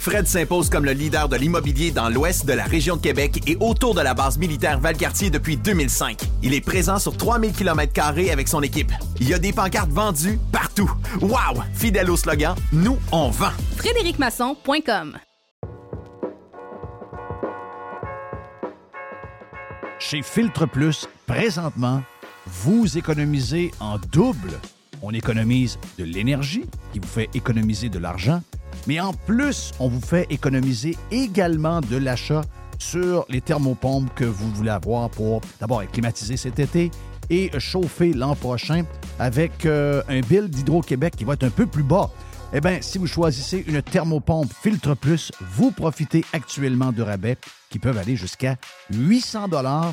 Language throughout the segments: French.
Fred s'impose comme le leader de l'immobilier dans l'ouest de la région de Québec et autour de la base militaire Valcartier depuis 2005. Il est présent sur 3000 km avec son équipe. Il y a des pancartes vendues partout. Wow! Fidèle au slogan, nous, on vend. FrédéricMasson.com Chez Filtre Plus, présentement, vous économisez en double. On économise de l'énergie, qui vous fait économiser de l'argent, mais en plus, on vous fait économiser également de l'achat sur les thermopompes que vous voulez avoir pour d'abord être climatisé cet été et chauffer l'an prochain avec euh, un bill d'Hydro-Québec qui va être un peu plus bas. Eh bien, si vous choisissez une thermopompe Filtre Plus, vous profitez actuellement de rabais qui peuvent aller jusqu'à 800 dollars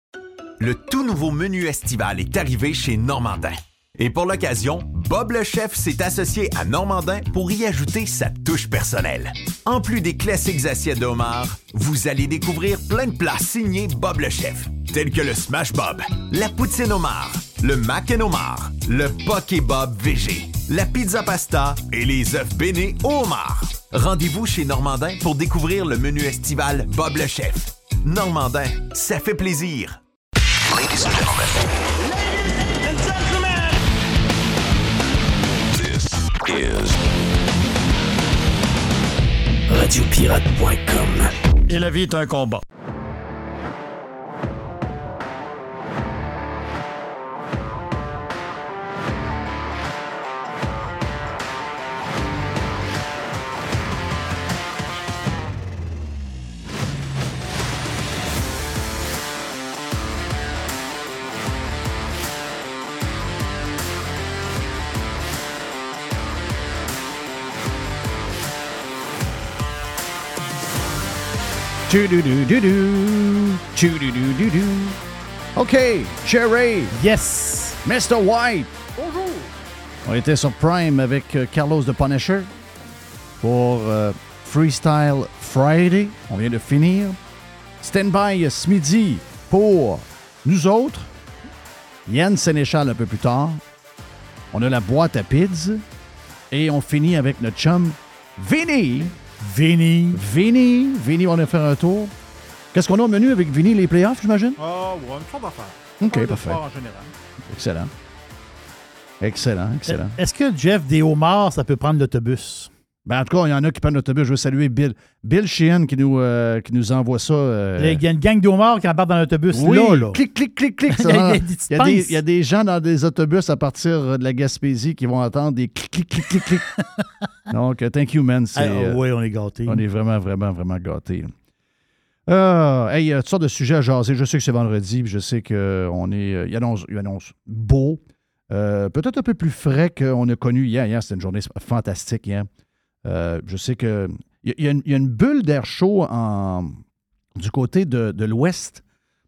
Le tout nouveau menu estival est arrivé chez Normandin. Et pour l'occasion, Bob le chef s'est associé à Normandin pour y ajouter sa touche personnelle. En plus des classiques assiettes de vous allez découvrir plein de plats signés Bob le chef, tels que le Smash Bob, la poutine homard, le mac and le poké Bob VG, la pizza pasta et les œufs bénis au homard. Rendez-vous chez Normandin pour découvrir le menu estival Bob le chef. Normandin, ça fait plaisir. Ladies and gentlemen. This is Radiopirate.com. Et la vie est un combat. OK, Jerry. Yes. Mr. White. Bonjour. On était sur Prime avec euh, Carlos de Punisher pour euh, Freestyle Friday. On vient de finir. Stand-by ce midi pour nous autres. Yann Sénéchal un peu plus tard. On a la boîte à pids. Et on finit avec notre chum Vinny. Vinny. Vinny. Vinny, on va faire un tour. Qu'est-ce qu'on a au menu avec Vinny? Les playoffs, j'imagine? Ah, ouais, une sorte d'affaire. OK, parfait. sport en général. Excellent. Excellent, excellent. Est-ce que Jeff des homards, ça peut prendre l'autobus? Ben, en tout cas, il y en a qui prennent l'autobus. Je veux saluer Bill. Bill Sheehan qui nous, euh, qui nous envoie ça. euh, Il y a une gang d'homards qui embarque dans l'autobus oui, là, là. clic, clic, clic, clic. Il y a- ça. il y a des il, y a des, gens dans des autobus à partir de la Gaspésie qui vont entendre des clic, clic, clic, clic, clic. Donc, euh, thank you, man. Ah, euh, oui, on est gâtés. on est vraiment, vraiment, vraiment gâtés. Euh, hey, il y a toutes sortes de sujets à jaser. Je sais que c'est vendredi, puis je sais qu'on est. Il annonce, il annonce beau. Peut-être un peu plus frais qu'on a connu hier. Hier, c'était une journée fantastique hier. Euh, je sais que. Il y, a- une- bulle d'air chaud du côté de, l'ouest.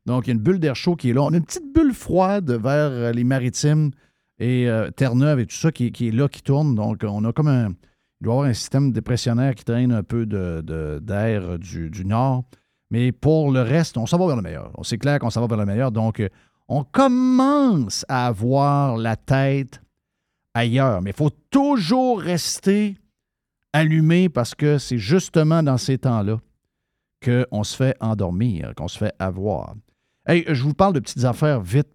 Donc, il y a une bulle d'air chaud qui est là. On a une petite bulle froide vers euh, les maritimes et euh, Terre-Neuve et tout ça qui, est là, qui tourne. Donc, on a comme un. Il doit y avoir un système dépressionnaire qui traîne un peu d'air du, nord. Mais pour le reste, on s'en va vers le meilleur. C'est clair qu'on s'en va vers le meilleur. Donc, on commence à avoir la tête ailleurs. Mais il faut toujours rester allumé parce que c'est justement dans ces temps-là qu'on se fait endormir, qu'on se fait avoir. Hey, je vous parle de petites affaires vite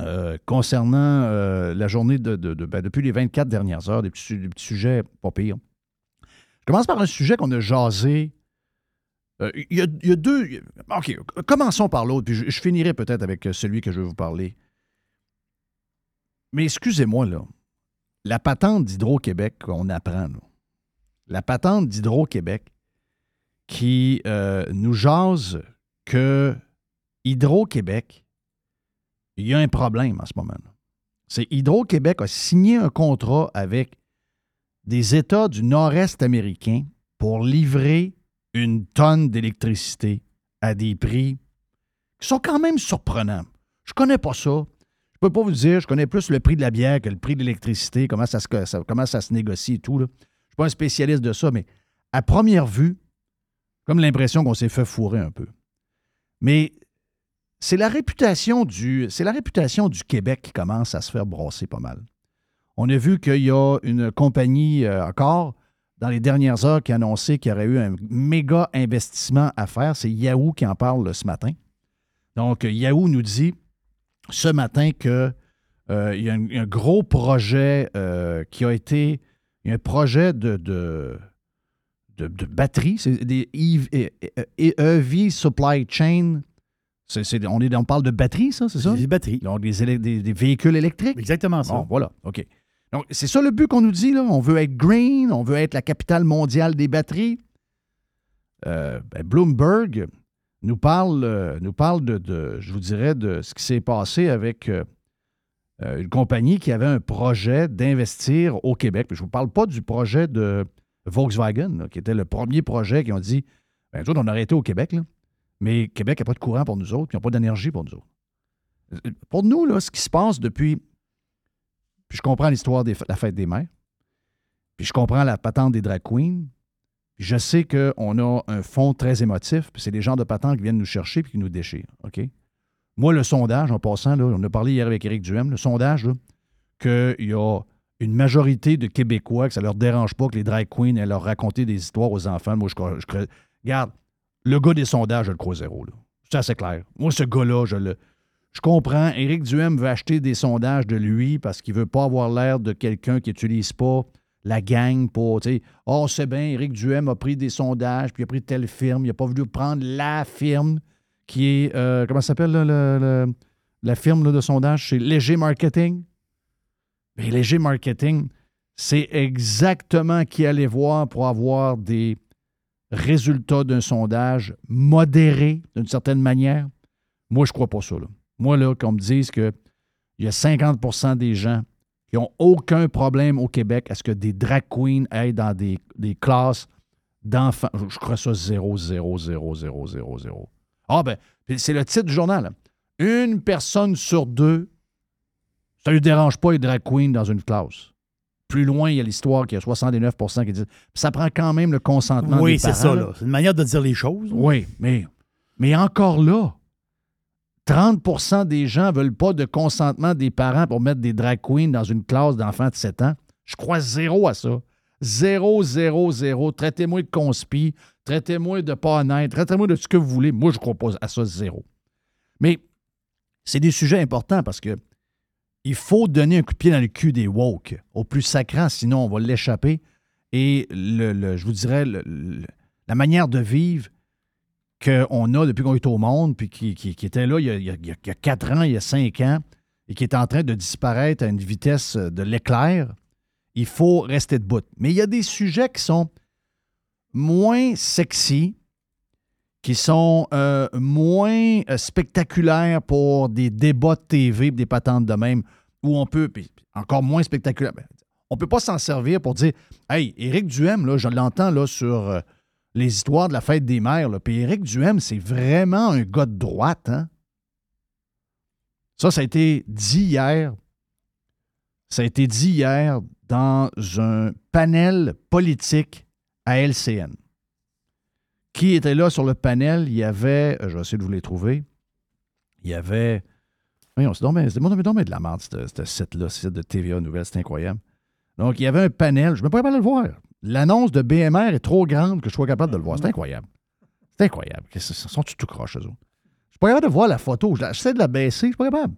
euh, concernant euh, la journée de, ben, depuis les 24 dernières heures, des petits, sujets pas pires. Je commence par un sujet qu'on a jasé. Euh, Il y, a, deux. OK, commençons par l'autre, puis je, finirai peut-être avec celui que je vais vous parler. Mais excusez-moi, là. La patente d'Hydro-Québec qu'on apprend, là. La patente d'Hydro-Québec qui euh, nous jase que Hydro-Québec, il y a un problème en ce moment. C'est Hydro-Québec a signé un contrat avec des États du nord-est américain pour livrer une tonne d'électricité à des prix qui sont quand même surprenants. Je connais pas ça. Je peux pas vous dire, je connais plus le prix de la bière que le prix de l'électricité, comment ça, se, ça- comment ça se négocie et tout. là. Je suis pas un spécialiste de ça, mais à première vue, comme l'impression qu'on s'est fait fourrer un peu. Mais c'est la réputation du c'est la réputation du Québec qui commence à se faire brasser pas mal. On a vu qu'il y a une compagnie euh, encore dans les dernières heures qui a annoncé qu'il y aurait eu un méga investissement à faire. C'est Yahoo qui en parle ce matin. Donc, Yahoo nous dit ce matin que euh, il y a un, gros projet euh, qui a été il y a un projet de, de, de, de batterie, c'est des EV, EV Supply Chain. C'est- c'est- on, est, on parle de batterie, ça, c'est ça? Des batteries. Donc, des, élec- des- des véhicules électriques? Exactement ça. Bon, voilà, OK. Donc, c'est ça le but qu'on nous dit, là. On veut être green, on veut être la capitale mondiale des batteries. Euh, ben, Bloomberg nous parle, euh, nous parle de, de- je vous dirais, de ce qui s'est passé avec euh, euh, une compagnie qui avait un projet d'investir au Québec. Je ne vous parle pas du projet de Volkswagen, qui était le premier projet qui ont dit, ben, nous autres, on a arrêté au Québec, mais Québec n'a pas de courant pour nous autres, ils n'ont pas d'énergie pour nous autres. Euh, Pour nous, ce qui se passe depuis puis je comprends l'histoire de la fête des mères. Puis je comprends la patente des drag queens. Je sais qu'on a un fond très émotif. Puis c'est des gens de patente qui viennent nous chercher puis qui nous déchirent. OK? Moi, le sondage, en passant, là, on a parlé hier avec Éric Duhem, le sondage, qu'il y a une majorité de Québécois que ça leur dérange pas que les drag queens aient leur raconter des histoires aux enfants. Moi, je je Regarde, le gars des sondages, je le crois zéro. C'est assez clair. Moi, ce gars-là, je le. Je comprends. Éric Duhem veut acheter des sondages de lui parce qu'il veut pas avoir l'air de quelqu'un qui n'utilise pas la gang pour, oh, c'est bien, Éric Duhem a pris des sondages, puis il a pris telle firme. Il n'a pas voulu prendre la firme qui est, euh, comment ça s'appelle, la firme de sondage? C'est Léger Marketing. Mais Léger Marketing, c'est exactement qui aller voir pour avoir des résultats d'un sondage modéré d'une certaine manière. Moi, je crois pas ça. Moi, là, qu'on me dise qu'il y a 50% des gens qui n'ont aucun problème au Québec à ce que des drag queens aillent dans des, des classes d'enfants. Je, je crois ça 0, 0, 0, 0, 0, 0. Ah, ben, c'est le titre du journal. Une personne sur deux, ça ne lui dérange pas les drag queens dans une classe. Plus loin, il y a l'histoire qu'il y a 69% qui disent. Ça prend quand même le consentement Oui, des c'est parents. ça. là. C'est une manière de dire les choses. là. Oui, mais, mais encore là, 30% des gens ne veulent pas de consentement des parents pour mettre des drag queens dans une classe d'enfants de 7 ans. Je crois zéro à ça. Zéro, zéro, zéro. Traitez-moi de conspi, traitez-moi de pas honnête, traitez-moi de ce que vous voulez. Moi, je pas à ça, zéro. Mais c'est des sujets importants parce que il faut donner un coup de pied dans le cul des woke, au plus sacrant, sinon on va l'échapper. Et le, je vous dirais, la manière de vivre qu'on a depuis qu'on est au monde, puis qui, qui- était là il y a- il y a quatre ans, il y a cinq ans, et qui est en train de disparaître à une vitesse de l'éclair, il faut rester debout. Mais il y a des sujets qui sont moins sexy, qui sont euh, moins euh, spectaculaires pour des débats de TV, des patentes de même, où on peut, encore moins spectaculaire. ben, on peut pas s'en servir pour dire Hey, Éric Duhem, là, je l'entends là, sur euh, les histoires de la fête des mères. Puis Éric Duhem, c'est vraiment un gars de droite. Hein? Ça, ça a été dit hier. Ça a été dit hier dans un panel politique à LCN. Qui était là sur le panel? Il y avait, euh, je vais essayer de vous les trouver. Il y avait. Voyons, c'est de la merde, ce site-là, ce site de TVA Nouvelles, c'est incroyable. Donc, il y avait un panel, je ne me pas capable de le voir. L'annonce de BMR est trop grande que je sois capable de le voir. C'est incroyable. C'est incroyable. Qu'est-ce que c'est- Sont-ils tout croches, eux autres? Je suis pas capable de voir la photo. J'essaie de la baisser, je suis pas capable.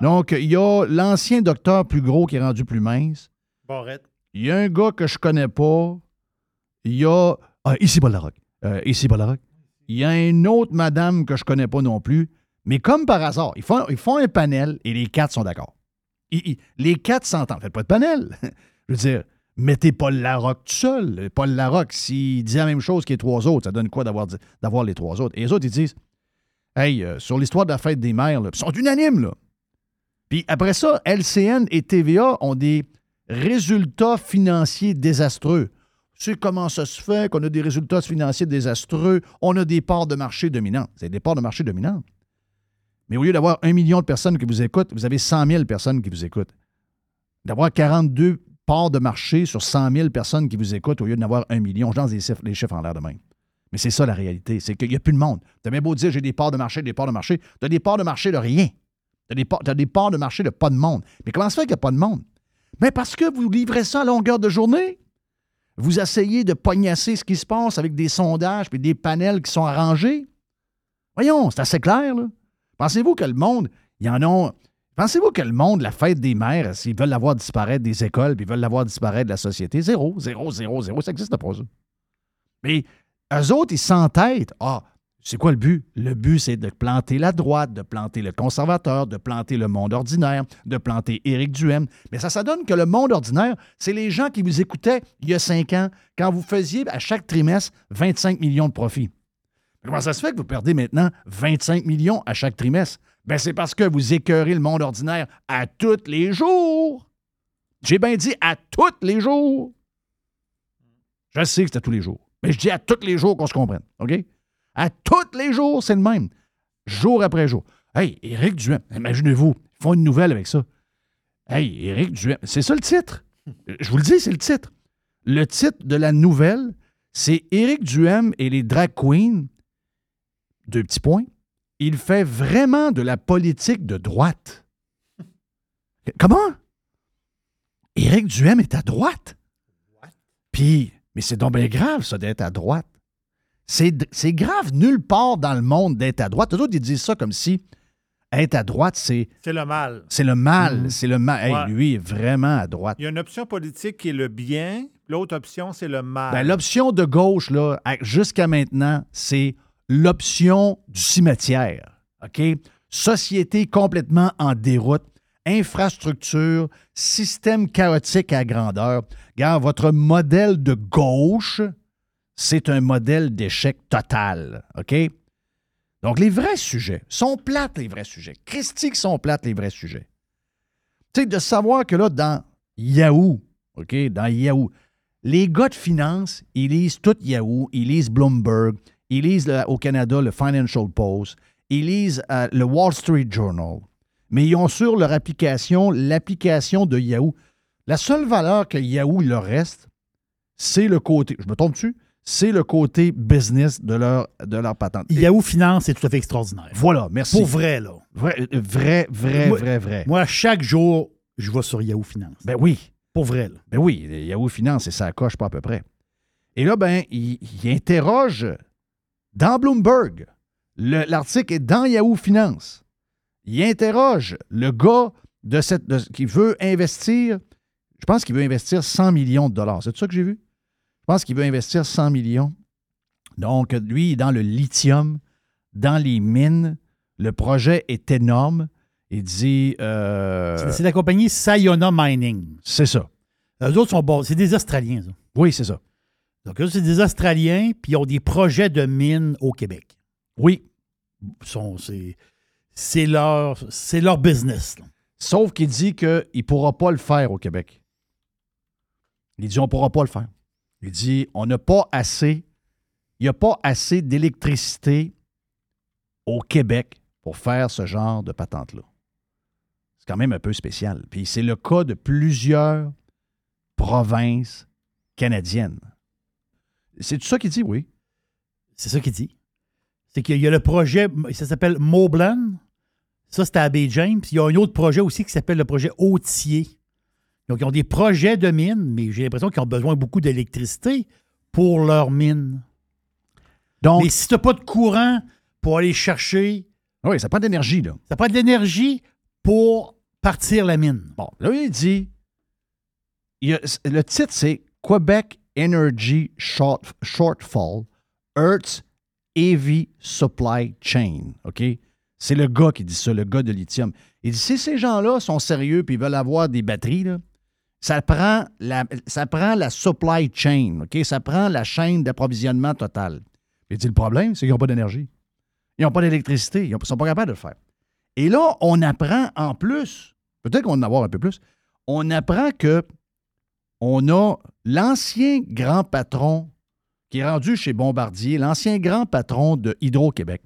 Donc, il y a l'ancien docteur plus gros qui est rendu plus mince. Barrette. Il y a un gars que je connais pas. Il y a. Ah, ici, Larocque. Euh, ici, Larocque. Il y a une autre madame que je connais pas non plus. Mais comme par hasard, ils font, ils font un panel et les quatre sont d'accord. Les quatre s'entendent. Faites pas de panel. je veux dire, mettez Paul Larocque tout seul. Paul Larocque, s'il dit la même chose que les trois autres, ça donne quoi d'avoir, les trois autres? Et les autres, ils disent Hey, euh, sur l'histoire de la fête des mères, ils sont unanimes, là. Puis après ça, LCN et TVA ont des résultats financiers désastreux. Sais comment ça se fait qu'on a des résultats financiers désastreux? On a des parts de marché dominantes. C'est des parts de marché dominantes. Mais au lieu d'avoir un million de personnes qui vous écoutent, vous avez 100 000 personnes qui vous écoutent. D'avoir 42 parts de marché sur 100 000 personnes qui vous écoutent au lieu d'en avoir un million, je lance les chiffres, en l'air de même. Mais c'est ça la réalité, c'est qu'il n'y a plus de monde. Tu as bien beau dire j'ai des parts de marché, des parts de marché, tu as des parts de marché de rien. Tu as, des parts- de marché de pas de monde. Mais comment ça fait qu'il n'y a pas de monde? Mais parce que vous livrez ça à longueur de journée. Vous essayez de pognasser ce qui se passe avec des sondages et des panels qui sont arrangés? Voyons, c'est assez clair. Pensez-vous que le monde, il y en a. Pensez-vous que le monde, la fête des mères, s'ils veulent la voir disparaître des écoles, puis ils veulent la voir disparaître de la société, zéro, zéro, zéro, zéro, ça n'existe pas, ça. Mais eux autres, ils s'entêtent. Ah, c'est quoi le but? Le but, c'est de planter la droite, de planter le conservateur, de planter le monde ordinaire, de planter Éric Duhem. Mais ça, ça donne que le monde ordinaire, c'est les gens qui vous écoutaient il y a cinq ans, quand vous faisiez à chaque trimestre 25 millions de profits. Comment ça se fait que vous perdez maintenant 25 millions à chaque trimestre? Ben, c'est parce que vous écœurez le monde ordinaire à tous les jours. J'ai bien dit à tous les jours. Je sais que c'est à tous les jours. Mais je dis à tous les jours qu'on se comprenne. OK? À tous les jours, c'est le même. Jour après jour. Hey, Éric Duhem, imaginez-vous, ils font une nouvelle avec ça. Hey, Éric Duhem, c'est ça le titre? Je vous le dis, c'est le titre. Le titre de la nouvelle, c'est Éric Duhem et les drag queens. Deux petits points. Il fait vraiment de la politique de droite. Comment? Éric Duhem est à droite. Puis, mais c'est donc bien grave, ça, d'être à droite. C'est grave nulle part dans le monde d'être à droite. Les autres, ils disent ça comme si être à droite, c'est C'est le mal. c'est le mal. C'est le mal. Hey, lui est vraiment à droite. Il y a une option politique qui est le bien, l'autre option, c'est le mal. Ben, l'option de gauche, là, jusqu'à maintenant, c'est l'option du cimetière. OK? Société complètement en déroute, infrastructure, système chaotique à grandeur. Regarde, votre modèle de gauche, c'est un modèle d'échec total. OK? Donc, les vrais sujets sont plates, les vrais sujets. Christy, qui sont plates, les vrais sujets. Tu sais, de savoir que là, dans Yahoo, OK, dans Yahoo, les gars de finance, ils lisent tout Yahoo, ils lisent Bloomberg, ils lisent au Canada le Financial Post, ils lisent euh, le Wall Street Journal, mais ils ont sur leur application l'application de Yahoo. La seule valeur que Yahoo leur reste, c'est le côté, je me trompe dessus, c'est le côté business de leur, de leur patente. Yahoo Finance, c'est tout à fait extraordinaire. Voilà, merci. Pour vrai, là. Vrai, vrai, vrai, Moi- vrai, vrai. Moi, chaque jour, je vais sur Yahoo Finance. Ben oui. Pour vrai, là. Ben oui, Yahoo Finance, et ça coche pas à peu près. Et là, ben, il, il interroge dans Bloomberg. Le- L'article est dans Yahoo Finance. Il interroge le gars de cette, de- qui veut investir, je pense qu'il veut investir 100 millions de dollars. C'est ça que j'ai vu? Pense qu'il veut investir 100 millions. Donc, lui, dans le lithium, dans les mines. Le projet est énorme. Il dit. euh, C'est- la compagnie Sayona Mining. c'est ça. Eux autres sont bons. C'est des Australiens, ça. Oui, c'est ça. Donc, eux, c'est des Australiens, puis ils ont des projets de mines au Québec. Oui. C'est c'est leur, c'est leur business. là. Sauf qu'il dit qu'il ne pourra pas le faire au Québec. Il dit on ne pourra pas le faire. Il dit on n'a pas assez, il n'y a pas assez d'électricité au Québec pour faire ce genre de patente-là. C'est quand même un peu spécial. Puis c'est le cas de plusieurs provinces canadiennes. C'est tout ça qu'il dit, oui. C'est ça qu'il dit. C'est qu'il y a le projet, ça s'appelle Moblan. Ça, c'était à Bay James. Puis il y a un autre projet aussi qui s'appelle le projet Hautier. Donc, ils ont des projets de mines, mais j'ai l'impression qu'ils ont besoin beaucoup d'électricité pour leurs mines. Donc, mais si tu n'as pas de courant pour aller chercher, oui, ça prend d'énergie, là. ça prend de l'énergie pour partir la mine. Bon, là, il dit. il y a- le titre, c'est Quebec Energy Short- Shortfall, Earth's Heavy Supply Chain. OK? C'est le gars qui dit ça, le gars de lithium. Il dit si ces gens-là sont sérieux et veulent avoir des batteries, là, ça, prend la, ça prend la supply chain. OK? Ça prend la chaîne d'approvisionnement totale. Il dit le problème, c'est qu'ils n'ont pas d'énergie. Ils n'ont pas d'électricité. Ils ne sont pas capables de le faire. Et là, on apprend en plus, peut-être qu'on en avoir un peu plus, on apprend que on a l'ancien grand patron qui est rendu chez Bombardier, l'ancien grand patron de Hydro-Québec.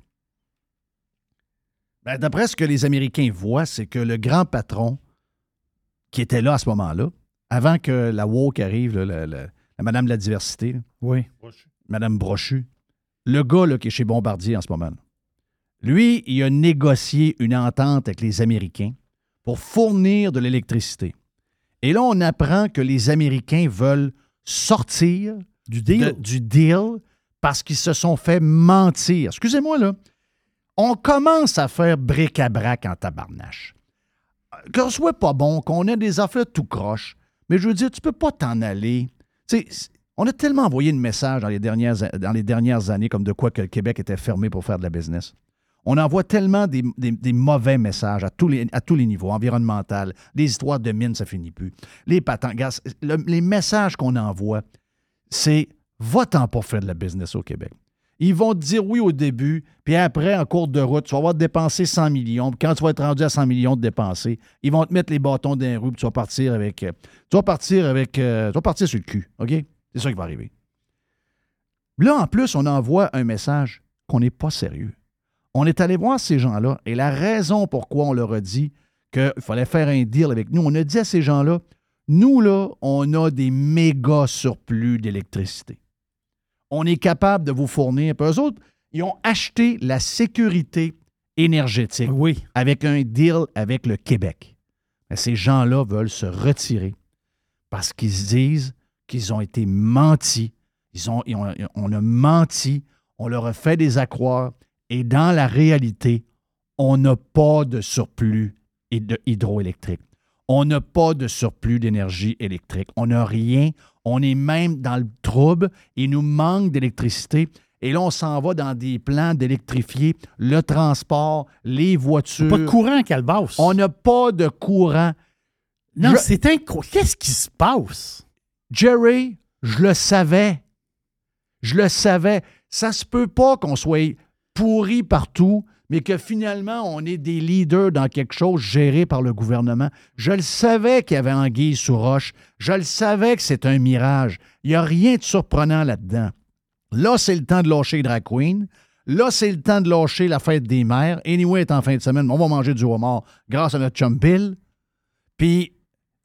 Ben, D'après ce que les Américains voient, c'est que le grand patron qui était là à ce moment-là, avant que la woke arrive, là, la, la- la Madame de la diversité, là, Oui. Madame Brochu, le gars là, qui est chez Bombardier en ce moment, là, lui, il a négocié une entente avec les Américains pour fournir de l'électricité. Et là, on apprend que les Américains veulent sortir Du deal. de- du deal parce qu'ils se sont fait mentir. Excusez-moi, là. On commence à faire bric-à-brac en tabarnache. Que ce soit pas bon, qu'on ait des affaires tout croche, mais je veux dire, tu peux pas t'en aller. On a tellement envoyé de messages dans les, dernières, années comme de quoi que le Québec était fermé pour faire de la business. On envoie tellement des, mauvais messages à tous, les, niveaux, environnemental, les histoires de mines, ça finit plus. Les patents, gars, le- les messages qu'on envoie, c'est va-t'en pas faire de la business au Québec. Ils vont te dire oui au début, puis après, en cours de route, tu vas avoir dépensé 100 millions. Puis quand tu vas être rendu à 100 millions de dépensés, ils vont te mettre les bâtons dans les roues, puis tu vas partir avec. euh, tu vas partir avec. euh, tu vas partir sur le cul. OK? C'est ça qui va arriver. Là, en plus, on envoie un message qu'on n'est pas sérieux. On est allé voir ces gens-là, et la raison pourquoi on leur a dit qu'il fallait faire un deal avec nous, on a dit à ces gens-là, nous, là, on a des méga surplus d'électricité. On est capable de vous fournir. Puis eux autres, ils ont acheté la sécurité énergétique Oui. avec un deal avec le Québec. Mais ces gens-là veulent se retirer parce qu'ils se disent qu'ils ont été mentis. Ils ont, ils ont- on a menti, on leur a fait des accroires et dans la réalité, on n'a pas de surplus hydroélectrique. On n'a pas de surplus d'énergie électrique. On n'a rien. On est même dans le trouble. Il nous manque d'électricité. Et là, on s'en va dans des plans d'électrifier le transport, les voitures. Pas de courant, Calbas. On n'a pas de courant. Non, Je- c'est incroyable. Qu'est-ce qui se passe? Jerry, je le savais. Je le savais. Ça se peut pas qu'on soit pourri partout, mais que finalement, on est des leaders dans quelque chose géré par le gouvernement. Je le savais qu'il y avait anguille sous roche. Je le savais que c'est un mirage. Il n'y a rien de surprenant là-dedans. Là, c'est le temps de lâcher Drag Queen. Là, c'est le temps de lâcher la fête des mères. Anyway, est en fin de semaine. On va manger du homard grâce à notre chum Bill. Puis,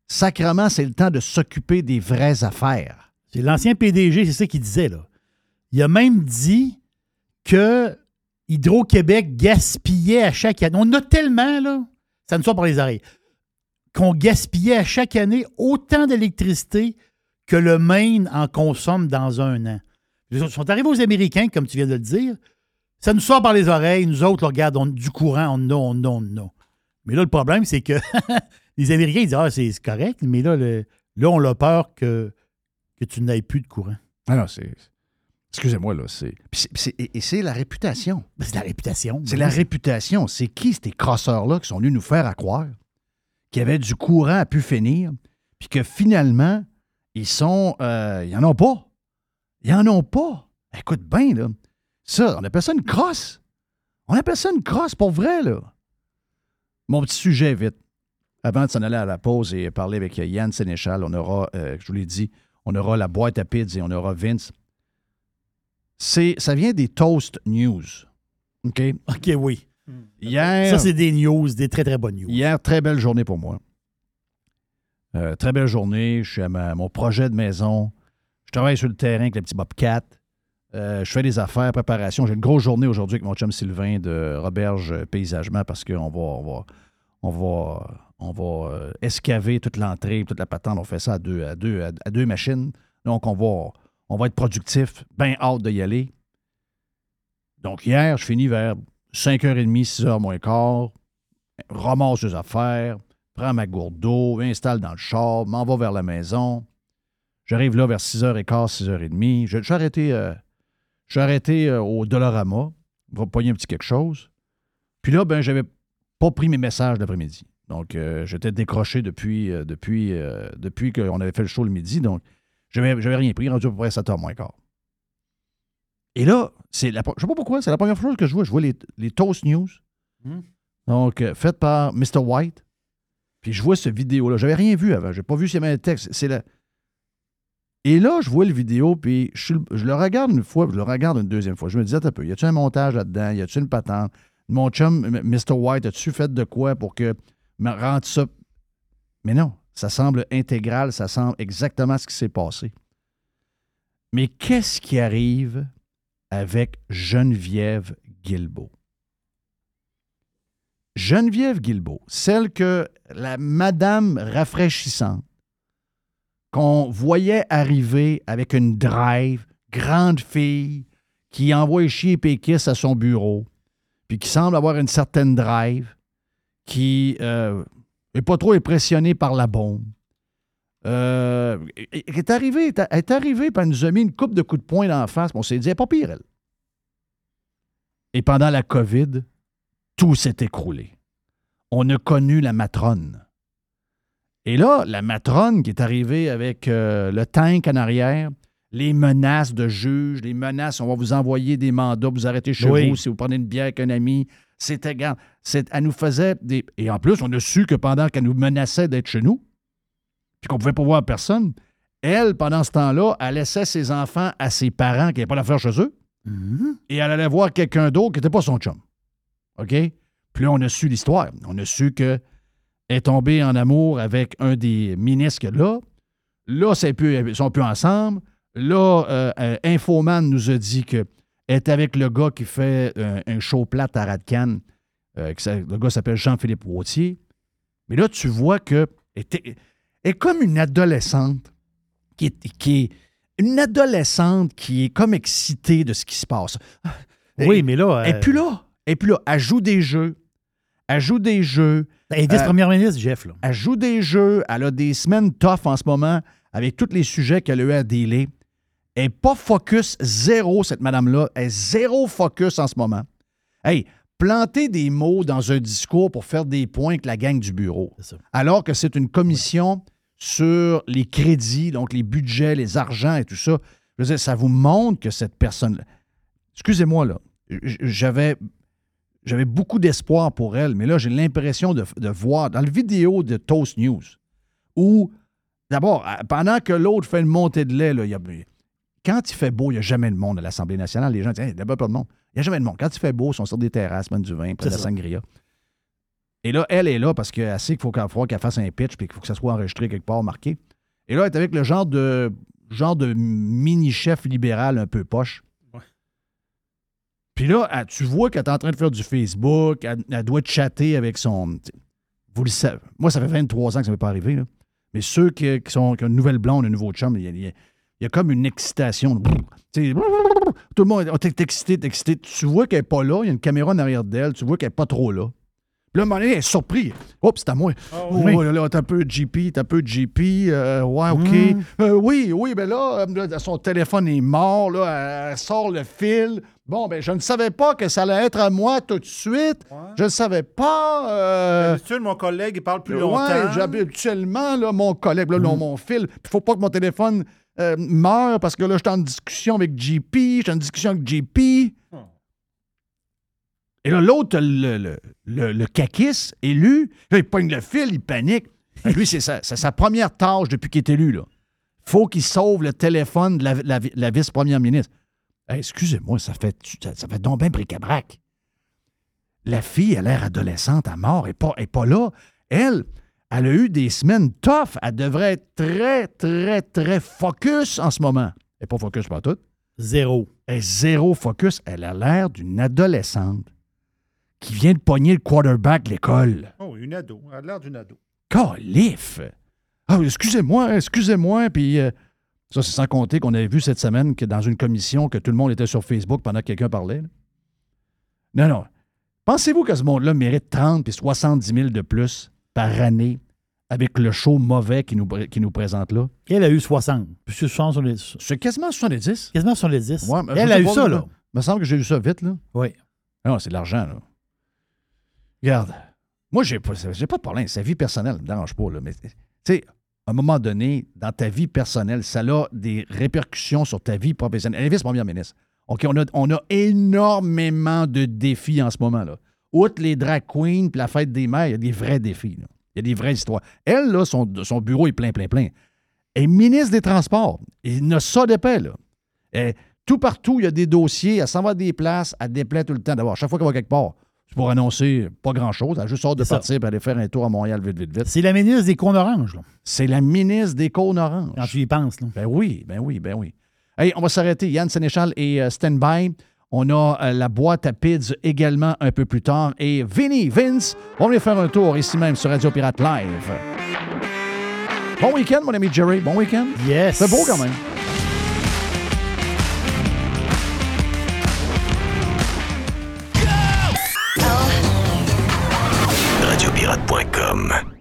sacrement, c'est le temps de s'occuper des vraies affaires. C'est l'ancien PDG, c'est ça qu'il disait, là. Il a même dit que Hydro-Québec gaspillait à chaque année. On a tellement, là, ça nous sort par les oreilles, qu'on gaspillait à chaque année autant d'électricité que le Maine en consomme dans un an. Autres sont arrivés aux Américains, comme tu viens de le dire. Ça nous sort par les oreilles. Nous autres, là, regarde, du courant, on a, on a, on a. Mais là, le problème, c'est que les Américains ils disent Ah, c'est correct, mais là, là on a peur que, que tu n'aies plus de courant. Ah non, c'est. Excusez-moi, là. C'est, et et c'est la réputation. Ben, c'est la réputation. C'est la réputation. C'est qui ces crosseurs-là qui sont venus nous faire à croire qu'il y avait du courant à pu finir, puis que finalement, ils sont. euh, ils en ont pas. Ils en ont pas. Écoute bien, là. Ça, on appelle ça une crosse. On appelle ça une crosse pour vrai, là. Mon petit sujet, vite. Avant de s'en aller à la pause et parler avec Yann Sénéchal, on aura, euh, je vous l'ai dit, on aura la boîte à pizza et on aura Vince. C'est, ça vient des Toast News. OK? OK, oui. Hier, Ça, c'est des news, des très, très bonnes news. Hier, très belle journée pour moi. Euh, très belle journée. Je suis à ma- mon projet de maison. Je travaille sur le terrain avec le petit Bobcat. Euh, je fais des affaires, préparation. J'ai une grosse journée aujourd'hui avec mon chum Sylvain de Roberge Paysagement parce qu'on va, on va, on va, on va euh, escaver toute l'entrée, toute la patente. On fait ça à deux, à deux, à, à deux machines. Donc, on va, on va être productif. Bien hâte d'y aller. Donc, hier, je finis vers 5h30, 6h moins quart ramasse les affaires, prends ma gourde d'eau, installe dans le char, m'en va vers la maison. J'arrive là vers 6h15, 6h30. Je, suis arrêté, euh, je suis arrêté euh, au Dollarama. Pogner un petit quelque chose. Puis là, ben, j'avais pas pris mes messages l'après-midi. Donc, euh, j'étais décroché depuis, euh, depuis, depuis qu'on avait fait le show le midi. Donc, j'avais j'avais rien pris, rendu à peu près 7h moins quart. Et là, c'est la, je sais pas pourquoi, c'est la première chose que je vois. Je vois les, les Toast News. Hmm. Donc, euh, faite par Mr. White. Puis je vois cette vidéo-là. J'avais rien vu avant. J'ai pas vu s'il y avait un texte. C'est la... Et là, je vois le vidéo, puis je, le- je le regarde une fois, je le regarde une deuxième fois. Je me disais, un peu, y a-tu un montage là-dedans? Y a-tu une patente? Mon chum, Mr. White, as-tu fait de quoi pour que me rende ça? Mais non, ça semble intégral, ça semble exactement ce qui s'est passé. Mais qu'est-ce qui arrive avec Geneviève Guilbeault? Geneviève Guilbeault, celle que la madame rafraîchissante, qu'on voyait arriver avec une drive, grande fille, qui envoie chier Pékis à son bureau, puis qui semble avoir une certaine drive, qui n'est pas trop impressionnée par la bombe. Euh, elle est arrivée, elle est arrivée, puis elle nous a mis une coupe de coups de poing dans la face, on s'est dit, elle pas pire, elle. Et pendant la COVID, tout s'est écroulé. On a connu la matrone. Et là, la matrone qui est arrivée avec euh, le tank en arrière, les menaces de juges, les menaces, on va vous envoyer des mandats, vous arrêtez chez Oui. vous si vous prenez une bière avec un ami. C'était, elle nous faisait des. Et en plus, on a su que pendant qu'elle nous menaçait d'être chez nous, puis qu'on pouvait pas voir personne, elle, pendant ce temps-là, elle laissait ses enfants à ses parents qui n'avaient pas l'affaire chez eux, et elle allait voir quelqu'un d'autre qui n'était pas son chum. OK? Puis là, on a su l'histoire. On a su que elle est tombée en amour avec un des ministres que là. Là, plus- ils sont plus ensemble. Là, euh, euh, Infoman nous a dit qu'elle est avec le gars qui fait euh, un show plate à Radcan. Euh, le gars s'appelle Jean-Philippe Wautier. Mais là, tu vois que elle elle est comme une adolescente qui est, qui est une adolescente qui est comme excitée de ce qui se passe. Oui, mais là. Elle n'est plus là. Elle est plus là. Elle joue des jeux. Elle joue des jeux. Elle est Euh, vice-première ministre, Jeff. Là. Elle joue des jeux. Elle a des semaines tough en ce moment avec tous les sujets qu'elle a eu à dealer. Elle n'est pas focus zéro, cette madame-là. Elle est zéro focus en ce moment. Hey, planter des mots dans un discours pour faire des points avec la gang du bureau. Alors que c'est une commission sur les crédits, donc les budgets, les argents et tout ça. Je veux dire, ça vous montre que cette personne. Excusez-moi, là. J'avais. J'avais beaucoup d'espoir pour elle, mais là, j'ai l'impression de, de voir dans le vidéo de Toast News où, d'abord, pendant que l'autre fait une montée de lait, là, il y a- quand il fait beau, il n'y a jamais de monde à l'Assemblée nationale. Les gens disent, il n'y a pas de monde. Il n'y a jamais de monde. Quand il fait beau, ils sont sur des terrasses, prennent du vin, prennent de la ça. sangria. Et là, elle est là parce qu'elle sait qu'il faut qu'elle fasse un pitch puis qu'il faut que ça soit enregistré quelque part, marqué. Et là, elle est avec le genre de genre de mini-chef libéral un peu poche. Puis là, elle- tu vois qu'elle est en train de faire du Facebook, elle, elle doit chatter avec son. Vous le savez. Moi, ça fait 23 ans que ça ne m'est pas arrivé. là. Mais ceux qui, qui sont, qui ont une nouvelle blonde, un nouveau chum, il y a, il y a- il y a comme une excitation. Tout le monde est t'es excité, t'es excité. Tu vois qu'elle n'est pas là, il y a une caméra en arrière d'elle, tu vois qu'elle n'est pas trop là. Puis là, à un moment donné, elle est surpris. Oups, c'est à moi. Oh, oui. là, là, t'as un peu de GP, t'as un peu de GP. euh, ouais, OK. Mm. Euh, oui, oui, ben là, euh, là, son téléphone est mort, là, elle sort le fil. Bon, ben, je ne savais pas que ça allait être à moi tout de suite. Je ne savais pas. euh, D'habitude, mon collègue, il parle plus Ouais, longtemps. j'ai habituellement, là, mon collègue, là, non, mon fil. Il faut pas que mon téléphone euh, meure parce que là, je suis en discussion avec JP, je suis en discussion avec JP. Et là, l'autre, le, le, le, le élu, là, il pogne le fil, il panique. Ben, lui, c'est sa, sa première tâche depuis qu'il est élu. Là. faut qu'il sauve le téléphone de la, vice-première ministre. Excusez-moi, ça fait, ça, donc bien bric-à-brac. La fille a l'air adolescente à mort, n'est pas, pas là. Elle, elle a eu des semaines tough. Elle devrait être très, très, très focus en ce moment. Elle n'est pas focus pas tout. Zéro. Elle est zéro focus. Elle a l'air d'une adolescente qui vient de pogner le quarterback de l'école. Oh, une ado. Elle a l'air d'une ado. Calif! Ah, excusez-moi, excusez-moi. Puis euh, ça, c'est sans compter qu'on avait vu cette semaine que dans une commission que tout le monde était sur Facebook pendant que quelqu'un parlait. là. Non, non. Pensez-vous que ce monde-là mérite 30 puis 70 000 de plus? Par année avec le show mauvais qu'il nous, qu'il nous présente là? Elle a eu 60. Puis c'est 60 sur les- C'est quasiment 70. Quasiment sur les 10. Ouais, mais je Elle sais a eu ça, là. Il me semble que j'ai eu ça vite, là. Oui. Non, c'est de l'argent, là. Regarde, moi, j'ai pas, j'ai pas de problème. Sa vie personnelle ne me dérange pas, là. Mais, tu sais, à un moment donné, dans ta vie personnelle, ça a des répercussions sur ta vie professionnelle. Elle est vice-première ministre. OK, on a, on a énormément de défis en ce moment, là. Outre les drag queens puis la fête des mères, il y a des vrais défis, là. Il y a des vraies histoires. Elle, là, son, son bureau est plein, plein, plein. Elle est ministre des Transports. Il ne ça d'épais, là. Elle- tout partout, il y a des dossiers. Elle s'en va à des places. Elle déplaît tout le temps. D'abord, chaque fois qu'elle va quelque part, c'est pour annoncer pas grand-chose. Elle a juste hâte de partir et aller faire un tour à Montréal vite, vite, vite. C'est la ministre des cônes oranges, là, C'est la ministre des cônes oranges. quand tu y penses. Là. Ben oui, ben oui, ben oui. Hey, on va s'arrêter. Yann Sénéchal et euh, Standby. On a euh, la boîte à PIDS également un peu plus tard. Et Vinny, Vince, on va faire un tour ici même sur Radio Pirate Live. Bon week-end, mon ami Jerry. Bon week-end. Yes. C'est beau quand même. Radiopirate.com.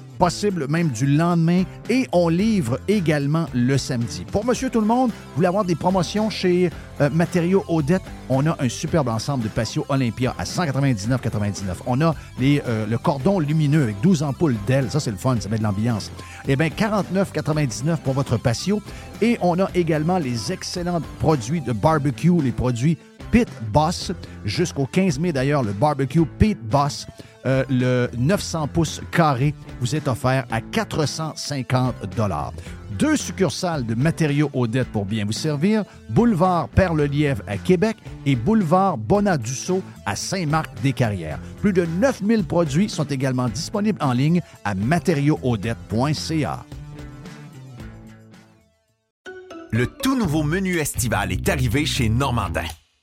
possible même du lendemain. Et on livre également le samedi. Pour Monsieur Tout le Monde, vous voulez avoir des promotions chez euh, Matériaux Odette, on a un superbe ensemble de patio Olympia à 199,99. On a les, euh, le cordon lumineux avec 12 ampoules d'ailes. Ça, c'est le fun, ça met de l'ambiance. Eh bien, 49,99 pour votre patio. Et on a également les excellents produits de barbecue, les produits Pit Boss. Jusqu'au 15 mai, d'ailleurs, le barbecue Pit Boss. euh, le 900 pouces carré vous est offert à 450 Deux succursales de matériaux Odette pour bien vous servir. Boulevard Perle-Lièvre à Québec et Boulevard Bonadusseau à Saint-Marc-des-Carrières. Plus de 9000 produits sont également disponibles en ligne à matériauxaudette.ca. Le tout nouveau menu estival est arrivé chez Normandin.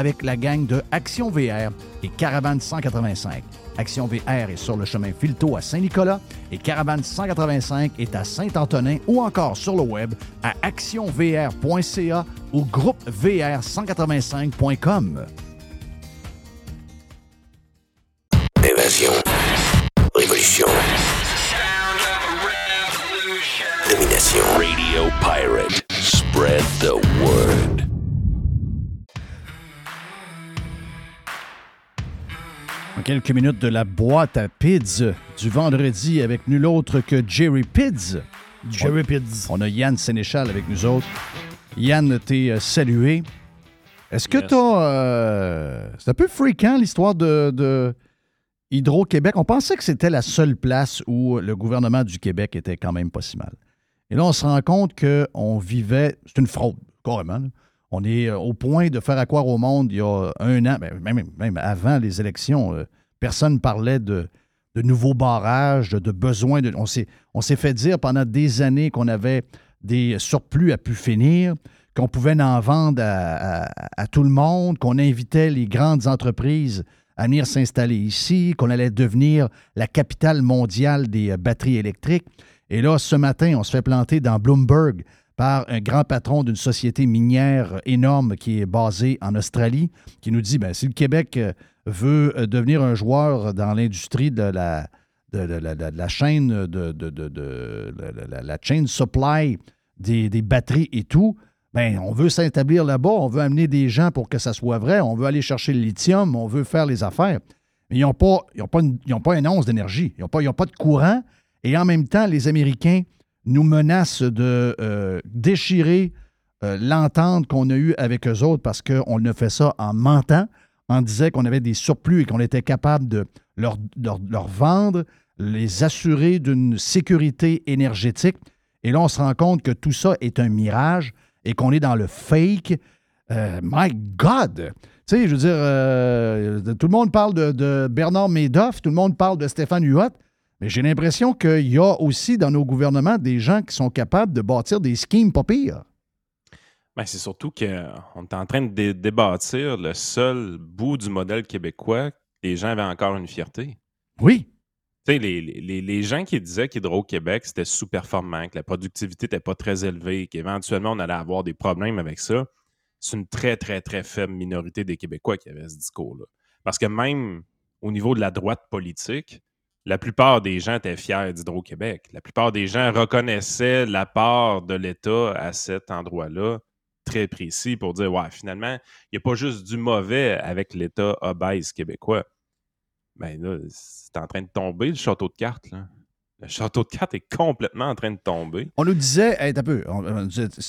avec la gang de Action VR et Caravane 185. Action VR est sur le chemin Filto à Saint-Nicolas et Caravane 185 est à Saint-Antonin ou encore sur le web à actionvr.ca ou groupevr185.com. Évasion. Révolution. Domination. Radio Pirate. Spread the word. En quelques minutes de la boîte à Pids du vendredi avec nul autre que Jerry Pids. Jerry Pids. On a Yann Sénéchal avec nous autres. Yann, t'es euh, salué. Est-ce que t'as... euh, c'est un peu fréquent l'histoire de, de Hydro-Québec? On pensait que c'était la seule place où le gouvernement du Québec était quand même pas si mal. Et là, on se rend compte qu'on vivait... C'est une fraude, carrément. là. On est euh, au point de faire accroire au monde il y a un an, ben, même, avant les élections, euh, personne ne parlait de, nouveaux barrages, de, besoins. On s'est fait dire pendant des années qu'on avait des surplus à pu finir, qu'on pouvait en vendre à, à- à tout le monde, qu'on invitait les grandes entreprises à venir s'installer ici, qu'on allait devenir la capitale mondiale des euh, batteries électriques. Et là, ce matin, on se fait planter dans Bloomberg par un grand patron d'une société minière énorme qui est basée en Australie, qui nous dit, ben, si le Québec euh, veut euh, devenir un joueur dans l'industrie de la, de, la- chaîne de, la, la- chain supply des, des batteries et tout, ben, on veut s'établir là-bas, on veut amener des gens pour que ça soit vrai, on veut aller chercher le lithium, on veut faire les affaires. Mais ils n'ont pas, pas, une- pas une once d'énergie, ils n'ont pas, pas de courant. Et en même temps, les Américains nous menacent de euh, déchirer euh, l'entente qu'on a eue avec eux autres parce qu'on a fait ça en mentant, en disant qu'on avait des surplus et qu'on était capable de leur, vendre, les assurer d'une sécurité énergétique. Et là, on se rend compte que tout ça est un mirage et qu'on est dans le fake. Euh, my God! Tu sais, je veux dire, tout le monde parle de, de Bernard Madoff, tout le monde parle de Stéphane Huot, mais j'ai l'impression qu'il y a aussi dans nos gouvernements des gens qui sont capables de bâtir des schemes pas pires. Ben, c'est surtout qu'on est en train de dé- débâtir le seul bout du modèle québécois que les gens avaient encore une fierté. Oui. Tu sais, les, les- les gens qui disaient qu'Hydro-Québec, c'était sous-performant, que la productivité n'était pas très élevée, qu'éventuellement, on allait avoir des problèmes avec ça, c'est une très, très, très faible minorité des Québécois qui avaient ce discours-là. Parce que même au niveau de la droite politique, la plupart des gens étaient fiers d'Hydro-Québec. La plupart des gens reconnaissaient la part de l'État à cet endroit-là très précis pour dire, ouais, finalement, il n'y a pas juste du mauvais avec l'État obèse québécois. Ben là, c'est en train de tomber, le château de cartes. Là. Le château de cartes est complètement en train de tomber. On nous disait, hey, un peu,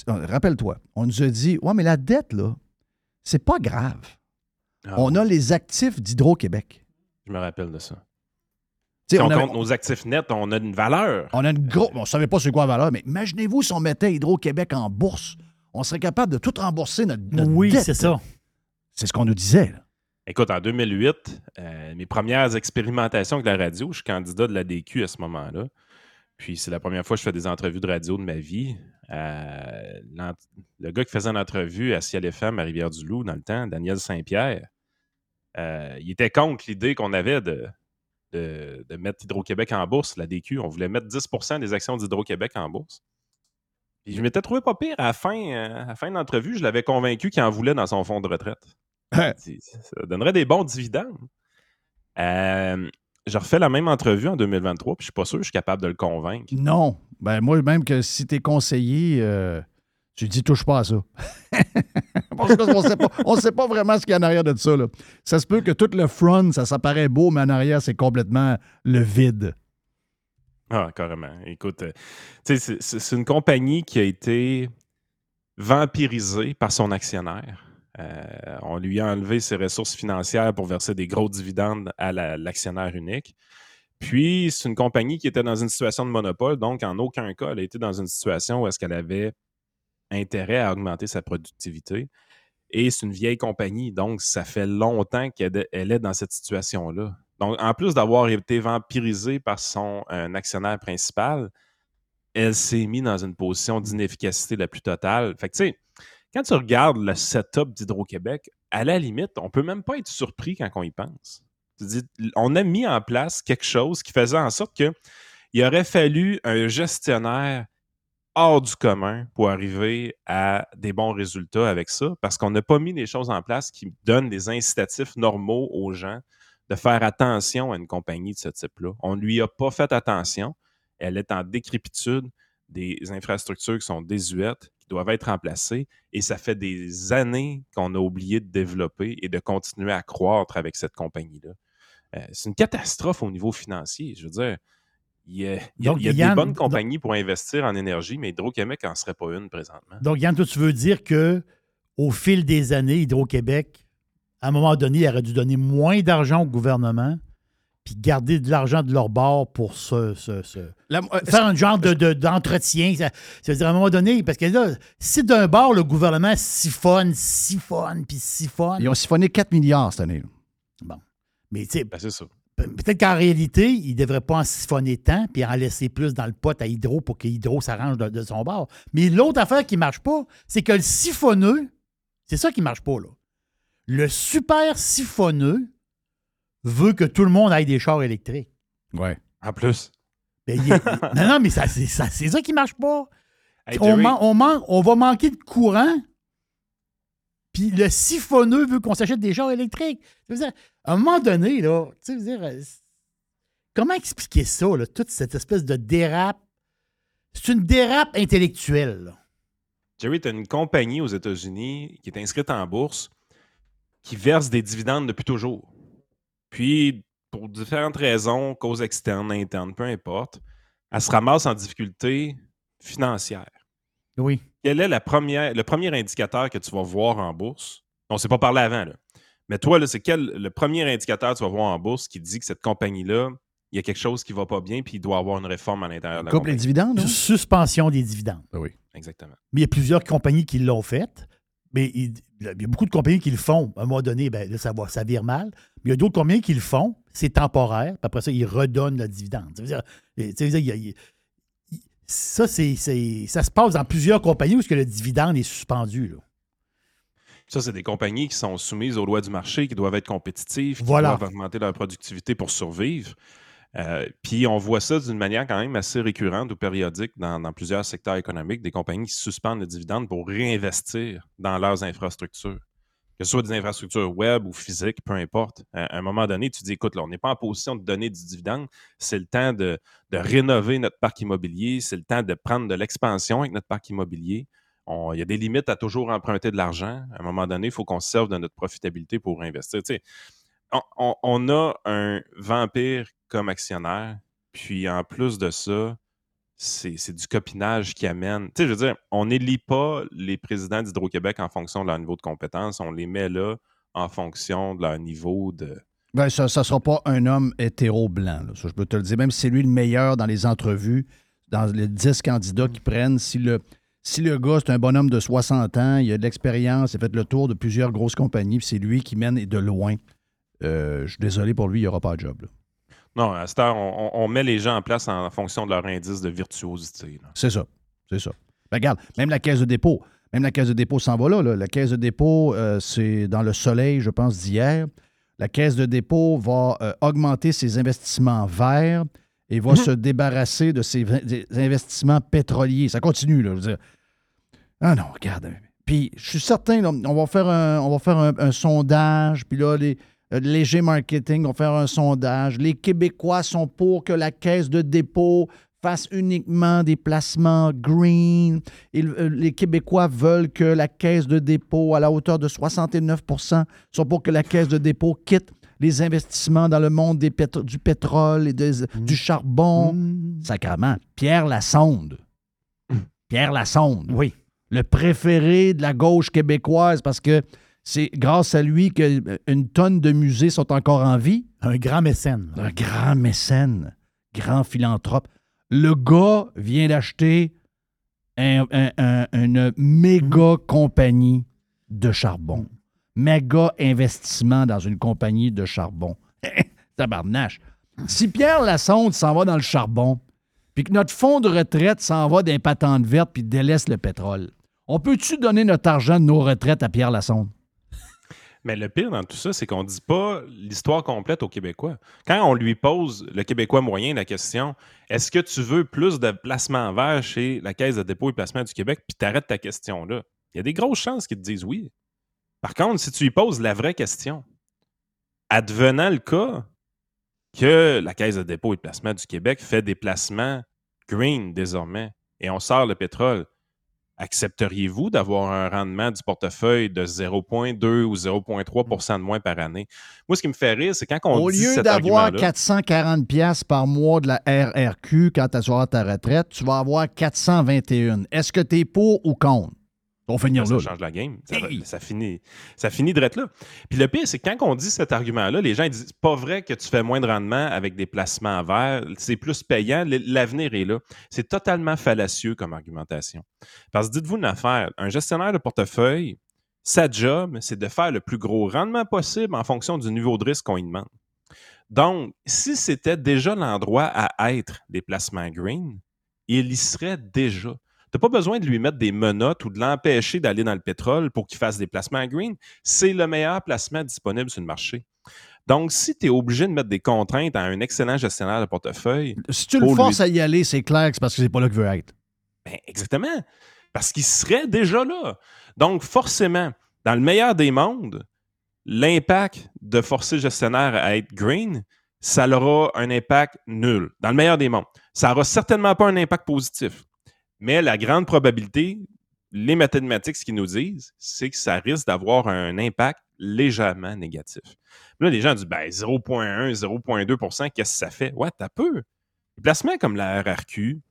rappelle-toi, on nous a dit, ouais, mais la dette, là, c'est pas grave. Ah, on a les actifs d'Hydro-Québec. Je me rappelle de ça. Si on, on avait- compte nos actifs nets, on a une valeur. On a une grosse. On ne savait pas c'est quoi la valeur, mais imaginez-vous si on mettait Hydro-Québec en bourse. On serait capable de tout rembourser notre, notre Oui, dette. c'est ça. C'est ce qu'on nous disait. là. Écoute, en 2008, euh, mes premières expérimentations avec la radio, je suis candidat de la DQ à ce moment-là. Puis c'est la première fois que je fais des entrevues de radio de ma vie. Euh, le gars qui faisait l'entrevue à Ciel FM à Rivière-du-Loup dans le temps, Daniel Saint-Pierre, euh, il était contre l'idée qu'on avait de, de, de mettre Hydro-Québec en bourse, la DQ. On voulait mettre 10% des actions d'Hydro-Québec en bourse. Puis je m'étais trouvé pas pire à la fin, euh, à la fin de l'entrevue. Je l'avais convaincu qu'il en voulait dans son fonds de retraite. ça donnerait des bons dividendes. Euh, je refais la même entrevue en 2023, puis je suis pas sûr que je suis capable de le convaincre. Non. Ben moi, même que si tu es conseiller, euh, tu dis touche pas à ça. Parce qu'on sait, pas- on sait pas vraiment ce qu'il y a en arrière de ça. là. Ça se peut que tout le front, ça, ça paraît beau, mais en arrière, c'est complètement le vide. Ah, carrément. Écoute, euh, c'est- une compagnie qui a été vampirisée par son actionnaire. Euh, on lui a enlevé ses ressources financières pour verser des gros dividendes à la- l'actionnaire unique. Puis, c'est une compagnie qui était dans une situation de monopole, donc en aucun cas, elle a été dans une situation où est-ce qu'elle avait intérêt à augmenter sa productivité. Et c'est une vieille compagnie, donc ça fait longtemps qu'elle elle est dans cette situation-là. Donc, en plus d'avoir été vampirisée par son actionnaire principal, elle s'est mise dans une position d'inefficacité la plus totale. Fait que, tu sais, quand tu regardes le setup d'Hydro-Québec, à la limite, on peut même pas être surpris quand on y pense. On a mis en place quelque chose qui faisait en sorte que il aurait fallu un gestionnaire hors du commun pour arriver à des bons résultats avec ça, parce qu'on n'a pas mis les choses en place qui donnent des incitatifs normaux aux gens de faire attention à une compagnie de ce type-là. On ne lui a pas fait attention. Elle est en décrépitude, des infrastructures qui sont désuètes, qui doivent être remplacées, et ça fait des années qu'on a oublié de développer et de continuer à croître avec cette compagnie-là. Euh, c'est une catastrophe au niveau financier. Je veux dire, il y a, il y a- Donc, il y a Yann, des bonnes donc- compagnies pour investir en énergie, mais Hydro-Québec n'en serait pas une présentement. Donc, Yann, toi, tu veux dire que au fil des années, Hydro-Québec, à un moment donné, il aurait dû donner moins d'argent au gouvernement puis garder de l'argent de leur bord pour se, se- se- faire un genre de- de- d'entretien. ça, ça veut dire, à un moment donné, parce que là, si d'un bord, le gouvernement siphonne, siphonne, puis siphonne. Ils ont siphonné 4 milliards cette année. là. Bon. Mais tu sais, Ben, c'est ça. Pe- Peut-être qu'en réalité, il ne devrait pas en siphonner tant puis en laisser plus dans le pot à Hydro pour que Hydro s'arrange de, de son bord. Mais l'autre affaire qui ne marche pas, c'est que le siphonneux, c'est ça qui ne marche pas, là. Le super siphonneux veut que tout le monde aille des chars électriques. Ouais. En plus. Ben, il est- non, non, mais ça, c'est ça, c'est ça qui ne marche pas. Hey, on, man- on, man- on va manquer de courant, puis le siphonneux veut qu'on s'achète des chars électriques. À un moment donné, là, tu sais, dire, euh, comment expliquer ça, là, toute cette espèce de dérape? C'est une dérape intellectuelle. là. Jerry, tu as une compagnie aux États-Unis qui est inscrite en bourse qui verse des dividendes depuis toujours. Puis, pour différentes raisons, causes externes, internes, peu importe, elle se ramasse en difficulté financière. Oui. Quel est la première, le premier indicateur que tu vas voir en bourse? On ne s'est pas parlé avant, là. Mais toi, là, c'est quel le premier indicateur que tu vas voir en bourse qui dit que cette compagnie-là, il y a quelque chose qui ne va pas bien puis il doit avoir une réforme à l'intérieur de la Coupe les compagnie? dividendes. hein? Suspension des dividendes. oui. Exactement. Mais il y a plusieurs compagnies qui l'ont fait. Mais il, il y a beaucoup de compagnies qui le font. À un moment donné, ben, là, ça, va, ça vire mal. Mais il y a d'autres compagnies qui le font. C'est temporaire. Puis après ça, ils redonnent le dividende. Ça veut dire, ça, veut dire, il y a- il y a- il- ça, c'est, c'est- ça se passe dans plusieurs compagnies où ce que le dividende est suspendu. là. Ça, c'est des compagnies qui sont soumises aux lois du marché, qui doivent être compétitives, qui Voilà. doivent augmenter leur productivité pour survivre. Euh, puis on voit ça d'une manière quand même assez récurrente ou périodique dans, dans plusieurs secteurs économiques, des compagnies qui suspendent le dividende pour réinvestir dans leurs infrastructures. Que ce soit des infrastructures web ou physiques, peu importe. À à un moment donné, tu dis, écoute, là, on n'est pas en position de donner du dividende, c'est le temps de, de rénover notre parc immobilier, c'est le temps de prendre de l'expansion avec notre parc immobilier. On- Il y a des limites à toujours emprunter de l'argent. À un moment donné, il faut qu'on se serve de notre profitabilité pour investir. Tu sais, on, on- on a un vampire comme actionnaire, puis en plus de ça, c'est c'est du copinage qui amène. Tu sais, je veux dire, on n'élit pas les présidents d'Hydro-Québec en fonction de leur niveau de compétence, on les met là en fonction de leur niveau de. Ben, ça ne sera pas un homme hétéro-blanc. là. Ça, je peux te le dire. Même si c'est lui le meilleur dans les entrevues, dans les 10 candidats qui prennent, si le, si le gars, c'est un bonhomme de 60 ans, il a de l'expérience, il a fait le tour de plusieurs grosses compagnies, puis c'est lui qui mène et de loin, euh, je suis désolé pour lui, il n'y aura pas de job. là. Non, à cette heure, on, met les gens en place en fonction de leur indice de virtuosité. C'est ça. C'est ça. Ben, regarde, même la caisse de dépôt. Même la caisse de dépôt s'en va là. là. La caisse de dépôt, euh, c'est dans le soleil, je pense, d'hier. La caisse de dépôt va euh, augmenter ses investissements verts et va se débarrasser de ses investissements pétroliers. Ça continue, là. Je veux dire. Ah non, regarde. Puis je suis certain, là, on va faire un, on va faire un, un sondage, puis là, les euh, Léger Marketing vont faire un sondage. Les Québécois sont pour que la caisse de dépôt fasse uniquement des placements green. Euh, les Québécois veulent que la caisse de dépôt, à la hauteur de 69% sont pour que la caisse de dépôt quitte les investissements dans le monde des pétro- du pétrole et des- du charbon. Sacrement. Pierre Lassonde. Pierre Lassonde. Oui. Le préféré de la gauche québécoise parce que c'est grâce à lui qu'une tonne de musées sont encore en vie. Un grand mécène. Un grand mécène, grand philanthrope. Le gars vient d'acheter un- un- un- une méga compagnie de charbon. Méga investissement dans une compagnie de charbon. Tabarnache. Si Pierre Lassonde s'en va dans le charbon, puis que notre fonds de retraite s'en va d'un patente verte puis délaisse le pétrole, on peut-tu donner notre argent de nos retraites à Pierre Lassonde? Mais le pire dans tout ça, c'est qu'on ne dit pas l'histoire complète aux Québécois. Quand on lui pose, le Québécois moyen, la question est-ce que tu veux plus de placements verts chez la Caisse de dépôt et placement du Québec Puis tu arrêtes ta question là. Il y a des grosses chances qu'ils te disent oui. Par contre, si tu lui poses la vraie question, advenant le cas que la Caisse de dépôt et de placement du Québec fait des placements green désormais et on sort le pétrole, accepteriez-vous d'avoir un rendement du portefeuille de 0,2 ou 0,3% de moins par année? Moi, ce qui me fait rire, c'est quand on Au dit lieu d'avoir argument-là- 440 pièces par mois de la RRQ quand tu à ta retraite, tu vas avoir 421. Est-ce que tu es pour ou contre? On va finir ça là. change la game. Ça, ça finit, ça finit là. Puis le pire, c'est que quand on dit cet argument-là, les gens disent c'est pas vrai que tu fais moins de rendement avec des placements verts, c'est plus payant, l'avenir est là. C'est totalement fallacieux comme argumentation. Parce que dites-vous une affaire, un gestionnaire de portefeuille, sa job, c'est de faire le plus gros rendement possible en fonction du niveau de risque qu'on lui demande. Donc, si c'était déjà l'endroit à être des placements green, il y serait déjà. Tu n'as pas besoin de lui mettre des menottes ou de l'empêcher d'aller dans le pétrole pour qu'il fasse des placements green. C'est le meilleur placement disponible sur le marché. Donc, si tu es obligé de mettre des contraintes à un excellent gestionnaire de portefeuille. Si tu le forces lui- à y aller, c'est clair que c'est parce que c'est pas là qu'il veut être. Ben, exactement. Parce qu'il serait déjà là. Donc, forcément, dans le meilleur des mondes, l'impact de forcer le gestionnaire à être green, ça aura un impact nul. Dans le meilleur des mondes. Ça n'aura certainement pas un impact positif. Mais la grande probabilité, les mathématiques, ce qu'ils nous disent, c'est que ça risque d'avoir un impact légèrement négatif. Là, les gens disent ben, 0,1, 0,2% qu'est-ce que ça fait? Ouais, t'as peu. Les placements comme la RRQ,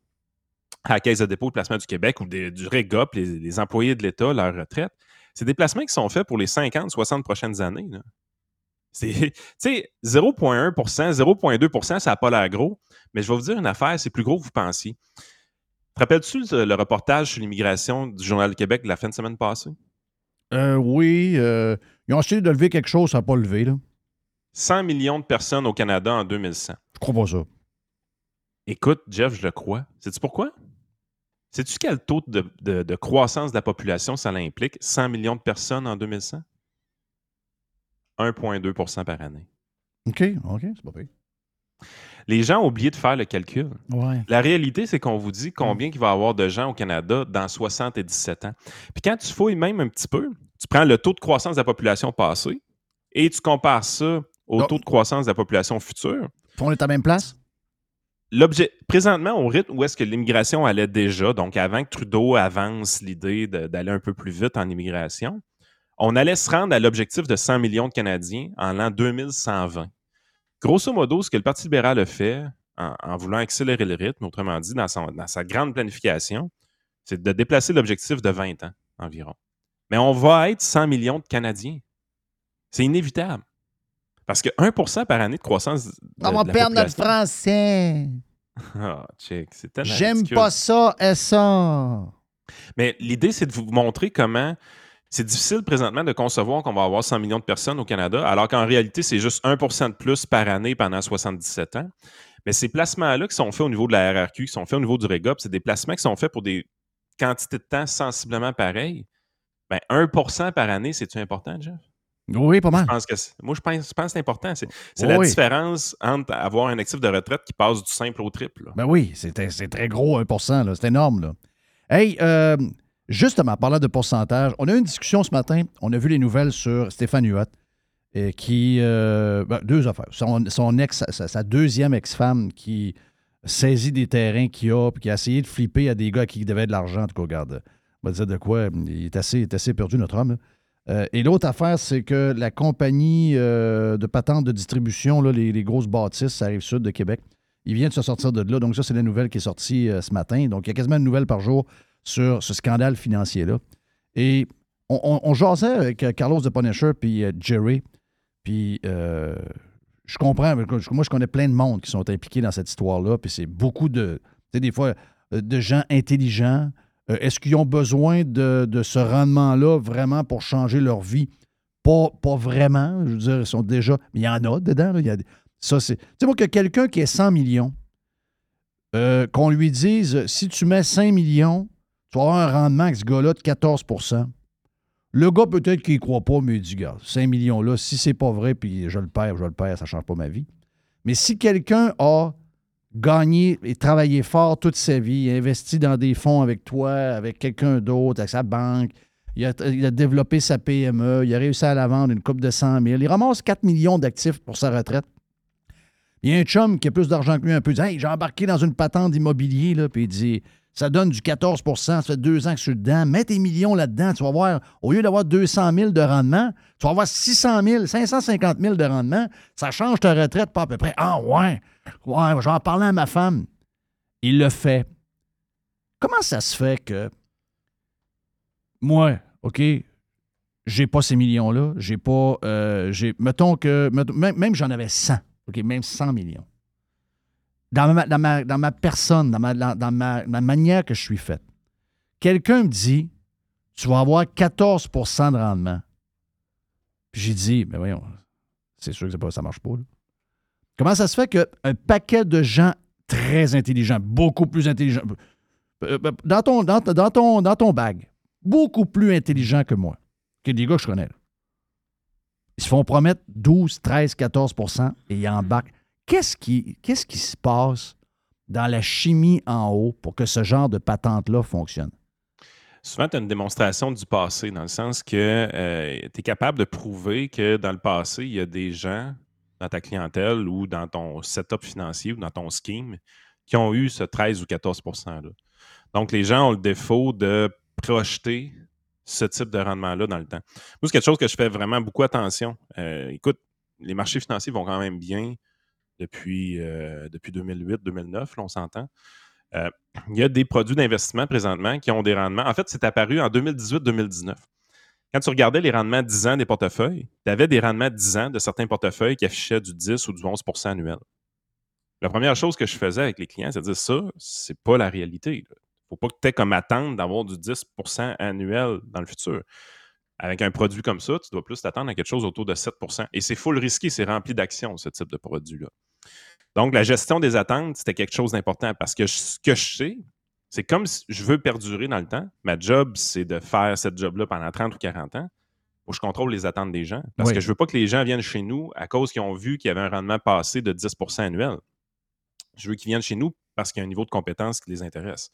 la Caisse de dépôt de placement du Québec ou du REGOP, les, employés de l'État, leur retraite, c'est des placements qui sont faits pour les 50, 60 prochaines années. là. C'est, tu sais, 0,1% 0,2% ça n'a pas l'air gros, mais je vais vous dire une affaire, c'est plus gros que vous pensiez. Te rappelles-tu le, reportage sur l'immigration du Journal du Québec de la fin de semaine passée? Euh, oui, euh, ils ont essayé de lever quelque chose, ça n'a pas levé. Là. 100 millions de personnes au Canada en 2100. Je crois pas ça. Écoute, Jeff, je le crois. Sais-tu pourquoi? Sais-tu quel taux de, de- de croissance de la population ça implique? 100 millions de personnes en 2100? 1,2% par année. OK, OK, c'est pas pire. Les gens ont oublié de faire le calcul. Ouais. La réalité, c'est qu'on vous dit combien il va y avoir de gens au Canada dans 60 et 17 ans. Puis quand tu fouilles même un petit peu, tu prends le taux de croissance de la population passée et tu compares ça au taux de croissance de la population future. On est à la même place? L'objet, présentement, au rythme où est-ce que l'immigration allait déjà, donc avant que Trudeau avance l'idée d'aller un peu plus vite en immigration, on allait se rendre à l'objectif de 100 millions de Canadiens en l'an 2120. Grosso modo, ce que le Parti libéral a fait en, en voulant accélérer le rythme, autrement dit, dans, son- dans sa grande planification, c'est de déplacer l'objectif de 20 ans environ. Mais on va être 100 millions de Canadiens. C'est inévitable. Parce que 1% par année de croissance. de- On va perdre notre français. Ah, check, c'est tellement J'aime pas ça et ça. Mais l'idée, c'est de vous montrer comment c'est difficile présentement de concevoir qu'on va avoir 100 millions de personnes au Canada, alors qu'en réalité, c'est juste 1 de plus par année pendant 77 ans. Mais ces placements-là qui sont faits au niveau de la RRQ, qui sont faits au niveau du REGOP, c'est des placements qui sont faits pour des quantités de temps sensiblement pareilles. Ben, 1% par année, c'est-tu important, Jeff? Oui, pas mal. Je pense que c'est- moi, je pense, je pense que c'est important. C'est Oui, la différence entre avoir un actif de retraite qui passe du simple au triple. là. Ben oui, c'est très gros, 1 là. C'est énorme, là. Hey, euh, Justement, parlant de pourcentage, on a eu une discussion ce matin. On a vu les nouvelles sur Stéphane Huot, euh, qui. euh, ben, deux affaires. Son, ex, sa, deuxième ex-femme qui saisit des terrains qu'il a, puis qui a essayé de flipper à des gars qui devaient de l'argent. En tout cas, regarde, on va dire de quoi. Il est assez, perdu, notre homme. Euh, et l'autre affaire, c'est que la compagnie de patente de distribution, les, grosses bâtisses, ça arrive sud de Québec, il vient de se sortir de là. Donc, ça, c'est la nouvelle qui est sortie ce matin. Donc, il y a quasiment une nouvelle par jour sur ce scandale financier-là. Et on, on, avec euh, Carlos de Punisher puis euh, Jerry. Puis, euh, je comprends. Moi, je connais plein de monde qui sont impliqués dans cette histoire-là. Puis, c'est beaucoup de, tu sais, des fois, de gens intelligents. Est-ce qu'ils ont besoin de, ce rendement-là vraiment pour changer leur vie? Pas, vraiment. Je veux dire, ils sont déjà. Mais il y en a dedans. Il y ça, c'est. Tu sais, moi, que quelqu'un qui est 100 millions, qu'on lui dise si tu mets 5 millions, tu vas avoir un rendement avec ce gars-là de 14% Le gars, peut-être qu'il ne croit pas, mais il dit, gars, 5 millions-là, si c'est pas vrai, puis je le perds, je le perds, ça ne change pas ma vie. Mais si quelqu'un a gagné et travaillé fort toute sa vie, investi dans des fonds avec toi, avec quelqu'un d'autre, avec sa banque, il a, développé sa PME, il a réussi à la vendre une coupe de 100 000, il ramasse 4 millions d'actifs pour sa retraite. Il y a un chum qui a plus d'argent que lui, un peu. Dit Hey, j'ai embarqué dans une patente d'immobilier, puis il dit Ça donne du 14% ça fait deux ans que je suis dedans. Mets tes millions là-dedans, tu vas voir, au lieu d'avoir 200 000 de rendement, tu vas avoir 600 000, 550 000 de rendement. Ça change ta retraite pas à peu près. Ah, ouais, ouais, je vais en parler à ma femme. Il le fait. Comment ça se fait que moi, OK, j'ai pas ces millions-là, j'ai pas. euh, j'ai, mettons que. même même j'en avais 100, OK, même 100 millions. Dans ma, personne, dans ma, manière que je suis faite, quelqu'un me dit Tu vas avoir 14% de rendement. Puis j'ai dit Mais voyons, c'est sûr que ça marche pas. Comment ça se fait qu'un paquet de gens très intelligents, beaucoup plus intelligents, euh, euh, dans ton, dans, dans bag, beaucoup plus intelligents que moi, que des gars que je connais, ils se font promettre 12, 13, 14% et ils embarquent. Qu'est-ce qui, se passe dans la chimie en haut pour que ce genre de patente-là fonctionne? Souvent, tu as une démonstration du passé, dans le sens que tu es capable de prouver que dans le passé, il y a des gens dans ta clientèle ou dans ton setup financier ou dans ton scheme qui ont eu ce 13 ou 14% là. Donc, les gens ont le défaut de projeter ce type de rendement-là dans le temps. Moi, c'est quelque chose que je fais vraiment beaucoup attention. Euh, écoute, les marchés financiers vont quand même bien depuis, euh, depuis 2008-2009, là, on s'entend. Euh, il y a des produits d'investissement présentement qui ont des rendements. En fait, c'est apparu en 2018-2019. Quand tu regardais les rendements 10 ans des portefeuilles, tu avais des rendements 10 ans de certains portefeuilles qui affichaient du 10 ou du 11% annuel. La première chose que je faisais avec les clients, c'est de dire ça, c'est pas la réalité. Il ne faut pas que tu aies comme attendre d'avoir du 10% annuel dans le futur. Avec un produit comme ça, tu dois plus t'attendre à quelque chose autour de 7% Et c'est full risqué, c'est rempli d'actions, ce type de produit-là. Donc, la gestion des attentes, c'était quelque chose d'important parce que je- ce que je sais, c'est comme si je veux perdurer dans le temps. Ma job, c'est de faire cette job-là pendant 30 ou 40 ans. Que je contrôle les attentes des gens. Parce Oui. que je veux pas que les gens viennent chez nous à cause qu'ils ont vu qu'il y avait un rendement passé de 10% annuel. Je veux qu'ils viennent chez nous parce qu'il y a un niveau de compétence qui les intéresse.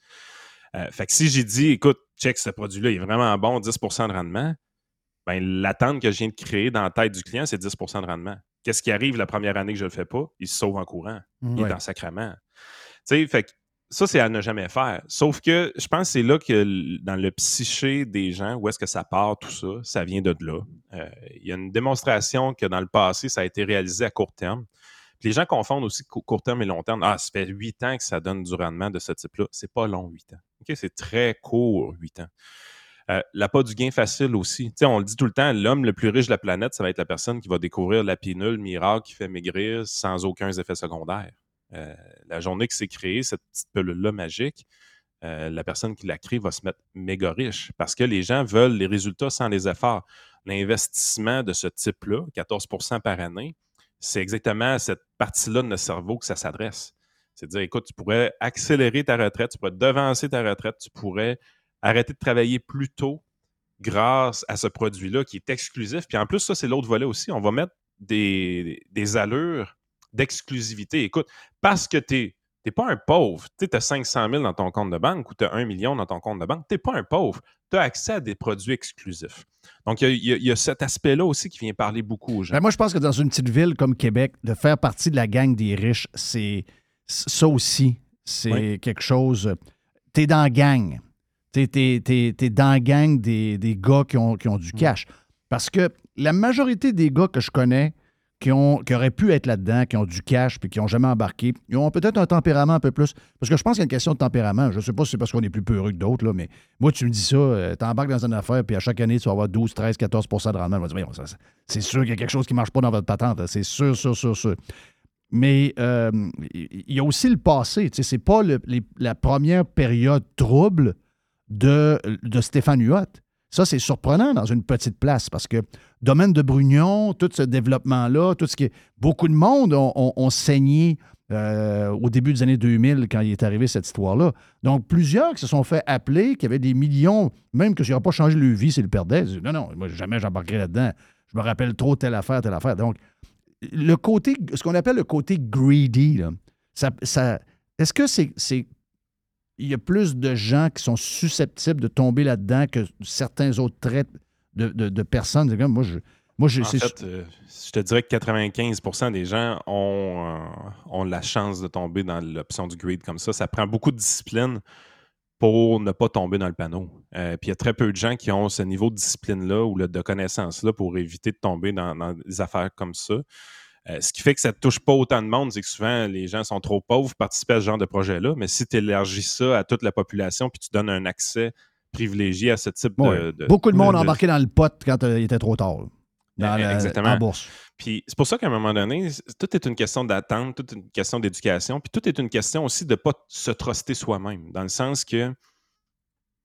Euh, fait que si j'ai dit, écoute, check ce produit-là, il est vraiment bon, 10% de rendement, ben, l'attente que je viens de créer dans la tête du client, c'est 10% de rendement. Qu'est-ce qui arrive la première année que je ne le fais pas? Il se sauve en courant. Il Ouais. est en sacrement. Tu sais, fait que ça, c'est à ne jamais faire. Sauf que je pense que c'est là que dans le psyché des gens, où est-ce que ça part, tout ça, ça vient de là. Euh, Il y a une démonstration que dans le passé, ça a été réalisé à court terme. Puis les gens confondent aussi cou- court terme et long terme. Ah, ça fait huit ans que ça donne du rendement de ce type-là. C'est pas long, huit ans. OK, C'est très court, huit ans. Euh, L'appât du gain facile aussi. On le dit tout le temps, l'homme le plus riche de la planète, ça va être la personne qui va découvrir la pilule miracle qui fait maigrir sans aucun effet secondaire. Euh, la journée que c'est créé, cette petite pilule-là magique, euh, la personne qui l'a créée va se mettre méga riche parce que les gens veulent les résultats sans les efforts. L'investissement de ce type-là, 14% par année, c'est exactement à cette partie-là de notre cerveau que ça s'adresse. C'est de dire, écoute, tu pourrais accélérer ta retraite, tu pourrais devancer ta retraite, tu pourrais arrêter de travailler plus tôt grâce à ce produit-là qui est exclusif. Puis en plus, ça, c'est l'autre volet aussi. On va mettre des, des allures d'exclusivité. Écoute, parce que tu T'es pas un pauvre. Tu as 500 000 dans ton compte de banque ou tu as 1 million dans ton compte de banque. T'es pas un pauvre. Tu as accès à des produits exclusifs. Donc, il y, y a cet aspect-là aussi qui vient parler beaucoup aux gens. Ben, moi, je pense que dans une petite ville comme Québec, de faire partie de la gang des riches, c'est ça aussi, c'est Oui. quelque chose. T'es dans la gang. T'es t'es- t'es- t'es dans la gang des, des gars qui ont, qui ont du cash. Parce que la majorité des gars que je connais qui, ont, qui auraient pu être là-dedans, qui ont du cash puis qui n'ont jamais embarqué, ils ont peut-être un tempérament un peu plus. Parce que je pense qu'il y a une question de tempérament. Je ne sais pas si c'est parce qu'on est plus peureux que d'autres, là, mais moi, tu me dis ça, euh, t'embarques dans une affaire, puis à chaque année, tu vas avoir 12, 13, 14% de rendement. Je vais dire, c'est sûr qu'il y a quelque chose qui ne marche pas dans votre patente. C'est sûr, sûr, sûr, sûr. Mais euh, il y a aussi le passé. Tu c'est pas le- les- la première période trouble de, Stéphane Huot. Ça, c'est surprenant dans une petite place parce que domaine de Brugnon, tout ce développement-là, tout ce qui. Beaucoup de monde ont, saigné euh, au début des années 2000 quand il est arrivé cette histoire-là. Donc, plusieurs qui se sont fait appeler, qui avaient des millions, même que n'aurait pas changé leur vie s'ils le perdaient. Non, non, moi, jamais j'embarquerai là-dedans. Je me rappelle trop telle affaire, telle affaire. Donc, le côté, ce qu'on appelle le côté greedy, là, ça, est-ce que c'est- il y a plus de gens qui sont susceptibles de tomber là-dedans que certains autres traits de, de- de personnes? Moi, je, moi, je, En fait, euh, je te dirais que 95% des gens ont, euh, ont la chance de tomber dans l'option du greed comme ça. Ça prend beaucoup de discipline pour ne pas tomber dans le panneau. Euh, Puis il y a très peu de gens qui ont ce niveau de discipline-là ou de connaissance-là pour éviter de tomber dans, dans des affaires comme ça. Euh, ce qui fait que ça ne touche pas autant de monde, c'est que souvent les gens sont trop pauvres pour participer à ce genre de projet-là. Mais si tu élargis ça à toute la population puis tu donnes un accès privilégié à ce type Ouais. de, de- Beaucoup de monde de- a embarqué dans le pot quand euh, il était trop tard. là. Dans Eh, la- Exactement. en bourse. Puis c'est pour ça qu'à un moment donné, tout est une question d'attente, tout est une question d'éducation, puis tout est une question aussi de ne pas se truster soi-même. Dans le sens que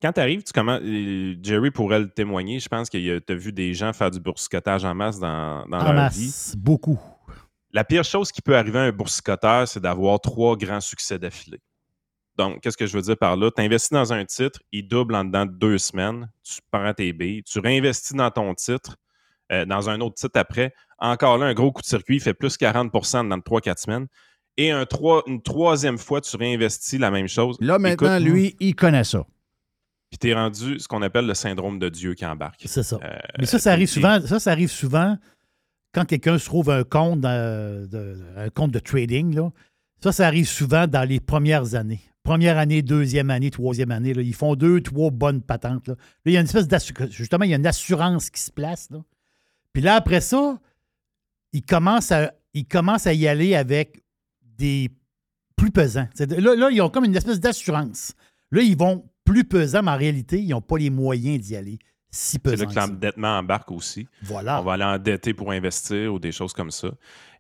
quand tu arrives, tu commences. euh, Jerry pourrait le témoigner, je pense que tu as vu des gens faire du boursicotage en masse dans, dans En leur masse, vie. beaucoup. La pire chose qui peut arriver à un boursicoteur, c'est d'avoir trois grands succès d'affilée. Donc, qu'est-ce que je veux dire par là? Tu investis dans un titre, il double en dedans de deux semaines, tu prends tes billes, tu réinvestis dans ton titre, euh, dans un autre titre après. Encore là, un gros coup de circuit, il fait plus 40% dans 3-4 semaines. Et un une troisième fois, tu réinvestis la même chose. Là, maintenant, Écoute, lui, il connaît ça. Puis tu es rendu ce qu'on appelle le syndrome de Dieu qui embarque. C'est ça. Euh, Mais ça, ça arrive souvent. Ça, ça arrive souvent quand quelqu'un se trouve un compte, de, un compte de trading. Là. Ça, ça arrive souvent dans les premières années. Première année, deuxième année, troisième année. là. Ils font deux, trois bonnes patentes. Là, Là, il y a une espèce d'assurance. Justement, il y a une assurance qui se place. Là. Puis là, après ça, ils commencent à, ils commencent à y aller avec des plus pesants. Là, là, ils ont comme une espèce d'assurance. Là, ils vont plus pesants, mais en réalité, ils n'ont pas les moyens d'y aller si C'est pesants. là que l'endettement embarque aussi. Voilà. On va aller endetter pour investir ou des choses comme ça.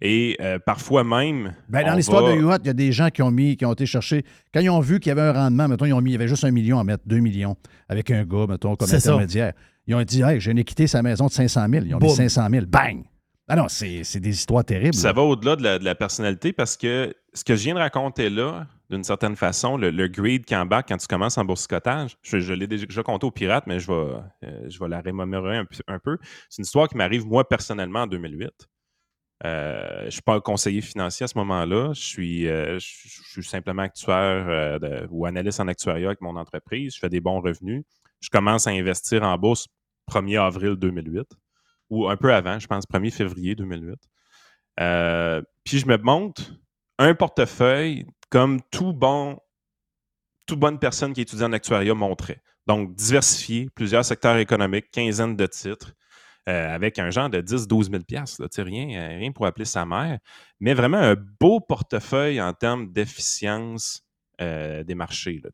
Et euh, parfois même. Ben, dans l'histoire va- de UHOT, il y a des gens qui ont mis, qui ont été chercher. Quand ils ont vu qu'il y avait un rendement, mettons, ils ont mis, il y avait juste un million à mettre, deux millions, avec un gars, mettons, comme C'est ça. intermédiaire. Ils ont dit, hey, j'ai quitté sa maison de 500 000. Ils ont mis Boum. 500 000. Bang! Ah non, c'est c'est des histoires terribles. Ça va au-delà de la personnalité parce que ce que je viens de raconter là, d'une certaine façon, le, le greed qui embarque quand tu commences en boursicotage, je, je l'ai déjà compté aux pirates, mais je vais, euh, la remémorer un, peu-. C'est une histoire qui m'arrive moi personnellement en 2008. Euh, je ne suis pas conseiller financier à ce moment-là. Je suis, euh, simplement actuaire ou analyste en actuariat avec mon entreprise. Je fais des bons revenus. Je commence à investir en bourse 1er avril 2008 ou un peu avant, je pense 1er février 2008. Euh, puis je me monte un portefeuille comme tout bon, toute bonne personne qui étudie en actuariat montrait. Donc, diversifié, plusieurs secteurs économiques, quinzaine de titres, euh, avec un genre de 10-12 000 là, rien, euh, rien pour appeler sa mère, mais vraiment un beau portefeuille en termes d'efficience euh, des marchés. là.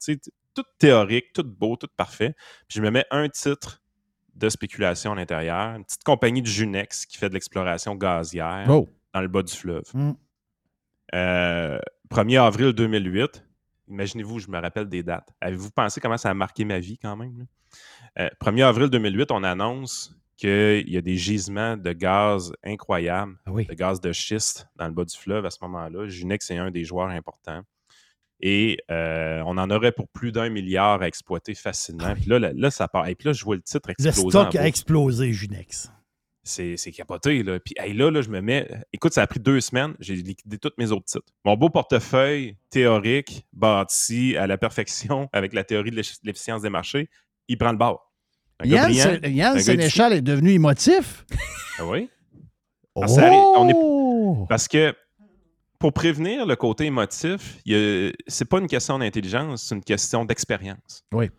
Tout théorique, tout beau, tout parfait. Puis je me mets un titre de spéculation à l'intérieur, une petite compagnie de Junex qui fait de l'exploration gazière Oh. dans le bas du fleuve. Mm. Euh, 1er avril 2008, imaginez-vous, je me rappelle des dates. Avez-vous pensé comment ça a marqué ma vie quand même? là? Euh, 1er avril 2008, on annonce qu'il y a des gisements de gaz incroyables, Ah oui. de gaz de schiste dans le bas du fleuve à ce moment-là. Junex est un des joueurs importants. Et euh, on en aurait pour plus d'un milliard à exploiter facilement. Puis là, là, là, ça part. Et puis là, je vois le titre Le exploser. en stock a explosé, Junex. C'est c'est capoté, là. Puis hey, là, là, je me mets. Écoute, ça a pris deux semaines. J'ai liquidé tous mes autres titres. Mon beau portefeuille théorique, bâti à la perfection avec la théorie de l'effi- l'efficience des marchés, il prend le bord. Yann, Sénéchal est devenu émotif. Ah oui? Parce, arrive- on est- Oh! parce que pour prévenir le côté émotif, c'est pas une question d'intelligence, c'est une question d'expérience. Oui.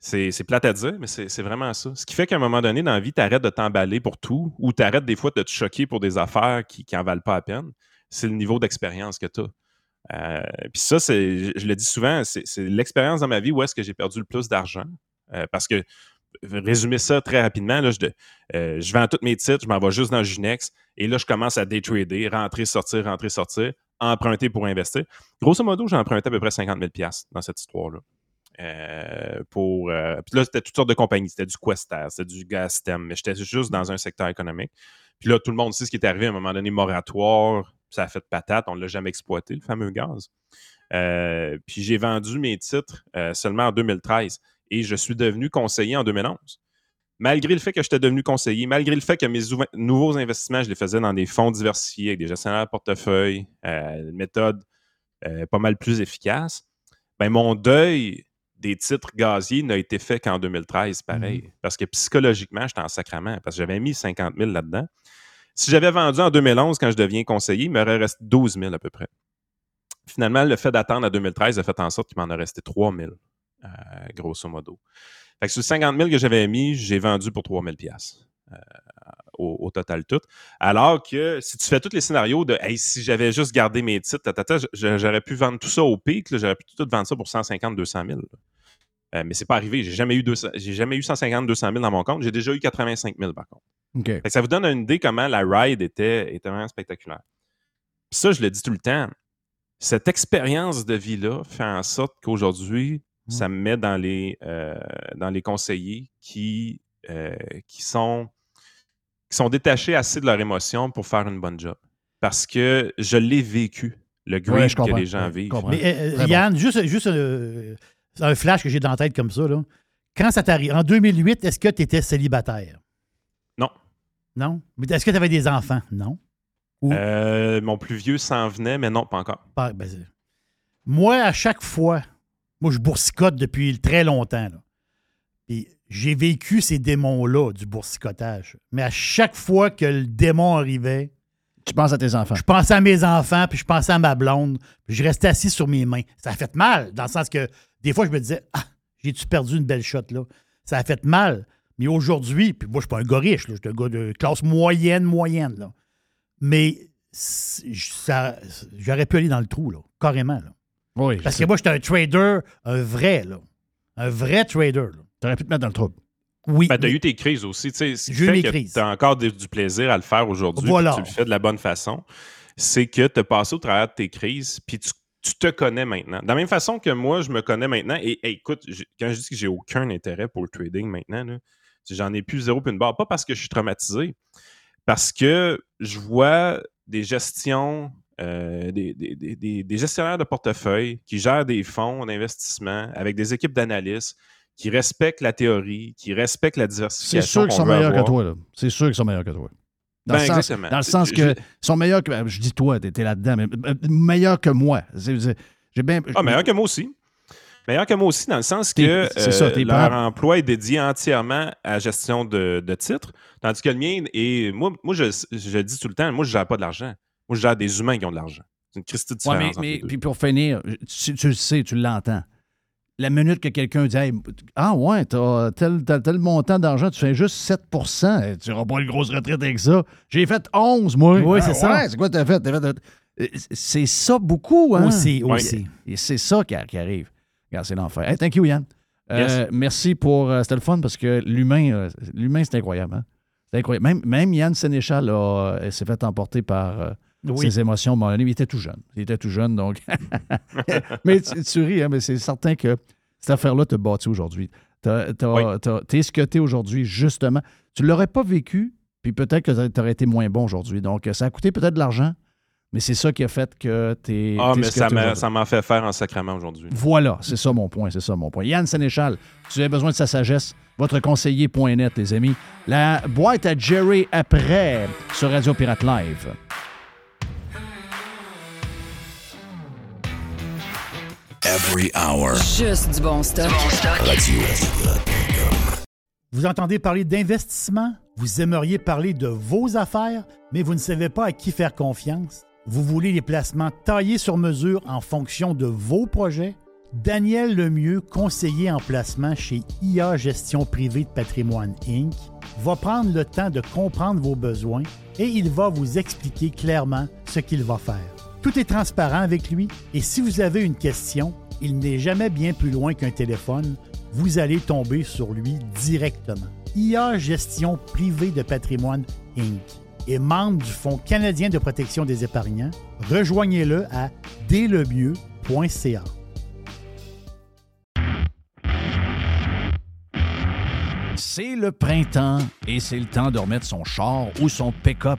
C'est plate à dire, mais c'est vraiment ça. Ce qui fait qu'à un moment donné, dans la vie, tu arrêtes de t'emballer pour tout ou tu arrêtes des fois de te choquer pour des affaires qui n'en valent pas la peine. C'est le niveau d'expérience que tu as. Puis ça, je, je le dis souvent, c'est l'expérience dans ma vie où est-ce que j'ai perdu le plus d'argent. Euh, parce que, résumer ça très rapidement, là, je, euh, je vends tous mes titres, je m'en vais juste dans Ginex et là, je commence à day trader, rentrer, sortir, rentrer, sortir, emprunter pour investir. Grosso modo, j'ai emprunté à peu près 50 000 dans cette histoire-là. Euh, pour, euh, puis là, c'était toutes sortes de compagnies. C'était du Questair, c'était du Gastem, mais j'étais juste dans un secteur économique. Puis là, tout le monde sait ce qui est arrivé à un moment donné, moratoire, ça a fait patate, on ne l'a jamais exploité, le fameux gaz. Euh, puis j'ai vendu mes titres seulement en 2013 et je suis devenu conseiller en 2011. Malgré le fait que j'étais devenu conseiller, malgré le fait que mes ouv- nouveaux investissements, je les faisais dans des fonds diversifiés avec des gestionnaires de portefeuille, une méthode pas mal plus efficace, ben mon deuil des titres gaziers n'a été fait qu'en 2013, pareil. Parce que psychologiquement, j'étais en sacrament, parce que j'avais mis 50 000 là-dedans. Si j'avais vendu en 2011, quand je deviens conseiller, il me resté 12 000 à peu près. Finalement, le fait d'attendre à 2013 a fait en sorte qu'il m'en a resté 3 000, euh, grosso modo. Fait que sur 50 000 que j'avais mis, j'ai vendu pour 3 000 piastres, euh, au, au total tout. Alors que si tu fais tous les scénarios de hey, si j'avais juste gardé mes titres, j'aurais pu vendre tout ça au pic, j'aurais pu tout vendre ça pour 150 200 000. là. Euh, mais c'est pas arrivé. J'ai jamais eu 200 j'ai jamais eu 150 200 000 dans mon compte. J'ai déjà eu 85 000 par contre. OK. Fait que ça vous donne une idée comment la ride était, était vraiment spectaculaire. Puis ça, je le dis tout le temps. Cette expérience de vie-là fait en sorte qu'aujourd'hui, ça me met dans les, euh, dans les conseillers qui, euh, qui, sont, qui sont détachés assez de leur émotion pour faire une bonne job. Parce que je l'ai vécu, le grief Ouais, que les gens Ouais, vivent. Mais euh. Yann, juste, juste euh, un flash que j'ai dans la tête comme ça. Là. Quand ça t'arrive, en 2008, est-ce que tu étais célibataire? Non. Non? Mais Est-ce que tu avais des enfants? Non. Ou- Euh, mon plus vieux s'en venait, mais non, pas encore. Pas- ben, c'est- moi, à chaque fois, moi, je boursicote depuis très longtemps. là. Puis j'ai vécu ces démons-là du boursicotage. Mais à chaque fois que le démon arrivait, Tu penses à tes enfants. je pensais à mes enfants, puis je pensais à ma blonde, puis je restais assis sur mes mains. Ça a fait mal, dans le sens que des fois, je me disais, ah, j'ai-tu perdu une belle shot là? Ça a fait mal. Mais aujourd'hui, puis moi, je suis pas un gars riche, là, je suis un gars de classe moyenne, moyenne. Là. Mais ça- j'aurais pu aller dans le trou, là, carrément. Là. Oui. Parce que moi, j'étais un trader, un vrai, là. Un vrai trader. là. Tu aurais pu te mettre dans le trouble. Oui. Ben, t'as mais- eu tes crises aussi. tu t'as encore des- du plaisir à le faire aujourd'hui. Voilà. Tu le fais de la bonne façon. C'est que tu as passé au travers de tes crises, puis tu, tu te connais maintenant. De la même façon que moi, je me connais maintenant. Et écoute, quand je dis que j'ai aucun intérêt pour le trading maintenant, j'en ai plus zéro puis une barre. Pas parce que je suis traumatisé, parce que je vois des gestions, euh, des, des- des- des- des gestionnaires de portefeuille qui gèrent des fonds d'investissement avec des équipes d'analystes qui respectent la théorie, qui respectent la C'est diversification. sûr qu'ils sont meilleurs que toi. C'est sûr qu'ils sont meilleurs que toi. Dans, Ben, le, sens, exactement. dans le sens que je- ils sont meilleurs que. Je dis toi, t'es là-dedans, mais euh, meilleurs que moi. J'ai bien. Ah, meilleur que moi aussi. Meilleur que moi aussi, dans le sens que c'est ça, euh, t'es leur pas- emploi est dédié entièrement à la gestion de, de titres, tandis que le mien, et moi, moi je, je le dis tout le temps, moi, je ne gère pas de l'argent. Moi, je gère des humains qui ont de l'argent. C'est une christie de Ouais, différence mais, mais- puis pour finir, tu, tu le sais, tu l'entends. La minute que quelqu'un dit Hey, Ah ouais, t'as tel, tel, tel montant d'argent, tu fais juste 7 eh, Tu n'auras pas une grosse retraite avec ça. J'ai fait 11, moi. Oui, Ah, c'est ça. c'est quoi t'as fait? T'as fait- Euh, C'est ça beaucoup, hein? Aussi, aussi. Et c'est ça qui, arrive. Regarde, c'est l'enfer. Hey, thank you, Yann. Euh. Merci pour. euh, C'était le fun parce que l'humain, euh, l'humain, c'est incroyable. Hein? C'est incroyable. Même, même Yann Sénéchal s'est fait emporter par Oui. ses émotions. moment donné. il était tout jeune. Il était tout jeune, donc. mais tu, tu ris, hein, mais c'est certain que cette affaire-là te bâti aujourd'hui. T'es ce que t'es aujourd'hui, justement. Tu l'aurais pas vécu, puis peut-être que tu aurais été moins bon aujourd'hui. Donc, ça a coûté peut-être de l'argent, Mais c'est ça qui a fait que t'es. Ah, mais ça m'a, aujourd'hui. ça m'a fait faire en sacrement aujourd'hui. Voilà, c'est ça mon point, c'est ça mon point. Yann Sénéchal, vous avez besoin de sa sagesse, votre conseiller.net, les amis. La boîte à Jerry après sur Radio Pirate Live. Every hour. Juste du bon stock. Radio. Vous entendez parler d'investissement? Vous aimeriez parler de vos affaires, mais vous ne savez pas à qui faire confiance? Vous voulez les placements taillés sur mesure en fonction de vos projets? Daniel Lemieux, conseiller en placement chez IA Gestion privée de patrimoine Inc., va prendre le temps de comprendre vos besoins et il va vous expliquer clairement ce qu'il va faire. Tout est transparent avec lui et si vous avez une question, il n'est jamais bien plus loin qu'un téléphone. Vous allez tomber sur lui directement. IA Gestion privée de patrimoine Inc. est membre du Fonds canadien de protection des épargnants. Rejoignez-le à délemieux.ca. C'est le printemps et c'est le temps de remettre son char ou son pick-up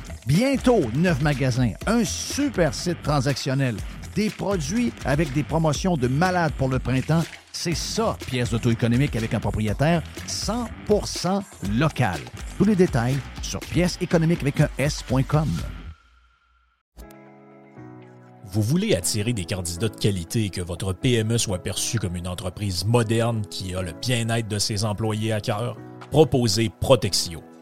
Bientôt, neuf magasins, un super site transactionnel, des produits avec des promotions de malades pour le printemps. C'est ça, pièce d'auto-économique avec un propriétaire 100% local. Tous les détails sur pièce économique avec un S.com. Vous voulez attirer des candidats de qualité et que votre PME soit perçue comme une entreprise moderne qui a le bien-être de ses employés à cœur? Proposez Protexio,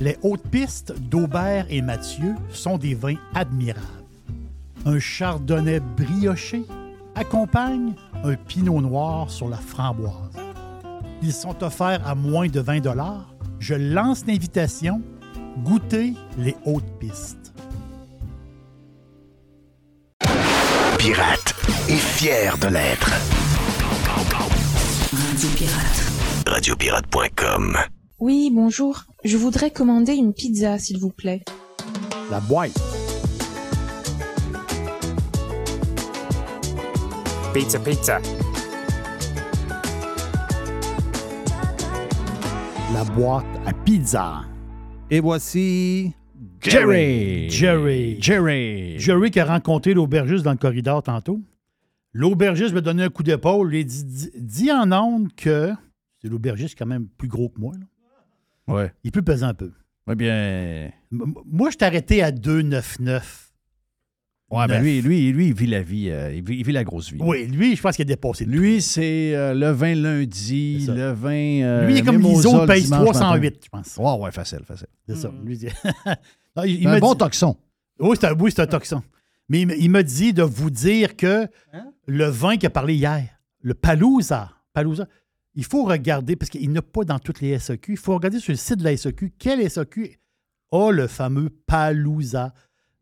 Les hautes pistes d'Aubert et Mathieu sont des vins admirables. Un chardonnay brioché accompagne un pinot noir sur la framboise. Ils sont offerts à moins de 20 Je lance l'invitation. Goûtez les hautes pistes. Pirate est fier de l'être. Radio Pirate. Radiopirate.com Oui, bonjour. Je voudrais commander une pizza, s'il vous plaît. La boîte. Pizza, pizza. La boîte à pizza. Et voici Jerry. Jerry. Jerry. Jerry qui a rencontré l'aubergiste dans le corridor tantôt. L'aubergiste me donnait un coup d'épaule et dit, dit, dit en ondes que c'est l'aubergiste quand même plus gros que moi. là. Ouais. Il peut peser un peu. Bien. M- moi, je t'ai arrêté à 2,99. Ouais, mais Neuf. lui, lui, lui, il vit la vie, euh, il, vit, il vit la grosse vie. Oui, lui, je pense qu'il a dépassé. le Lui, c'est euh, le vin lundi, C'est ça. le vin. euh, Lui, il est comme l'ISO, dimanche 308, matin. je pense. Ouais, ouais, facile, facile. C'est ça. Hmm. Lui, il- Non, il- il C'est un bon dit- toxon. Oui, c'est un, oui, c'est un toxon. Mais il, m- il m'a dit de vous dire que Hein? le vin qu'il a parlé hier, le Palouza, Palouza, il faut regarder, parce qu'il n'a pas dans toutes les SAQ, il faut regarder sur le site de la SAQ quel SAQ a le fameux Palouza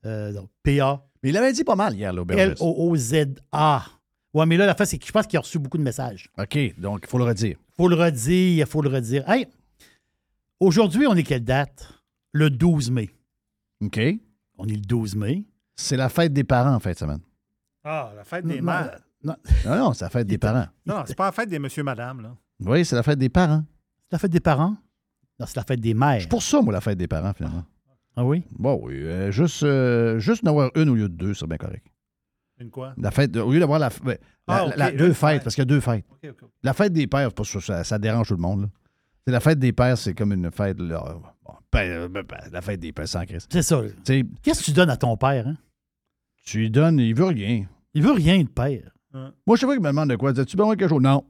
Euh, donc, P-A. Mais il avait dit pas mal hier, l'aubergiste. L-O-O-Z-A. Ouais, mais là, la fin, c'est que je pense qu'il a reçu beaucoup de messages. OK, donc il faut le redire. faut le redire, il faut le redire. Hey, aujourd'hui, on est quelle date? Le 12 mai. OK. On est le 12 mai. C'est la fête des parents en fin de semaine. Ah, la fête des mères. Non. Non, non, c'est la fête des parents. Non, c'est pas la fête des monsieur-madame, là. Oui, c'est la fête des parents. C'est la fête des parents? Non, c'est la fête des mères. C'est pour ça, moi, la fête des parents, finalement. Ah oui? Bon, oui. euh, juste, euh, juste en avoir une au lieu de deux, c'est bien correct. Une quoi? La fête, au lieu d'avoir la, la- Ah, la- deux fête. fêtes, parce qu'il y a deux fêtes. La fête des pères, pas ça, ça, ça dérange tout le monde. là. La fête des pères, c'est comme une fête. là, bon, ben, euh, ben, ben, la fête des pères sans Christ. C'est ça. Qu'est-ce que tu donnes à ton père? Hein? tu lui donnes, il veut rien. Il veut rien de père. Moi, je sais pas qu'il me demande de quoi. Dis-tu besoin de quelque chose? Non.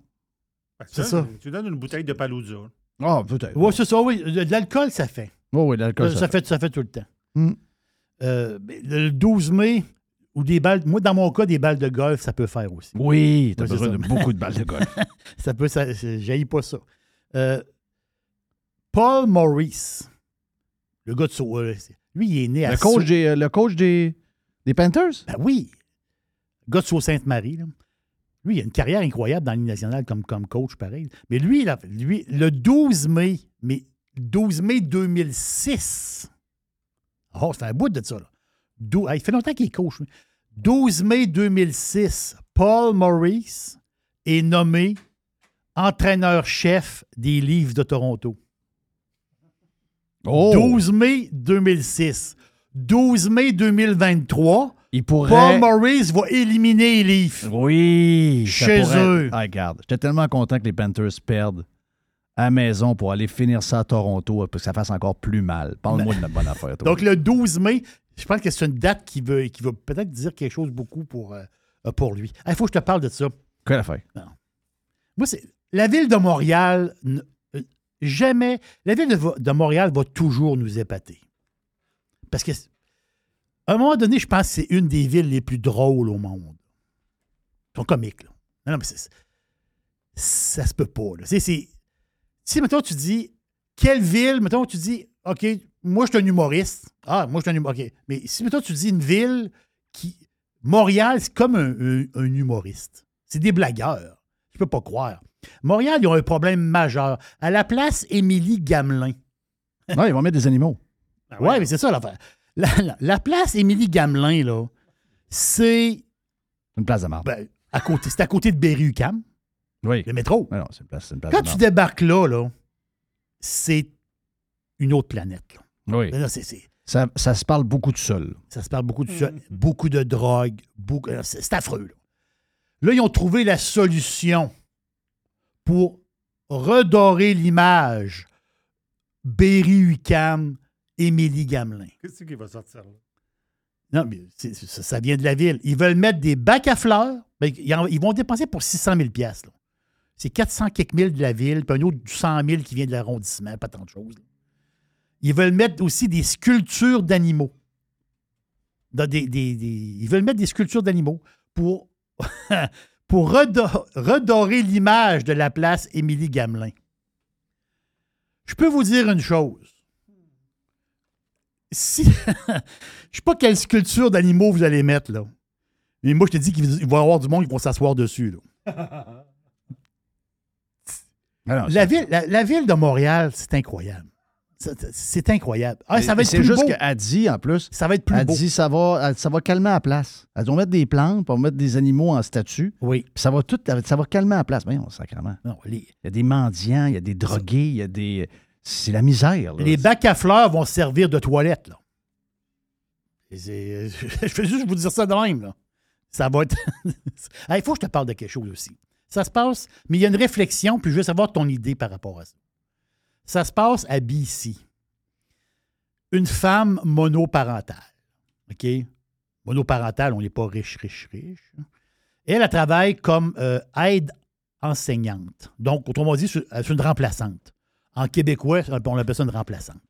Ben, C'est tu ça. donnes- Tu donnes une bouteille de Palouza. Ah, peut-être. Oui, c'est ça, oui. De l'alcool, ça fait. Oh, oui, l'alcool, ça, ça fait. ça fait tout le temps. Hmm. Euh, ben, le 12 mai, ou des balles. Moi, dans mon cas, des balles de golf, ça peut faire aussi. Oui, t'as Oui, c'est besoin de beaucoup de balles de golf. ça peut. Ça, j'haïs pas ça. Euh, Paul Maurice, le gars de Saut. euh, Lui, il est né à Le coach, Sault- des, le coach des, des Panthers? Ben oui. Le gars de Sault-Sainte-Marie. là. Lui, il a une carrière incroyable dans Ligue nationale comme, comme coach, pareil. Mais lui, là, lui, le 12 mai, mais 12 mai 2006. Oh, c'est un bout de ça, là. Dou- il fait longtemps qu'il est coach. lui. 12 mai 2006, Paul Maurice est nommé entraîneur-chef des Leafs de Toronto. Oh! 12 mai 2006. 12 mai 2023, Il pourrait. Paul Maurice va éliminer les Leafs. Oui! Chez pourrait- eux. Ah, regarde, j'étais tellement content que les Panthers perdent à la maison pour aller finir ça à Toronto pour que ça fasse encore plus mal. Parle-moi de notre bonne affaire, toi. Donc, le 12 mai, je pense que c'est une date qui veut, qui va peut-être dire quelque chose beaucoup pour, euh, pour lui. Il faut que je te parle de ça. Quelle affaire? Moi, c'est. La ville de Montréal, euh, jamais. La ville de, de Montréal va toujours nous épater. Parce que, à un moment donné, je pense que c'est une des villes les plus drôles au monde. Ils sont comiques, là. Non, non, mais c'est. Ça se peut pas, là. C'est. c'est- Si, mettons, tu dis. Quelle ville, mettons, tu dis. OK, moi, je suis un humoriste. Ah, moi, je suis un humoriste. OK. Mais si, mettons, tu dis une ville qui. Montréal, c'est comme un, un- un humoriste. C'est des blagueurs. Je peux pas croire. Montréal, ils ont un problème majeur. À la place Émilie Gamelin. Non, ils vont mettre des animaux. ouais, mais c'est ça l'affaire. La, la- la place Émilie Gamelin, là, c'est. Une place de marde. ben, à côté, c'est à côté de Berry-UQAM, oui. le métro. Non, non, c'est une place, c'est une place Quand de tu marde. débarques là, là, c'est une autre planète. là. Oui. Là, c'est- c'est- Ça, ça se parle beaucoup de sol. Ça se parle beaucoup de ça, beaucoup de drogue, beaucoup, euh, c'est c'est affreux. Là. Là, ils ont trouvé la solution pour redorer l'image Berry-UQAM, Émilie Gamelin. Qu'est-ce qui va sortir là? Non, mais ça, ça vient de la ville. Ils veulent mettre des bacs à fleurs. Ben, ils, vont dépenser pour 600 000 piastres, là. C'est 400 quelques mille de la ville, puis un autre 100 000 qui vient de l'arrondissement, pas tant de choses. là. Ils veulent mettre aussi des sculptures d'animaux. Dans des- des- des- ils veulent mettre des sculptures d'animaux pour, pour redo- redorer l'image de la place Émilie Gamelin. Je peux vous dire une chose. Si. Je sais pas quelle sculpture d'animaux vous allez mettre, là. Mais moi, je te dis qu'il va y avoir du monde qui vont s'asseoir dessus, là. La ville, la, la ville de Montréal, c'est incroyable. C'est- incroyable. Ah, ça va Mais être C'est plus juste qu'elle dit, en plus, Ça va être plus elle beau. dit ça va, ça va calmer à place. Elles vont mettre des plantes, on va mettre des animaux en statue. Oui. Puis ça va tout, ça va calmer à place. Voyons, sacrément. Non, les, Il y a des mendiants, il y a des drogués, il y a des. C'est la misère. les bacs à fleurs vont servir de toilette, Je fais juste vous dire ça de même, là. Ça va être. Il faut que je te parle de quelque chose aussi. Ça se passe, mais il y a une réflexion, puis je veux savoir ton idée par rapport à ça. Ça se passe à BC. Une femme monoparentale. OK? Monoparentale, on n'est pas riche, riche, riche. Elle, elle travaille comme euh, aide enseignante. Donc, autrement dit, c'est c'est une remplaçante. En québécois, on appelle ça une remplaçante.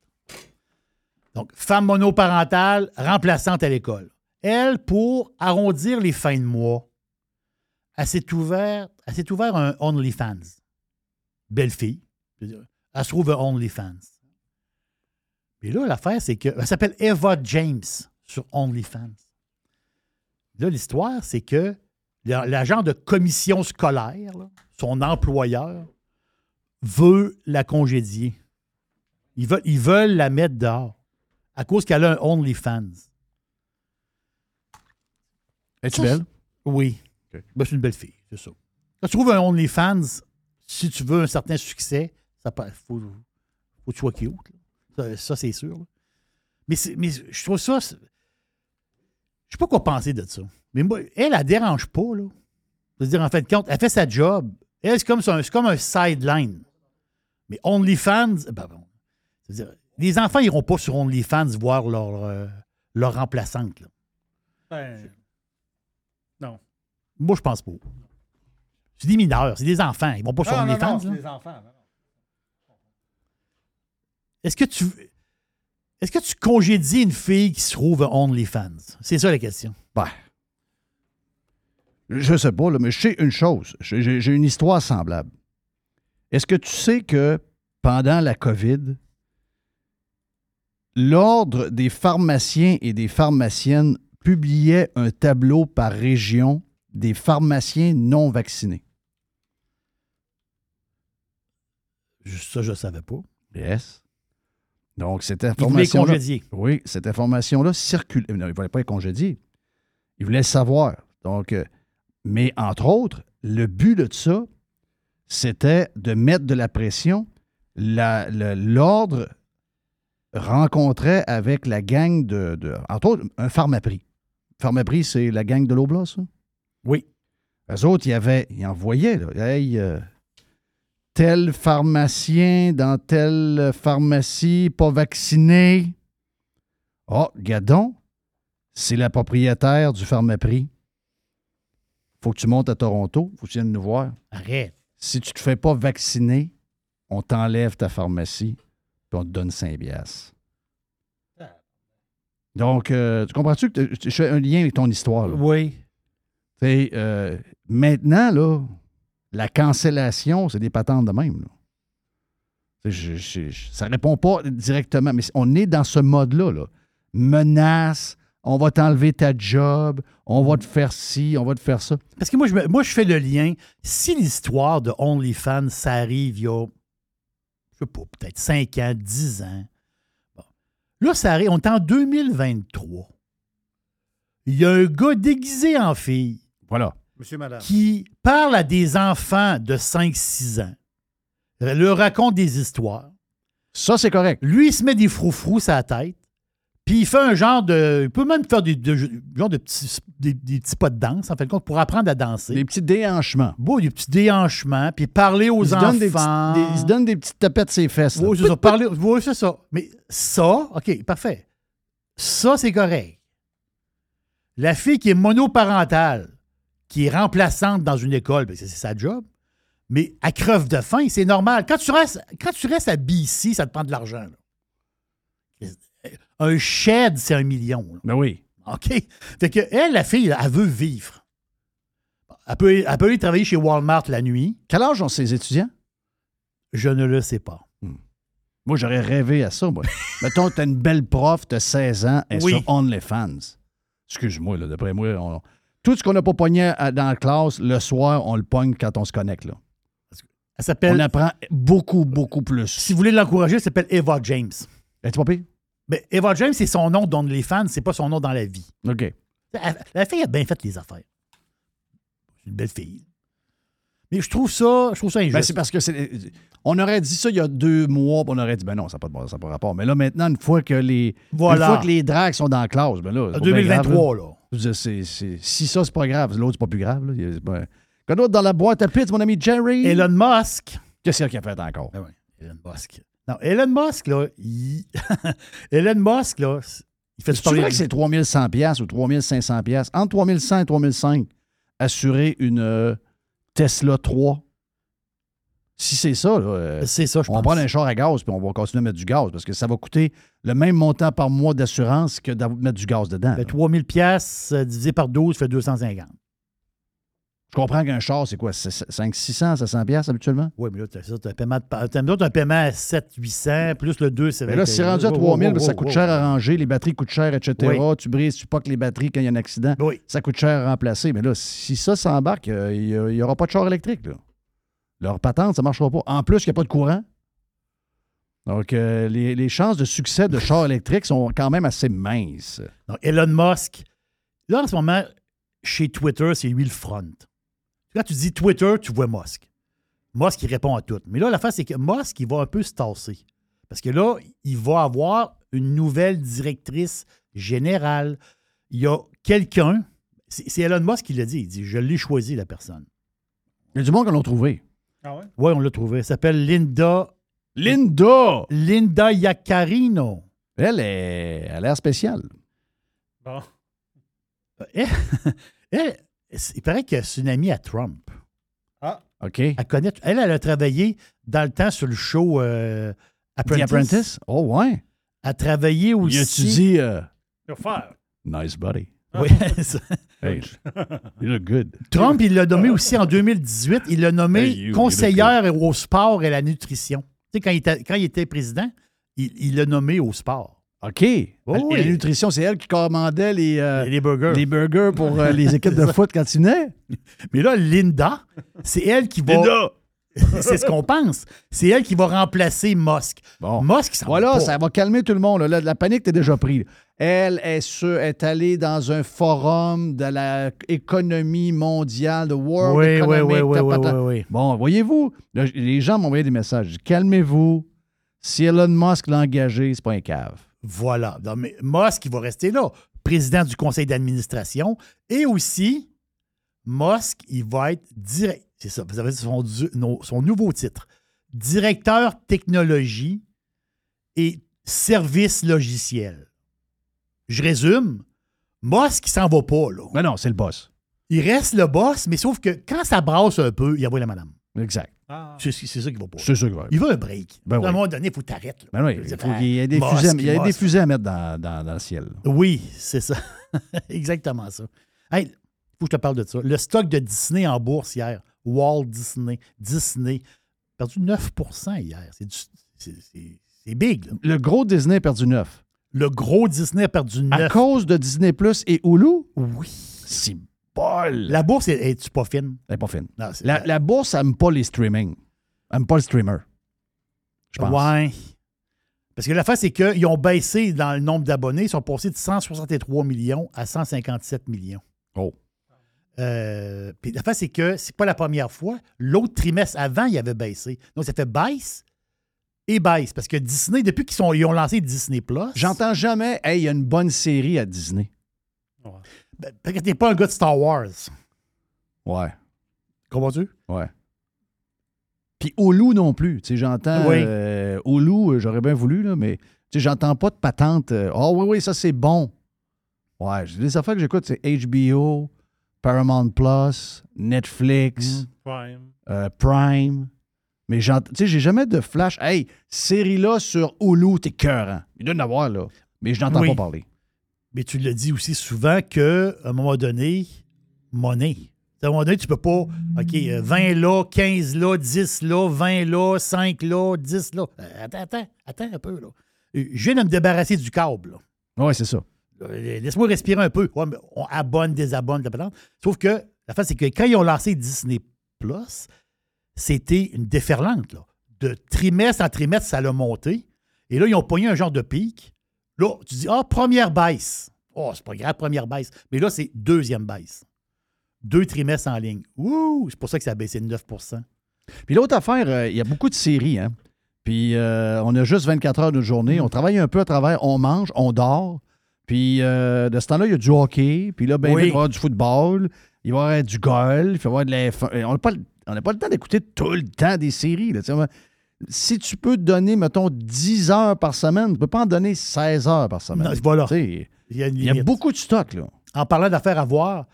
Donc, femme monoparentale, remplaçante à l'école. Elle, pour arrondir les fins de mois, elle s'est ouverte, ouvert un OnlyFans. Belle fille. Elle se trouve un OnlyFans. Mais là, l'affaire, c'est que. Elle s'appelle Eva James sur OnlyFans. Là, l'histoire, c'est que la- l'agent de commission scolaire, son employeur, veut la congédier. Ils veulent, ils veulent la mettre dehors à cause qu'elle a un OnlyFans. Es-tu belle? Oui. Ben, c'est une belle fille, c'est ça. Quand tu trouves un OnlyFans, si tu veux un certain succès, ça il faut, faut que tu sois cute. Ça, ça, c'est sûr. là. Mais, mais je trouve ça. Je sais pas quoi penser de ça. Mais moi, elle, elle dérange pas, là. Je veux dire, en fin de compte, elle fait sa job. Elle, c'est comme, ça- c'est comme un sideline. Mais OnlyFans, ben bon. Je veux dire, les enfants iront pas sur OnlyFans voir leur, euh, leur remplaçante. Là. Ben, non. Moi, je pense pas. C'est des mineurs, c'est des enfants. Ils vont pas sur non, non, OnlyFans. non, c'est là. des enfants. non, non. Est-ce que tu est-ce que tu congédies une fille qui se trouve à OnlyFans? C'est ça la question. Ben, je sais pas, là, mais je sais une chose. J'ai une histoire semblable. Est-ce que tu sais que pendant la COVID, l'Ordre des pharmaciens et des pharmaciennes publiait un tableau par région des pharmaciens non vaccinés? Ça, je ne savais pas. Yes. Donc, cette information. congédier. Oui, cette information-là circule. Non, il ne voulait pas être congédier. Il voulait le savoir. Donc, euh, mais entre autres, le but de ça, c'était de mettre de la pression. L'ordre rencontrait avec la gang de, de- Entre autres, un pharmaprix. Pharmaprix, c'est la gang de l'Oblast, ça? Oui. Eux autres, il y avait, ils envoyaient, là, hey, euh, tel pharmacien dans telle pharmacie pas vacciné. Oh, gadon, c'est la propriétaire du pharmaprix. Faut que tu montes à Toronto, faut que tu viennes nous voir. Arrête. Si tu te fais pas vacciner, on t'enlève ta pharmacie, puis on te donne 5 piastres. Donc, euh, tu comprends-tu que je fais un lien avec ton histoire? Là? Oui. Euh, maintenant, là, la cancellation, c'est des patentes de même. Là. Je- je- je- ça répond pas directement, mais on est dans ce mode-là. Là. Menace, on va t'enlever ta job, on va te faire ci, on va te faire ça. Parce que moi, je, me- moi, je fais le lien. Si l'histoire de OnlyFans, ça arrive il y a, je sais pas, peut-être 5 ans, 10 ans. Bon. Là, ça arrive, on est en 2023. Il y a un gars déguisé en fille. Voilà. Monsieur, madame. Qui parle à des enfants de 5-6 ans, leur raconte des histoires. Ça, c'est correct. Lui, il se met des froufrous à la tête. Puis il fait un genre de. Il peut même faire des, de- genre de petits, des, des petits pas de danse, en fait, compte, pour apprendre à danser. Des petits déhanchements. Bon, des petits déhanchements, puis parler aux enfants. des petits- des- ils se donnent des petites tapettes ses fesses. Oui, c'est ça. Parler, oui, c'est ça. Mais ça, OK, parfait. Ça, c'est correct. La fille qui est monoparentale, qui est remplaçante dans une école, ben, c'est c'est sa job, mais à creuve de faim, c'est normal. Quand tu restes, quand tu restes à BC, ça te prend de l'argent. Un shed, c'est un million. là. Ben oui. OK? Fait que elle, la fille, elle veut vivre. Elle peut, elle peut aller travailler chez Walmart la nuit. Quel âge ont ces étudiants? Je ne le sais pas. Moi, j'aurais rêvé à ça, moi. Mettons, t'as une belle prof, t'as 16 ans, elle est Oui. sur OnlyFans. Excuse-moi, là, d'après moi, on- tout ce qu'on n'a pas pogné à- dans la classe, le soir, on le pogne quand on se connecte, là. Elle s'appelle. On apprend beaucoup, beaucoup plus. Si vous voulez l'encourager, elle s'appelle Eva James. Es-tu pas pire? Ben, Eva James, c'est son nom d'OnlyFans, c'est pas son nom dans la vie. OK. La fille a bien fait les affaires. C'est une belle fille. Mais je trouve ça, je trouve ça injuste. Ben, c'est parce que c'est. On aurait dit ça il y a deux mois, on aurait dit, ben non, ça n'a pas, de bon- ça a pas rapport. Mais là, maintenant, une fois que les, Voilà. une fois que les drags sont dans la classe, ben là. c'est En pas bien 2023, grave, là. Si ça, c'est pas grave, l'autre, c'est pas plus grave. Là. Il y a- c'est pas- Quoi d'autre dans la boîte à pizza, mon ami Jerry? Elon Musk. Qu'est-ce qu'il a fait encore? Ben ouais, Elon Musk. Non, Elon Musk, là, il... Elon Musk, là, il fait C'est vrai que c'est 3100 pièces ou 3500 pièces. Entre 3100 et 3005, assurer une euh, Tesla 3. Si c'est ça, là, euh, C'est ça, je on pense. prendre un char à gaz puis on va continuer à mettre du gaz parce que ça va coûter le même montant par mois d'assurance que de mettre du gaz dedans. Ben, 3000 pièces divisé par 12 fait 250. Je comprends qu'un char, c'est quoi? 5, 600, 700 piastres habituellement? Oui, mais là, ça, t'as un paiement, de, un paiement à 7, 800, plus le 2, c'est Mais là, c'est rendu à Oh, 3000, oh, ça coûte cher à ranger, les batteries coûtent cher, etc. Oui. Tu brises, tu poques les batteries quand il y a un accident. Ça coûte cher à remplacer. Mais là, si ça s'embarque, euh, il n'y aura pas de char électrique. Là. Leur patente, ça ne marchera pas. En plus, il n'y a pas de courant. Donc, euh, les, les chances de succès de chars électriques sont quand même assez minces. Donc, Elon Musk, là, en ce moment, chez Twitter, c'est lui le front. Quand tu dis Twitter, tu vois Musk. Musk, il répond à tout. Mais là, la face, c'est que Musk, il va un peu se tasser. Parce que là, il va avoir une nouvelle directrice générale. Il y a quelqu'un, c'est Elon Musk qui l'a dit, il dit, je l'ai choisi, la personne. Il y a du monde qui l'ont trouvé. Ah ouais? Oui, on l'a trouvé. Elle s'appelle Linda. Linda! Linda Iaccarino. Elle, est, elle a l'air spéciale. Bon. Elle, elle, il paraît que c'est une amie à Trump. Ah. OK. Elle connaît. Elle, elle a travaillé dans le temps sur le show euh, Apprentice. The Apprentice? Oh, ouais. Elle a travaillé aussi. Y a-tu dit euh, faire. nice buddy? Oui, ça. Hey, you look good. Trump, il l'a nommé aussi en 2018. Il l'a nommé Hey, you, you conseillère au sport et à la nutrition. Tu sais, quand il était, quand il était président, il il l'a nommé au sport. OK. Et oui. la nutrition, c'est elle qui commandait les, euh, Les burgers. les burgers pour euh, les équipes de foot quand ils venaient. Mais là, Linda, c'est elle qui va. Linda! c'est ce qu'on pense. C'est elle qui va remplacer Musk. Bon. Musk, ça Voilà, va pas. ça va calmer tout le monde. là. Là, la panique t'es déjà pris. Elle est, sur- est allée dans un forum de l'économie mondiale, de World Oui, oui, Economic. oui, oui, tapata. oui, oui. Bon, voyez-vous, là, les gens m'ont envoyé des messages. Calmez-vous. Si Elon Musk l'a engagé, c'est pas un cave. Voilà. Non, mais Musk, il va rester là, président du conseil d'administration. Et aussi, Musk, il va être direct. C'est ça, vous avez son, son nouveau titre. Directeur technologie et services logiciels. Je résume. Musk, il s'en va pas, là. Mais non, c'est le boss. Il reste le boss, mais sauf que quand ça brasse un peu, il envoie la madame. Exact. C'est c'est ça qu'il va pas. C'est ça qu'il va. Il veut un break. Ben à un oui. moment donné, il faut que tu arrêtes. Ben oui, il, faut qu'il y ait des fusées, à- il y a des fusées à mettre dans, dans- dans le ciel. Oui, c'est ça. Exactement ça. Hey, faut que je te parle de ça. Le stock de Disney en bourse hier, Walt Disney, Disney, perdu 9% hier. C'est du- c'est- c'est- c'est big. là. Le gros Disney a perdu 9. Le gros Disney a perdu 9. À cause de Disney Plus et Hulu? Oui. C'est bol. La bourse, est- est-tu pas fine? Elle n'est pas fine. Non, La, la bourse n'aime pas les streaming. Elle n'aime pas le streamer. Je pense. Ouais. Parce que la face, c'est qu'ils ont baissé dans le nombre d'abonnés. Ils sont passés de 163 millions à 157 millions. Oh. Euh, puis la face, c'est que c'est pas la première fois. L'autre trimestre avant, il avait baissé. Donc, ça fait baisse et baisse. Parce que Disney, depuis qu'ils sont- ils ont lancé Disney Plus. J'entends jamais, hey, il y a une bonne série à Disney. Ben, Parce que t'es pas un gars de Star Wars. Ouais. Comprends-tu? Ouais. Puis Hulu non plus. Tu sais, j'entends. Oui. euh, Hulu, euh, j'aurais bien voulu, là, mais tu sais, j'entends pas de patente. euh, Ah oui, oui, ça c'est bon. Ouais, j'ai des affaires que j'écoute, c'est HBO, Paramount Plus, Netflix, Prime. euh, Prime. Mais tu sais, j'ai jamais de flash. Hey, série-là sur Hulu, t'es cœurant. Il doit en avoir, là. Mais je n'entends Oui. pas parler. Mais tu le dis aussi souvent qu'à un moment donné, monnaie. À un moment donné, tu peux pas, OK, euh, 20 là, 15 là, 10 là, 20 là, 5 là, 10 là. Euh, Attends, attends, attends un peu, là. Euh, Je viens de me débarrasser du câble. Ouais, c'est ça. Euh, Laisse-moi respirer un peu. Ouais, mais on abonne, désabonne, la patente. Sauf que la face, c'est que quand ils ont lancé Disney Plus, c'était une déferlante. Là. De trimestre en trimestre, ça l'a monté. Et là, ils ont pogné un genre de pic. Là, tu dis, ah, première baisse. Oh, c'est pas grave, première baisse. Mais là, c'est deuxième baisse. Deux trimestres en ligne. Ouh, c'est pour ça que ça a baissé de 9% Puis l'autre affaire, euh, il y a beaucoup de séries, hein. Puis euh, on a juste 24 heures de journée. On travaille un peu à travers, on mange, on dort. Puis euh, de ce temps-là, il y a du hockey. Puis là, ben, Oui. il va y avoir du football. Il va y avoir du golf. Il va y avoir de la F1. On n'a pas, pas le temps d'écouter tout le temps des séries. là, si tu peux donner, mettons, 10 heures par semaine, tu ne peux pas en donner 16 heures par semaine. Non, voilà. Il y a, Il y beaucoup de stock, là. En parlant d'affaires à voir,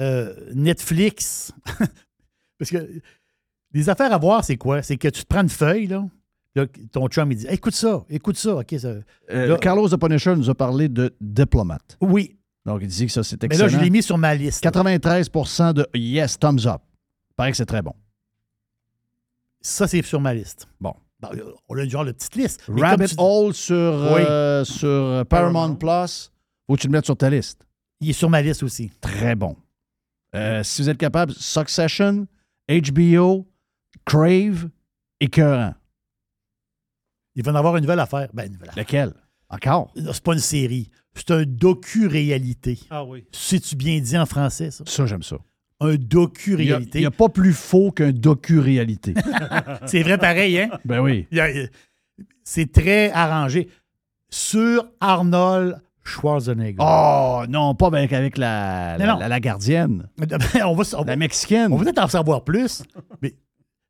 euh, Netflix. Parce que les affaires à voir, c'est quoi? C'est que tu te prends une feuille, là. là, ton chum, il dit Écoute ça, écoute ça. OK, ça. Euh, Là- Carlos the Punisher nous a parlé de Diplomate. Oui. Donc, il dit que ça, c'est Mais excellent. là, je l'ai mis sur ma liste. 93% de yes, thumbs up. Paraît que c'est très bon. Ça, c'est sur ma liste. Bon. Bon, euh, on a genre de petite liste. Mais Rabbit tu Hole sur, euh, sur Paramount Plus, faut que tu le mettes sur ta liste. Il est sur ma liste aussi. Très bon. Euh, si vous êtes capable, Succession, HBO, Crave, écœurant. Il va en avoir une nouvelle affaire. Ben, une nouvelle affaire. Lequel? Encore? Non, C'est pas une série. C'est un docu-réalité. Ah oui. C'est-tu bien dit en français, ça? Ça, j'aime ça. Un docu-réalité. Il n'y a, pas plus faux qu'un docu-réalité. C'est vrai pareil, hein? ben oui. Il y a- C'est très arrangé. Sur Arnold Schwarzenegger. Oh, non, pas avec, avec la, la, Non, non. la- la gardienne. on va, on va- La mexicaine. on va peut-être en savoir plus. Mais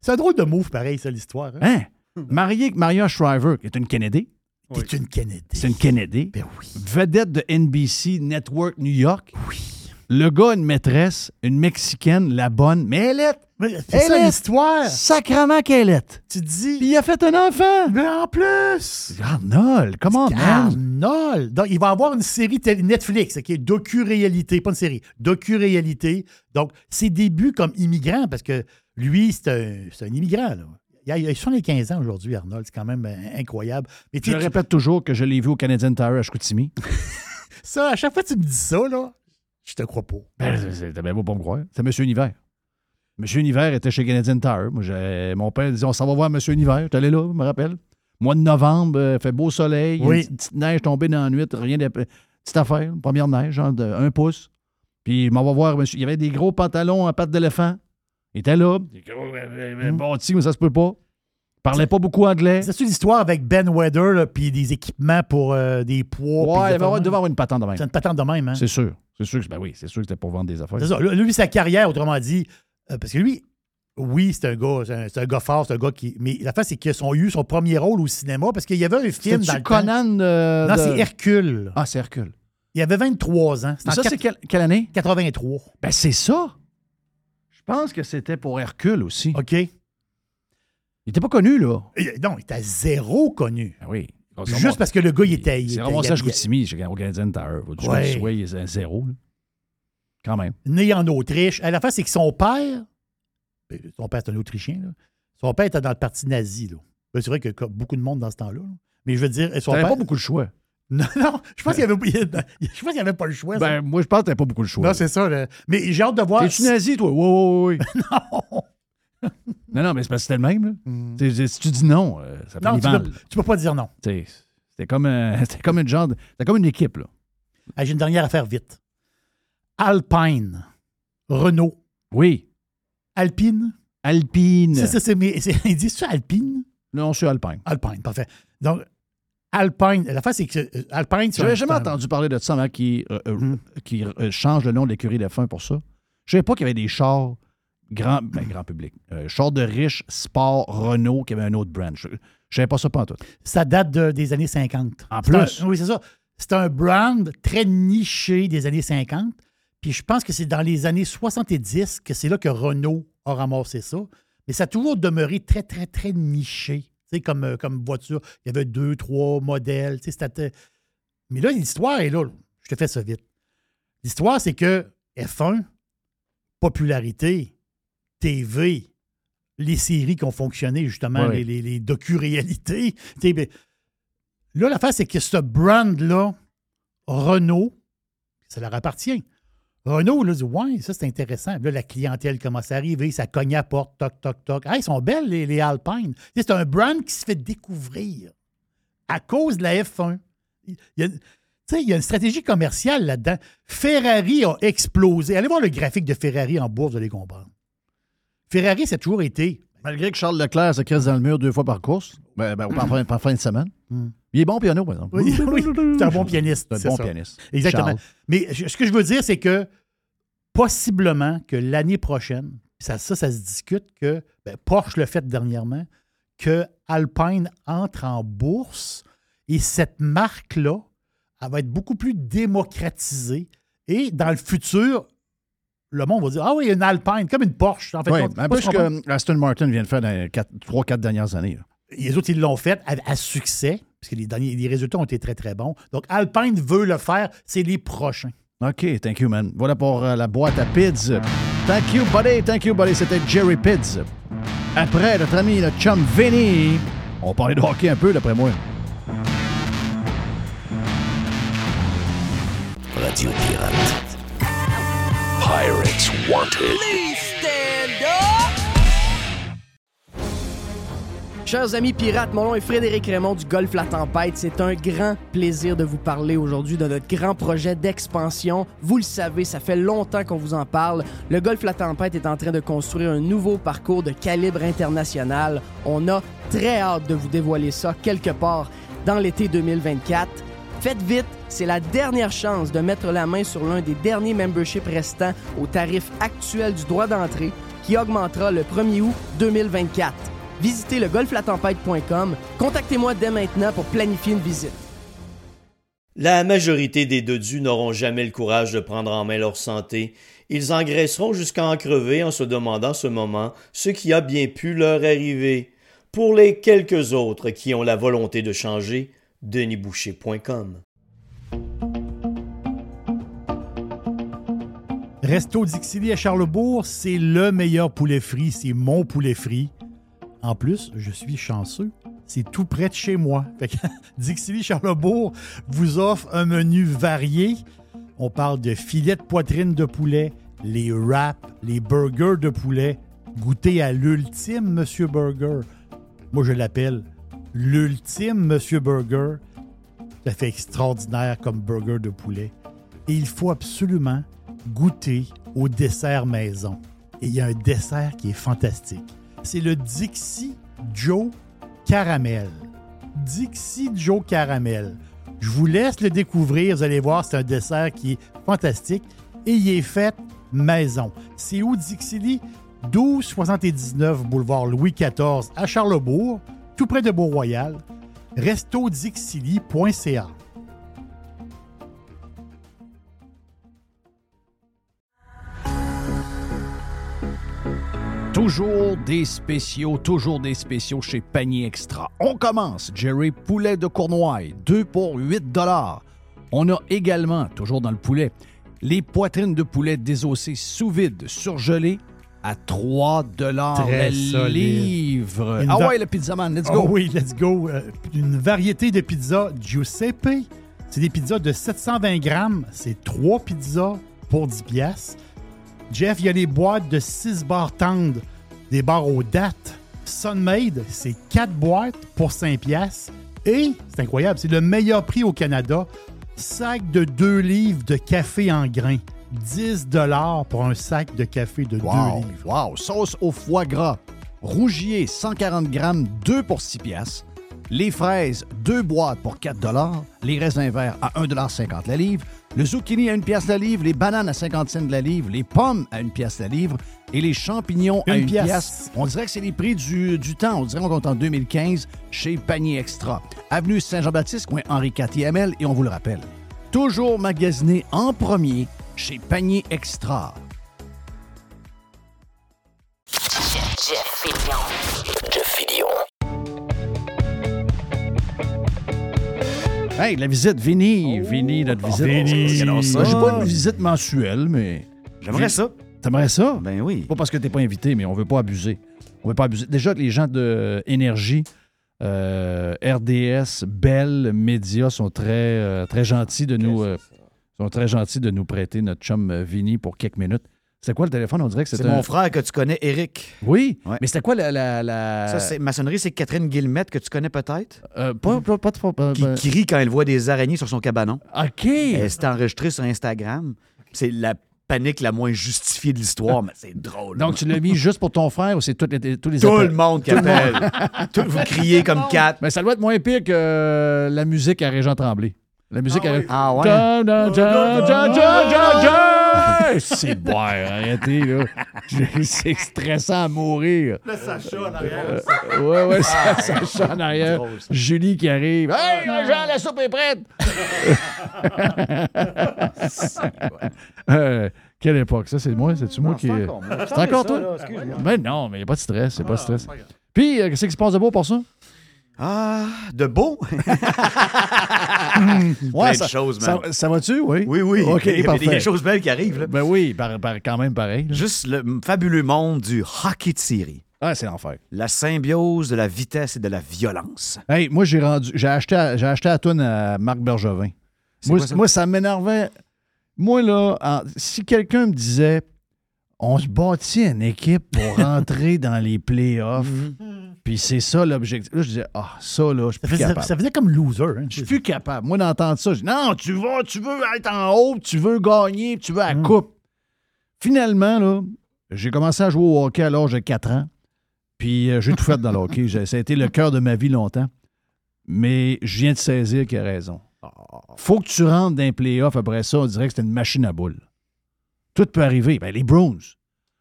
c'est un drôle de move, pareil, ça, l'histoire. Hein? Hein? Marié avec Maria Shriver, qui est une Kennedy. C'est une Kennedy. C'est une Kennedy. Ben oui. Vedette de NBC Network New York. Oui. Le gars a une maîtresse, une Mexicaine, la bonne, mais elle est. Mais C'est Elle ça est- l'histoire. Sacrement qu'elle est. Tu dis. Puis il a fait un enfant. Mais en plus. Arnold, comment? Arnold. Donc, il va avoir une série Netflix, qui est docu-réalité, pas une série, docu-réalité. Donc, ses débuts comme immigrant, parce que lui, c'est un, c'est un immigrant. Là. Il a, il a 75 ans aujourd'hui, Arnold. C'est quand même euh, incroyable. Mais Je tu- répète toujours que je l'ai vu au Canadian Tire à Chicoutimi. ça, à chaque fois que tu me dis ça, là, je te crois pas. Ben, c'est bien beau pour me croire. C'est M. Univers. M. Univers était chez Canadian Tire. Moi, mon père disait on s'en va voir M. Univers. Tu allé là, je me rappelle. Mois de novembre, euh, fait beau soleil, il y a Oui. une petite- neige tombée dans la nuit, rien de. Petite affaire, première neige, genre de un pouce. Puis, je m'en va voir, monsieur. Il y avait des gros pantalons en pattes d'éléphant. Il était là. Euh, Bon, mais ça se peut pas. Il parlait pas beaucoup anglais. C'est l'histoire avec Ben Weather, puis des équipements pour euh, des poids. Ouais, des il devait avoir, une patente de même. C'est une patente de même, hein? C'est sûr. C'est sûr que ben oui, c'est sûr que c'était pour vendre des affaires. C'est ça. Lui, sa carrière, autrement dit, euh, parce que lui, oui, c'est un gars, c'est un, gars fort, c'est un gars qui. Mais la fin, c'est qu'ils ont eu son premier rôle au cinéma parce qu'il y avait un film dans le temps. Conan euh, Non, de- c'est Hercule. Ah, c'est Hercule. Il avait 23 ans. Mais ça, c'est quelle, quelle année? 83. Ben, c'est ça. Je pense que c'était pour Hercule aussi. OK. Il était pas connu, là. Et- Non, il était zéro connu. Ben oui. Juste parce que le gars, il était. il C'est ramassé à Chicoutimi, au Canadian Tire. Du Ouais. il est à zéro. là. Quand même. né en Autriche. À la fin, c'est que son père, euh, son père c'est un Autrichien, là. son père était dans le parti nazi. Là. Ben, c'est vrai que comme beaucoup de monde dans ce temps-là. là. Mais je veux dire, son père... pas beaucoup de choix. Non, non, je pense qu'il y avait, qu'il y avait pas le choix. ça. Ben, moi, je pense que t'avais pas beaucoup de choix. non, c'est ça. là. Mais j'ai hâte de voir. T'es-tu nazi, toi? Oui, oui, oui. non. non, non, mais c'est parce que c'était le même. là. T'sais, Si tu dis non, euh, ça fait. Non, tu peux, tu peux pas dire non. C'était comme, c'était comme une genre. C'était comme une équipe, là. Ah, j'ai une dernière affaire vite. Alpine. Renault. Oui. Alpine. Alpine. C'est ça, c'est. mais c'est- Il dit ça, Alpine? Non, c'est Alpine. Alpine, parfait. Donc, Alpine. La face, c'est que euh, Alpine, c'est J'avais un- jamais entendu parler de ça avant qui, euh, euh, Hmm. qui euh, change le nom de l'écurie de fin pour ça. Je savais pas qu'il y avait des chars grand, ben, grand public. Euh, de riches, sport, Renault, qui avait un autre brand. Je, je savais pas ça pas tout. Ça date de- des années 50. En plus. un- oui, c'est ça. C'est un brand très niché des années 50. Puis je pense que c'est dans les années 70 que c'est là que Renault a ramassé ça. Mais ça a toujours demeuré très, très, très niché. Tu sais, comme, euh, comme voiture. Il y avait deux, trois modèles. Mais là, l'histoire est là. Je te fais ça vite. L'histoire, c'est que F1, popularité, TV, les séries qui ont fonctionné, justement, les, les, les docu-réalités. Ben, Là, l'affaire, c'est que ce brand-là, Renault, ça leur appartient. Renault, là, dit Ouais, ça, c'est intéressant. Là, la clientèle commence à arriver, ça cogne à la porte, toc, toc, toc. Hey, ils sont belles, les, les Alpines. C'est un brand qui se fait découvrir à cause de la F1. Il y a, tu sais, il y a une stratégie commerciale là-dedans. Ferrari a explosé. Allez voir le graphique de Ferrari en bourse, vous allez comprendre. Ferrari, ça a toujours été. Malgré que Charles Leclerc se crisse dans le mur deux fois par course, ben, ben, par, fin, par fin de semaine, Hmm. il est bon piano, par exemple. Oui, oui, c'est un bon pianiste. C'est c'est un bon ça. pianiste. Exactement. Charles. Mais ce que je veux dire, c'est que possiblement que l'année prochaine, ça, ça, ça se discute que ben, Porsche le fait dernièrement, que Alpine entre en bourse et cette marque-là, elle va être beaucoup plus démocratisée. Et dans le futur, le monde va dire Ah oui, une Alpine, comme une Porsche. En fait, Oui, un peu ce que Aston Martin vient de faire dans les quatre- trois, quatre dernières années. là. Les autres, ils l'ont fait à, à succès, parce que les, derniers, les résultats ont été très, très bons. Donc, Alpine veut le faire, c'est les prochains. OK, thank you, man. Voilà pour euh, la boîte à Pids. Thank you, buddy. Thank you, buddy. C'était Jerry Pids. Après, notre ami, le chum Vinny. On parlait de hockey un peu, d'après moi. Radio Pirate. Pirates Wanted. Chers amis pirates, mon nom est Frédéric Raymond du Golfe La Tempête. C'est un grand plaisir de vous parler aujourd'hui de notre grand projet d'expansion. Vous le savez, ça fait longtemps qu'on vous en parle. Le Golfe La Tempête est en train de construire un nouveau parcours de calibre international. On a très hâte de vous dévoiler ça quelque part dans l'été 2024. Faites vite, c'est la dernière chance de mettre la main sur l'un des derniers memberships restants au tarif actuel du droit d'entrée qui augmentera le 1er août 2024. Visitez le golflatempête.com. Contactez-moi dès maintenant pour planifier une visite. La majorité des dodus n'auront jamais le courage de prendre en main leur santé. Ils engraisseront jusqu'à en crever en se demandant ce moment ce qui a bien pu leur arriver. Pour les quelques autres qui ont la volonté de changer, denisboucher.com. Resto Dixili à Charlebourg, c'est le meilleur poulet frit. C'est mon poulet frit. En plus, je suis chanceux. C'est tout près de chez moi. Fait que Dixili Charlebourg vous offre un menu varié. On parle de filets de poitrine de poulet, les wraps, les burgers de poulet. Goûtez à l'ultime Monsieur Burger. Moi, je l'appelle l'ultime Monsieur Burger. Ça fait extraordinaire comme burger de poulet. Et il faut absolument goûter au dessert maison. Et il y a un dessert qui est fantastique. C'est le Dixie Joe Caramel. Dixie Joe Caramel. Je vous laisse le découvrir. Vous allez voir, c'est un dessert qui est fantastique et il est fait maison. C'est où Dixili? 1279 boulevard Louis XIV à Charlebourg, tout près de Beau-Royal. restodixili.ca. Toujours des spéciaux, toujours des spéciaux chez Panier Extra. On commence, Jerry Poulet de Cournoye, 2 pour 8 dollars. On a également, toujours dans le poulet, les poitrines de poulet désossées sous vide, surgelées à 3 dollars le solide. livre. Une Ah va- ouais, le pizzaman, let's go. Oh oui, let's go. Euh, une variété de pizzas Giuseppe. C'est des pizzas de 720 grammes. C'est trois pizzas pour 10 piastres. Jeff, il y a les boîtes de 6 barres tendres, des barres aux dates. Sunmade, c'est 4 boîtes pour 5 piastres. Et, c'est incroyable, c'est le meilleur prix au Canada. Sac de 2 livres de café en grains. 10 pour un sac de café de 2 Wow, livres. wow. Sauce au foie gras. Rougier, 140 grammes, 2 pour 6 piastres. Les fraises, 2 boîtes pour 4 Les raisins verts à 1,50 la livre. Le zucchini à 1 pièce la livre. Les bananes à 50 cents la livre. Les pommes à 1 pièce la livre. Et les champignons à Une 1 pièce. pièce. On dirait que c'est les prix du, du temps. On dirait qu'on compte en 2015 chez Panier Extra. Avenue Saint-Jean-Baptiste, coin Henri IVML. Et on vous le rappelle, toujours magasiné en premier chez Panier Extra. Jeff Fillion. Jeff Fillion. Hey, la visite, Vinny. Vinny, notre visite. Vinny. Regardons ça. J'ai pas une visite mensuelle, mais. J'aimerais ça. T'aimerais ça? Ben oui. Pas parce que t'es pas invité, mais on veut pas abuser. On veut pas abuser. Déjà, les gens de Énergie, euh, RDS, Bell, Média sont très, euh, très gentils de nous. euh, sont très gentils de nous prêter notre chum euh, Vinny pour quelques minutes. C'est quoi le téléphone? On dirait que c'est C'est un- mon frère que tu connais, Eric. Oui, Ouais. mais c'était quoi la. la, la- Ça, c'est maçonnerie, c'est Catherine Guillemette que tu connais peut-être? Euh, pas, pas, pas pas- Qui, pas- qui rit quand elle voit des araignées sur son cabanon. OK. Elle s'est enregistrée sur Instagram. C'est la panique la moins justifiée de l'histoire, mais c'est drôle. Donc, tu l'as mis juste pour ton frère ou c'est tous les, tous les Tout appels? le monde qui appelle. Tout- vous criez comme quatre. Mais ça doit être moins pire que euh, la musique à Régent Tremblay. La musique Ah ouais? Ja, ja, ja. C'est bon, arrêtez, là. Je- C'est stressant à mourir. Le Sacha en arrière. Euh, ouais, ouais, ça, Ah, en arrière. drôle. Julie qui arrive. Hey, Jean, la soupe est prête! Euh, quelle époque, ça, c'est moi? C'est-tu moi qui. c'est encore toi? excuse-moi. Ben non, mais il n'y a pas de stress, c'est pas de stress. Puis, euh, qu'est-ce qui se passe de beau pour ça? Ah, de beau? Ouais, ça, de choses, ça, man. ça va-tu, oui? Oui, oui. OK, Il y a des choses belles qui arrivent. Là. Ben oui, par, par- quand même pareil. là. Juste le fabuleux monde du hockey de série. Ah, c'est l'enfer. La symbiose de la vitesse et de la violence. Hey, moi, j'ai rendu. J'ai acheté, à- j'ai acheté la toune à Marc Bergevin. Moi, quoi ça? moi, ça m'énervait. Moi, là, en- si quelqu'un me disait on se bâtit une équipe pour rentrer dans les playoffs, puis c'est ça l'objectif. Là, je disais, ah, ça, là, je suis Ça plus faisait, capable. ça faisait comme loser. Hein, Je suis plus capable. Moi, d'entendre ça, je dis, non, tu vas, tu veux être en haut, tu veux gagner, tu veux la coupe. Finalement, là, j'ai commencé à jouer au hockey à l'âge de 4 ans. Puis euh, j'ai tout fait dans le hockey. Ça a été le cœur de ma vie longtemps. Mais je viens de saisir qu'il a raison. Faut que tu rentres dans les playoffs. Après ça, on dirait que c'est une machine à boules. Tout peut arriver. Ben, les Bruins.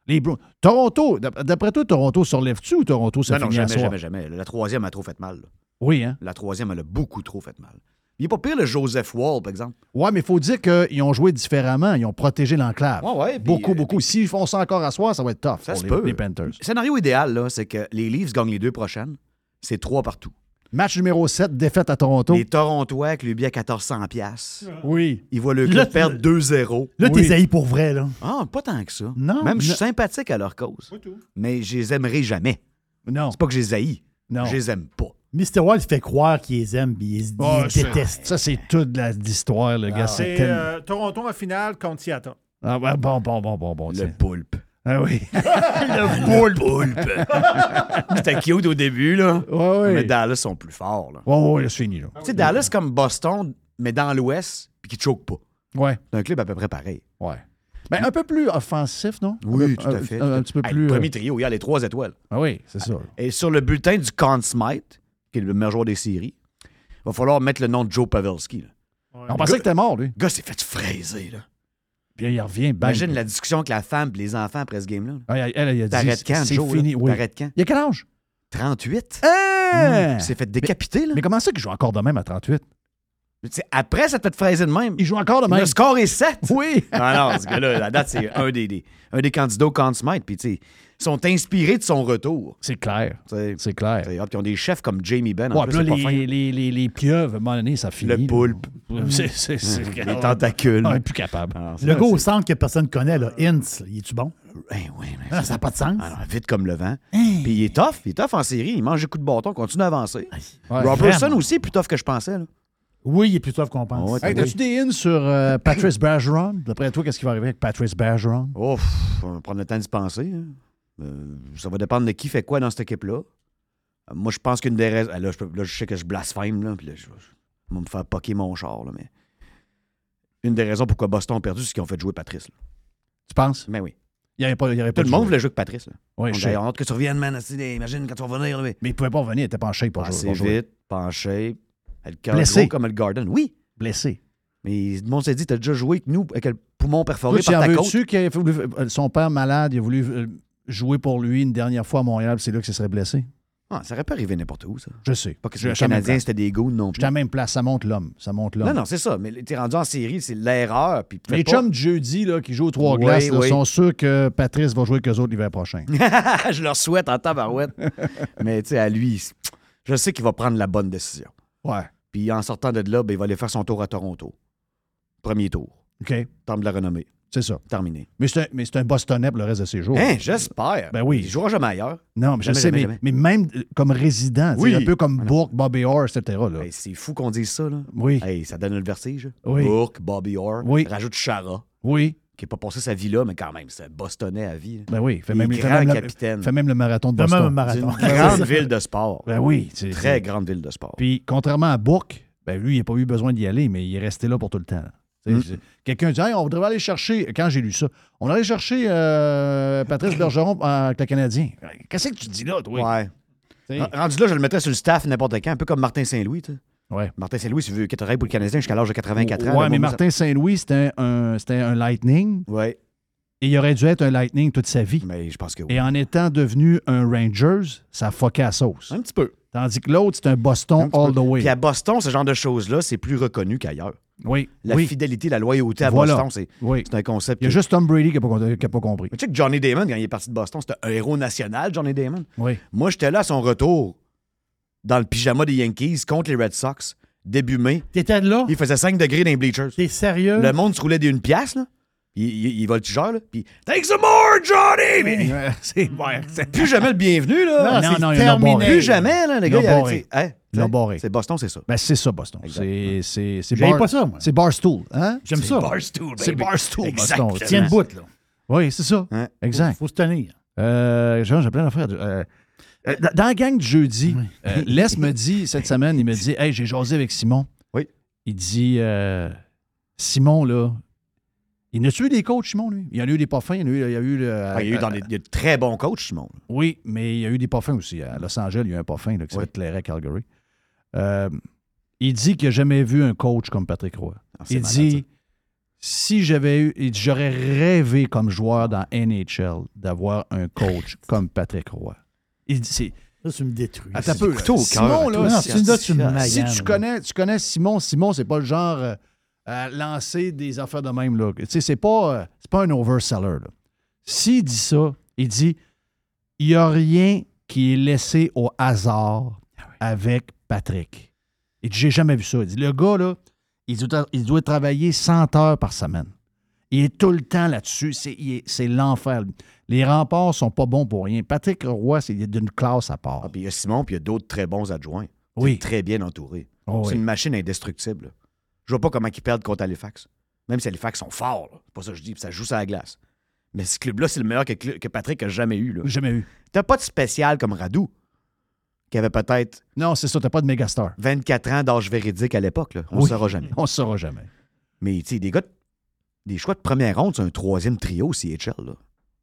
Les Bruins. Toronto, d'ap- d'après toi, Toronto se relève-tu ou Toronto, ça non, non, finit jamais, jamais, jamais. La troisième a trop fait mal. là. Oui, hein? La troisième, elle a beaucoup trop fait mal. Il est pas pire, le Joseph Wall, par exemple. Ouais, mais il faut dire qu'ils ont joué différemment. Ils ont protégé l'enclave. Ouais, ouais, beaucoup, euh, beaucoup. S'ils font ça encore à soir, ça va être tough Ça pour se les, peut. les Panthers. Le scénario idéal, là, c'est que les Leafs gagnent les deux prochaines. C'est trois partout. Match numéro 7, défaite à Toronto. Les Torontois, avec le billet à 1400$, piastres, Oui. ils voient le Là, club perdre 2-0. Là, t'es haï pour vrai, là. Ah, pas tant que ça. Non, Même, je suis sympathique à leur cause. Mais je les aimerai jamais. Non. C'est pas que je les haïs. Non. Je les aime pas. Mr. Wild fait croire qu'il les aime puis il, Oh, déteste. Ça, c'est toute la- l'histoire, le gars. c'est C'est tellement- euh, Toronto en finale contre Seattle. Ah, ouais, bon, bon, bon, bon, bon. Le tiens. poulpe. Ah oui. Le poulpe. C'était cute au début, là. Ouais, ouais. Mais Dallas sont plus forts, là. Ouais, ouais, là, c'est fini, là. Tu sais, Dallas, comme Boston, mais dans l'Ouest, puis qui ne choque pas. Ouais, C'est un club à peu près pareil. ouais. Ben, un peu plus offensif, non? Oui, tout à fait. Un, un petit peu Hey, plus. Le euh, premier trio, il y a les trois étoiles. Ah oui, c'est ça. Et sur le bulletin du Conn Smythe, qui est le meilleur joueur des séries, il va falloir mettre le nom de Joe Pavelski. là. On pensait que t'es mort, lui. Le gars s'est fait fraiser. Là. Puis il revient, bang. Imagine la discussion avec la femme et les enfants après ce game-là. là. Ah, elle, a T'arrêtes quand, c'est fini. Oui. T'arrêtes quand? Il a quel âge? 38? Hein? Il s'est fait décapiter. Là. Mais comment ça qu'il joue encore de même à 38? Mais tu sais, après, ça te fait fraiser de même. Il joue encore de même. Le score est 7. Oui. Non, non, ce gars-là, la date, c'est un des, des- un des candidats au Conn Smythe. Puis, tu sais, sont inspirés de son retour. C'est clair. C'est clair. hop, Ils ont des chefs comme Jamie Benn. en Ouais, plus, puis là, c'est pas les, les, les, les pieuvres, à un moment donné, ça finit. Le là. poulpe. C'est, c'est, c'est- Les tentacules. Ah, il est plus capable. Alors, ça, Le gars au centre que personne connaît, là, Ince, il est-tu bon? Eh oui, mais Ah, ça n'a pas de sens. Alors, vite comme le vent. Hein? Puis il est tough. Il est tough en série. Il mange des coups de bâton. Continue à avancer. Ouais, Robertson vraiment. aussi est plus tough que je pensais. Là. Oui, il est plus tough qu'on pense. Ouais, Hey, Oui. t'as-tu des ins sur euh, Patrice Bergeron? D'après toi, qu'est-ce qui va arriver avec Patrice Bergeron? Oh, pff, on va prendre le temps d'y penser. hein. Euh, ça va dépendre de qui fait quoi dans cette équipe-là. Euh, moi, je pense qu'une des raisons. Là, je, peux- là, je sais que je blasphème. Là, puis là, je, je vais me faire poquer mon char. Là, mais une des raisons pourquoi Boston a perdu, c'est qu'ils ont fait jouer Patrice. là. Tu penses? Mais oui. Il n'y avait pas, il y avait pas Tout le de monde voulait jouer avec Patrice. Là. Oui, je hâte que tu reviennes, man. Imagine quand tu vas venir. là, mais Mais il ne pouvait pas revenir, il était shape pour pas jouer. vite, pas en shape. Le cœur Blessé. comme le Garden. Oui, Blessé. mais le monde s'est dit, t'as déjà joué avec nous avec le poumon perforé Toi, tu par ta côte? ait voulu- euh, son père malade, il a voulu jouer pour lui une dernière fois à Montréal, c'est là qu'il se serait blessé? Ah, ça aurait pas arrivé n'importe où, ça. Je sais. Pas que Je- les Canadiens, c'était des goûts non plus. suis à la même place, ça monte l'homme. Ça monte l'homme. Non, non, c'est ça. Mais t'es rendu en série, c'est l'erreur. Puis Les pas- chums de jeudi là, qui jouent aux trois Oui, glaces là, sont sûrs que Patrice va jouer avec eux autres l'hiver prochain. je leur souhaite en tabarouette. Mais tu sais, à lui, je sais qu'il va prendre la bonne décision. Ouais. Puis en sortant de là, ben, il va aller faire son tour à Toronto. Premier tour. OK. Temple de la renommée. C'est ça. Terminé. Mais c'est un, mais c'est un Bostonnais pour le reste de ses jours. Hein, j'espère. Ben oui. Il jouera jamais ailleurs. Non, mais je Jamais, sais, jamais, mais, jamais. mais même euh, comme résident, sais, Oui. un peu comme Voilà. Bourque, Bobby Orr, etc. Là. Hey, c'est fou qu'on dise ça, là. Oui. Hey, ça donne le vertige. Oui. Bourque, Bobby Orr. Oui. Rajoute Chara, Oui. qui n'a pas passé sa vie là, mais quand même, c'est un Bostonnais à vie. Ben oui. Fait Il même, fait même le- fait même le marathon de Fait même Boston. une marathon. grande ville de sport. Ben oui. c'est- Très c'est- grande ville de sport. Puis, contrairement à Bourque, ben lui, il n'a pas eu besoin d'y aller, mais il est resté là pour tout le temps. Mm. Quelqu'un dit Hey, on devrait aller chercher, quand j'ai lu ça, on allait chercher euh, Patrice Bergeron avec le Canadien. Qu'est-ce que tu dis là, toi? Ouais. Rendu là, je le mettrais sur le staff n'importe quand, un peu comme Martin Saint-Louis. tu sais. Ouais. Martin Saint-Louis, il veut qu'il travaille pour le Canadien jusqu'à l'âge de 84 ans. Là, mais Martin Saint-Louis, c'était un, un Lightning. Ouais, Et il aurait dû être un Lightning toute sa vie. mais je pense que oui. Et en étant devenu un Rangers, ça a fucké à sauce. Un petit peu. Tandis que l'autre, c'est un Boston Un all peu. the way. Puis à Boston, ce genre de choses-là, c'est plus reconnu qu'ailleurs. Oui. La oui. fidélité, la loyauté à Voilà. Boston, c'est Oui. un concept. Il y a que- juste Tom Brady qui n'a pas, compris. Mais tu sais que Johnny Damon, quand il est parti de Boston, c'était un héros national, Johnny Damon. Oui. Moi, j'étais là à son retour. dans le pyjama des Yankees contre les Red Sox, début mai. T'étais là? Il faisait 5 degrés dans les bleachers. T'es sérieux? Le monde se roulait d'une pièce, là. Il, il, il voltigeur, là. Puis, Take some more, Johnny! Mais- c'est ouais, c'est- plus jamais le bienvenu, là. Non, C'est non, il l'a terminé. Plus jamais, là, les gars. l'a il a- barré. c'est- hein, t'sais, barré. C'est Boston, c'est ça. Ben, c'est ça, Boston. C'est, c'est, c'est J'aime pas ça, moi. C'est Barstool, hein? J'aime C'est ça. Barstool, C'est baby. Barstool, Exactement. Boston. Tiens debout, là. Oui, c'est ça. Hein? Exact. Faut, faut se tenir. Euh, Jean, j'ai plein d'affaires. Euh, euh, dans la gang du jeudi, euh, Les me dit, cette semaine, il me dit Hey, j'ai jasé avec Simon. Oui. Il dit euh, Simon, là, il n'a eu des coachs, Simon, lui? Il y en a eu des pas fins. Il y en a eu. Il y a eu, le- Ah, il y a eu dans il y a de très bons coachs, Simon. Oui, mais il y a eu des pas fins aussi. À Los Angeles, il y a eu un pas fin là, qui fait clairer à Calgary. Euh, il dit qu'il n'a jamais vu un coach comme Patrick Roy. Ah, il malade, dit si j'avais eu, il dit, j'aurais rêvé comme joueur dans NHL d'avoir un coach comme Patrick Roy. Il dit, c'est, Ça, tu me détruis. Attends un c'est peu. couteau Simon, là, Non, si, tu me si tu connais, tu connais Simon, Simon, c'est pas le genre euh, à lancer des affaires de même. Là. Tu sais, c'est pas, euh, c'est pas un overseller. S'il dit ça, il dit il n'y a rien qui est laissé au hasard avec Patrick. Il dit j'ai jamais vu ça. Il dit le gars, là, il doit, il doit travailler 100 heures par semaine. Il est tout le temps là-dessus. C'est, l'enfer. Les remparts sont pas bons pour rien. Patrick Roy, c'est d'une classe à part. Ah, puis il y a Simon, puis il y a d'autres très bons adjoints. Oui. Très bien entouré. Oh, c'est oui. une machine indestructible. Je vois pas comment ils perdent contre Halifax. Même si Halifax sont forts. là. C'est pas ça que je dis, puis ça joue sur la glace. Mais ce club-là, c'est le meilleur que, Patrick a jamais eu. là. Jamais eu. T'as pas de spécial comme Radou, qui avait peut-être Non, c'est ça, t'as pas de mégastar. 24 ans d'âge véridique à l'époque. là. On ne Oui. saura jamais. On ne saura jamais. Mais tu sais, des gars, de- des choix de première ronde, c'est un troisième trio CHL. Là.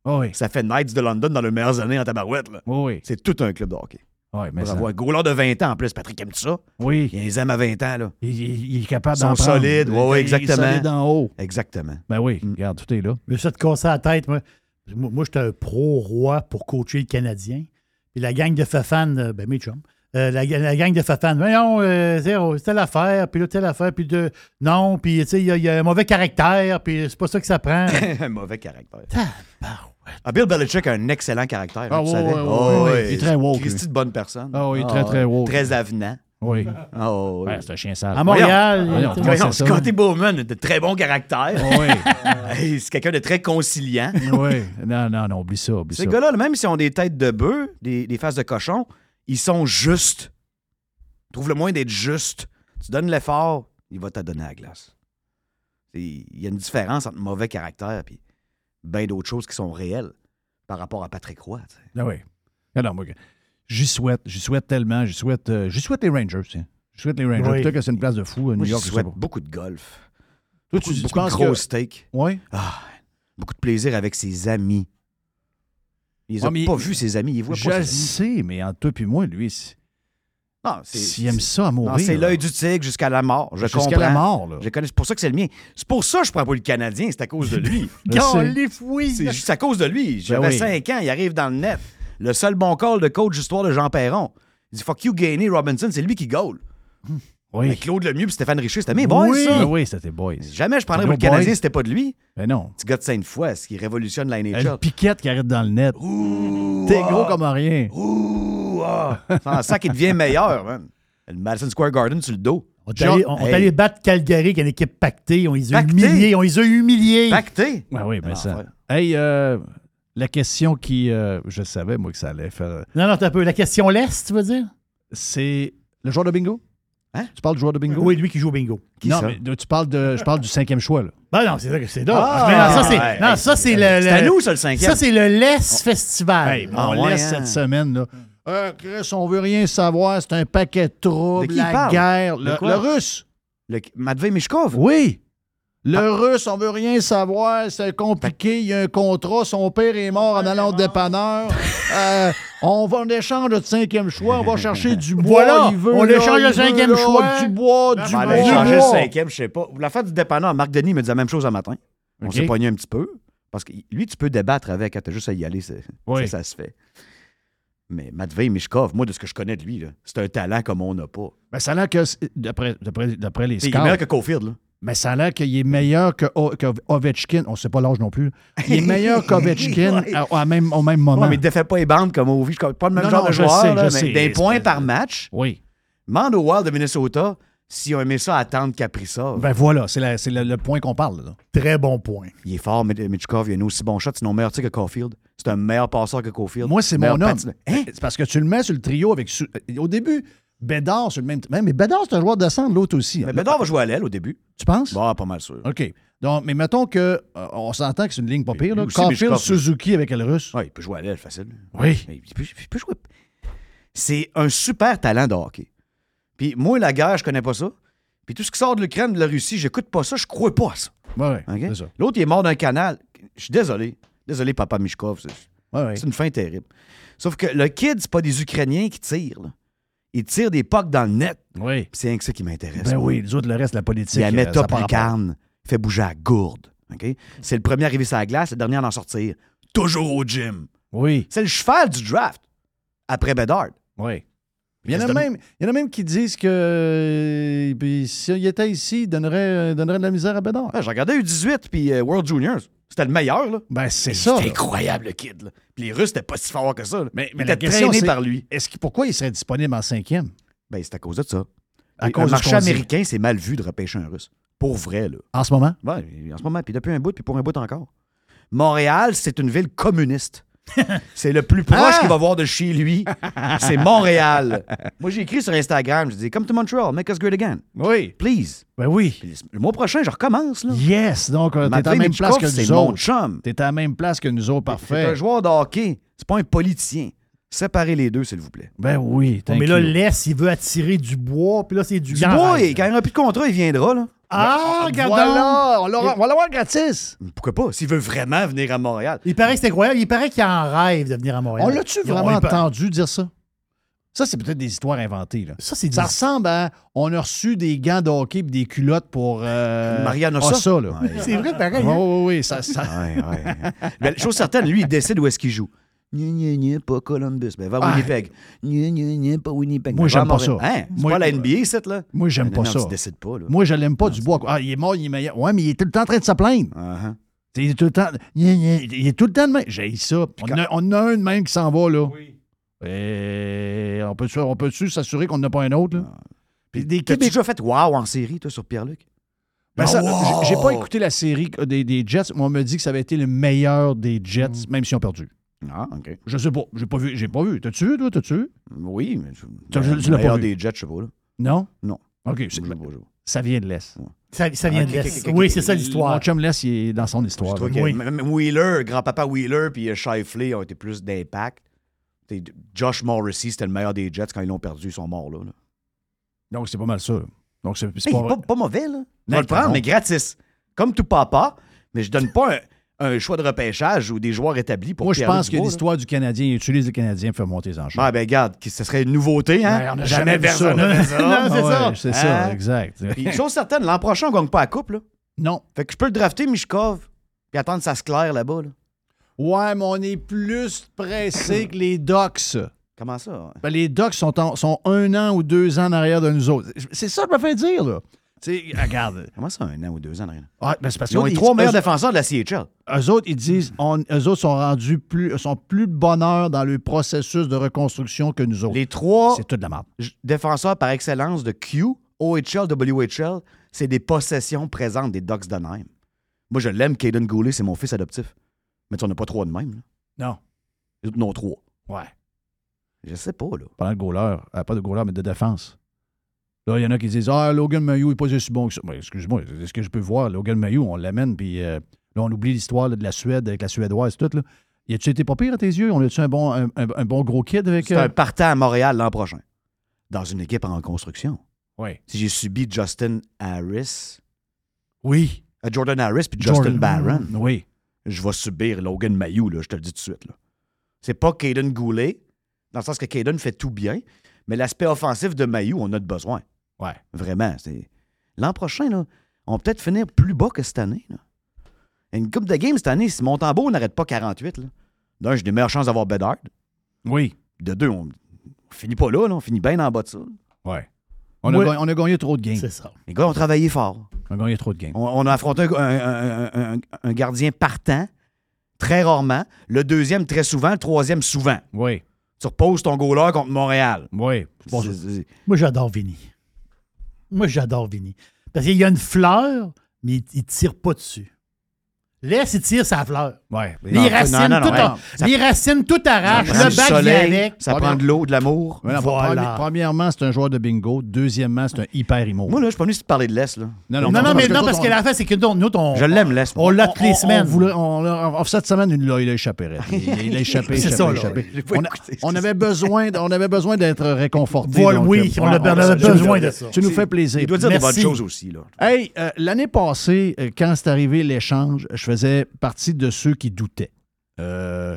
Oh oui. Ça fait Knights de London dans leurs meilleures années en tabarouette. Là. Oh oui. C'est tout un club de hockey. Oui, mais Pour ça- goaler de 20 ans en plus. Patrick aime ça. Oui. Il les aime à 20 ans. Là. Il, il- il est capable Ils sont d'en prendre. solides. Oui, est exactement. solide en haut. Exactement. Ben oui, Mm. regarde, tout est là. Mais ça te casse la tête, moi. Moi, moi, j'étais un pro-roi pour coacher le Canadien. Puis la gang de Fafan, euh, ben mes chums, euh, la, la gang de Fafan, voyons, euh, c'est c'est telle affaire, puis là, telle affaire, puis de. Non, puis tu sais, il y, a- il y a un mauvais caractère, puis c'est pas ça que ça prend. un mauvais caractère. Ah, Bill Belichick a un excellent caractère. Ah, hein, tu ouais, savais? ouais, ouais, Oh, ouais. Il est très woke, Christy de bonne personne. Ah oui, très, très woke. Très avenant. Oui. Oh, oui. Ouais, c'est un chien sale. À Montréal, Voyons, il-. Scotty Bowman a de très bon caractère. Oui. C'est quelqu'un de très conciliant. oui. Non, non, non, oublie ça, oublie Ces gars-là, même s'ils ont des têtes de bœuf, des, des faces de cochon, ils sont justes. Trouve le moyen d'être juste. Tu donnes l'effort, il va te donner la glace. Il y a une différence entre mauvais caractère et bien d'autres choses qui sont réelles par rapport à Patrick Roy. tu sais. Ah oui. Ah non, moi, j'y souhaite, j'y souhaite tellement, j'y souhaite, euh, j'y souhaite les Rangers. J'y souhaite les Rangers. Oui. Peut-être que c'est une place de fou à New Moi, je York. je souhaite beaucoup de golf. Toi, beaucoup, tu, beaucoup penses de gros que... steak. Oui. Ah, beaucoup de plaisir avec ses amis. Il les a Ouais, mais pas il- vus, ses amis. Il voit Je pas le ses amis. sais, mais entre toi et moi, lui, c'est- Non, c'est- s'il aime ça à mourir. C'est l'œil du tigre jusqu'à la mort. Je Jusqu'à comprends. la mort, là. Je connais. C'est pour ça que c'est le mien. C'est pour ça que je prends pas le Canadien. C'est à cause de lui. Calif, oui. c'est juste à cause de lui. J'avais Ben oui. 5 ans. Il arrive dans le net. Le seul bon call de coach d'histoire de Jean Perron. Il dit Fuck you, Gainey Robinson. C'est lui qui goal. Oui. Mais Claude Lemieux et Stéphane Richer, c'était mes boys, oui. ça. Ben oui, c'était boys. Jamais je prendrais pour le Canadien c'était pas de lui. Ben non. Petit gars de Sainte-Foy, ce qui révolutionne la NHL. piquette qui arrête dans le net. T'es ah. gros comme rien. Ouh, ah. C'est ça qui devient meilleur, man. Le Madison Square Garden sur le dos. On est allé, Hey. battre Calgary, qui est une équipe pactée. On les a Pactée? humiliés. On les a humiliés. Pacté. Ah oui, ben Ah, ça. ouais. Hey, euh, la question qui. euh, je savais, moi, que ça allait faire. Non, non, t'as un peu. La question l'Est, tu veux dire? C'est le joueur de bingo? Hein? Tu parles du joueur de bingo? Oui, lui qui joue au bingo. Qui non, ça? mais tu parles de. Je parle du cinquième choix, là. Ben non, c'est ça que c'est là. Ah! Mais non, ça, c'est, Ouais, non, ça, c'est le, c'est à le- nous, ça, le cinquième. Ça, c'est le LES Festival. Hey, Ah, on ouais, laisse hein. cette semaine, là. Euh, Chris, on veut rien savoir, c'est un paquet de troubles, De qui la parle? guerre, le, quoi? le russe. Le Matvei Mishkov? Oui. Le russe, on veut rien savoir, c'est compliqué, il y a un contrat, son père est mort en allant au dépanneur. Euh, on va en échange de cinquième choix, on va chercher du bois. Voilà, il veut, on là, échange le veut, cinquième là, choix. Du bois, du On bois. va aller changer le cinquième, je sais pas. La fête du dépanneur, Marc Denis me disait la même chose un matin. On s'est pogné un petit peu. Parce que lui, tu peux débattre avec, hein, t'as juste à y aller, c'est- Oui. ça, ça se fait. Mais Matvei Mishkov, moi, de ce que je connais de lui, là, c'est un talent comme on n'a pas. Ben, ça a l'air que, d'après, d'après, d'après les Il est meilleur que Caulfield, là. Mais ça a l'air qu'il est meilleur que, O- que Ovechkin. On ne sait pas l'âge non plus. Il est meilleur qu'Ovechkin Ouais. à- à même- au même moment. Ouais, mais il ne défait pas les bandes comme Ovi. Je pas le même Non, genre non, de je joueur, sais, là, je mais sais. des points par match. Oui. Mande au Wild de Minnesota s'ils ont aimé ça attendre Kaprizov. Ben voilà, c'est le, le point qu'on parle. là. Très bon point. Il est fort, Mitch- Mitchkov. Il a un aussi bon shot, sinon meilleur tir que Caulfield. C'est un meilleur passeur que Caulfield. Moi, c'est mon homme. Hein? C'est parce que tu le mets sur le trio avec. Au début, Bédard sur le même. Mais Bédard, c'est un joueur de centre, l'autre aussi. Mais Bédard va jouer à l'aile au début. Tu penses? Bon, pas mal sûr. OK. Donc, mais mettons que euh, on s'entend que c'est une ligne pas pire. Là. Aussi, Suzuki avec le russe. Ouais, il peut jouer à l'aile facile. Oui. Il peut, il peut jouer. C'est un super talent de hockey. Puis moi, la guerre, je connais pas ça. Puis tout ce qui sort de l'Ukraine, de la Russie, j'écoute pas ça, je crois pas à ça. Ouais, OK? c'est ça. L'autre, il est mort d'un canal. Je suis désolé. Désolé, papa Mishkov. C'est Ouais, ouais. c'est une fin terrible. Sauf que le kid, c'est pas des Ukrainiens qui tirent. là. Ils tirent des pucks dans le net. Oui. C'est rien que ça qui m'intéresse. Ben oui, les autres, le reste, la politique. Il a met euh, top lucarne, fait bouger à gourde. OK? C'est le premier arrivé sur la glace, le dernier à en sortir. Toujours au gym. Oui. C'est le cheval du draft. Après Bedard. Oui. Il y, en a même, il y en a même qui disent que euh, puis s'il était ici, il donnerait, euh, donnerait de la misère à Bédard. Ouais, J'ai regardé U18 puis euh, World Juniors. C'était le meilleur, là. Ben, c'est ça. C'était incroyable, le kid. Là. Puis les Russes, c'était pas si fort que ça. là. Mais, Il mais était question, traîné par lui. Est-ce que, pourquoi il serait disponible en cinquième? Ben, c'est à cause de ça. À cause ce marché américain, c'est mal vu de repêcher un Russe. Pour vrai, là. En ce moment? Ouais, en ce moment, puis depuis un bout, puis pour un bout encore. Montréal, c'est une ville communiste. c'est le plus proche Ah! qu'il va voir de chez lui. c'est Montréal. Moi, j'ai écrit sur Instagram, je dis Come to Montreal, make us great again. Oui. Please. Ben oui. Puis le mois prochain, je recommence. Là. Yes. Donc, euh, t'es à la même place que c'est nous mon autres. chum. T'es à la même place que nous autres. C'est Parfait. un joueur de hockey. C'est pas un politicien. Séparez les deux, s'il vous plaît. Ben oui. mais là, laisse, il veut attirer du bois, puis là, c'est du, Du garage. bois, et quand il n'y aura plus de contrat, il viendra. Là. Ah, regarde Voilà, on l'aura- on va l'avoir gratis. Pourquoi pas? S'il veut vraiment venir à Montréal. Il paraît que c'est incroyable. Il paraît qu'il en rêve de venir à Montréal. On l'a-tu Ils ont- vraiment entendu dire ça? Ça, c'est peut-être des histoires inventées. Là. Ça, c'est Ça des- ressemble à. On a reçu des gants de hockey et des culottes pour. Euh, Marianne ah, Ossa. ça, là. Ouais. C'est vrai, pareil. Oui, hein? oui, oui. Ça, ça- Ouais, ouais. Ben, chose certaine, lui, il décide où est-ce qu'il joue. Gna, gna, gna, pas Columbus. Ben, va à Ah. Winnipeg. Gna, pas Winnipeg. Moi, Ben, j'aime pas ça. Hein? C'est Moi- pas la NBA, cette, là? Moi, j'aime Ben, pas non, ça. Tu décides pas, là. Moi, je l'aime pas du bois. Ah, il est mort, il est meilleur. Ouais, mais il est tout le temps en train de se plaindre. Uh-huh. Il est tout le temps. Il est tout le temps de même. J'ai ça. On, a, on a un de même qui s'en va, là. Et on peut-tu on peut s'assurer qu'on n'a pas un autre, là? Puis des déjà fait wow en série, toi, sur Pierre-Luc? Ben, ça, Ah, j'ai- pas écouté la série des, des Jets. mais on me dit que ça avait été le meilleur des Jets, même s'ils ont perdu. Ah, OK. Je sais pas. J'ai pas vu. J'ai pas vu. T'as-tu vu, toi? T'as-tu vu? Oui, mais... je- Tu- tu l'as pas meilleur vu. des Jets, je sais pas, là. Non? Non. OK. Je sais pas, je sais pas. Ça vient de l'Est. Ça, ça vient de l'Est. Oui, c'est ça l'histoire. Mon chum l'Est, il est dans son histoire. Là. Oui. même Wheeler, grand-papa Wheeler puis euh, Shifley ont été plus d'impact. T'sais, Josh Morrissey, c'était le meilleur des Jets quand ils l'ont perdu, ils sont morts là. là. Donc, c'est pas mal ça. Donc, c'est c'est Hey, pas pas, pas mauvais, là. Je Non, vais le prendre, mais gratis. Comme tout papa, mais je donne pas un, un choix de repêchage ou des joueurs établis pour Moi, je pense que l'histoire du Canadien, il utilise le Canadien pour faire monter les enchères. Ah, ben, regarde, ce serait une nouveauté, hein? On n'a jamais vu ça. personne. Non, c'est Ah ça. C'est ça, Hein? exact. Puis, chose certaine, l'an prochain, on gagne pas la coupe, là. Non. Fait que je peux le drafter, Mishkov, puis attendre que ça se claire là-bas, là. Ouais, mais on est plus pressé que les Ducks. Comment ça? Ben, les Ducks sont, en- sont un an ou deux ans en arrière de nous autres. C'est ça que je me fais dire, là. Sais, regarde. Comment ça, un an ou deux ans? Rien? Ah, ben, c'est parce Ils ont les trois meilleurs défenseurs de la CHL. eux autres, ils disent, on, eux autres sont rendus plus, sont plus de bonheur dans le processus de reconstruction que nous autres. Les trois C'est tout de la merde. défenseurs par excellence de Q, OHL, WHL, c'est des possessions présentes des Ducks d'Anaheim. Moi, je l'aime, Caden Goulet, c'est mon fils adoptif. Mais tu n'en as pas trois de même. Là. Non. Les autres en ont trois. Ouais. Je sais pas, là. Pendant le goaler, euh, pas de goaler, mais de défense. Là, il y en a qui disent Ah, Logan Mayou n'est pas aussi bon que ça. Ben, excuse-moi, est-ce que je peux voir Logan Mayou, on l'amène, puis euh, là, on oublie l'histoire de la Suède avec la Suédoise, tout. Là. Y a-tu été pas pire à tes yeux? On a-tu un bon, un, un- un bon gros kid avec. C'est euh, un partant à Montréal l'an prochain. Dans une équipe en reconstruction. Ouais. Si j'ai subi Justin Harris, Oui. euh, Jordan Harris puis Justin Jordan- Barron, Oui. je vais subir Logan Mayou, là, je te le dis tout de suite. Là. C'est pas Caden Goulet, dans le sens que Caden fait tout bien, mais l'aspect offensif de Mayou, on a de besoin. Ouais. Vraiment. c'est- L'an prochain, là, on va peut-être finir plus bas que cette année. Là. Une coupe de game cette année, si Montembeau n'arrête pas 48, là. d'un, j'ai des meilleures chances d'avoir Bedard. Oui. De deux, on, on finit pas là, là, on finit bien en bas de ça. Ouais. On, a Ouais. gagné, on a gagné trop de games. C'est ça. Les gars ont travaillé fort. On a gagné trop de games. On, on a affronté un, un- un- un- un gardien partant, très rarement. Le deuxième, très souvent. Le troisième, souvent. Oui. Tu reposes ton goaler contre Montréal. Oui. C'est- c'est- Moi, j'adore Vinny. Moi, j'adore Vinny. Parce qu'il y a une fleur, mais il, il tire pas dessus. Laisse, il tire sa fleur. Ouais. Les Non, racines, non, non, non, tout, ouais. a- Ça- les racines tout arrachent. Le bac soleil, avec. Ça prend de l'eau, de l'amour. Voilà, Voilà. premi- Premièrement, c'est un joueur de bingo. Deuxièmement, c'est un hyper immo. Moi, là, je suis pas venu te parler de l'Est. Là. Non, non, mais non, parce que la fin, c'est que nous, nous, on, Je l'aime, l'Est. on l'a toutes les semaines. On cette semaine, il a, il a échappé. Il, il a échappé, C'est échappé, On, avait besoin, d- on avait besoin d'être réconforté. Oui, on a- on avait besoin de ça. Tu nous fais plaisir. Il doit dire des bonnes choses aussi. Là. Hey, euh, l'année passée, euh, quand c'est arrivé l'échange, je faisais partie de ceux qui doutaient. Euh,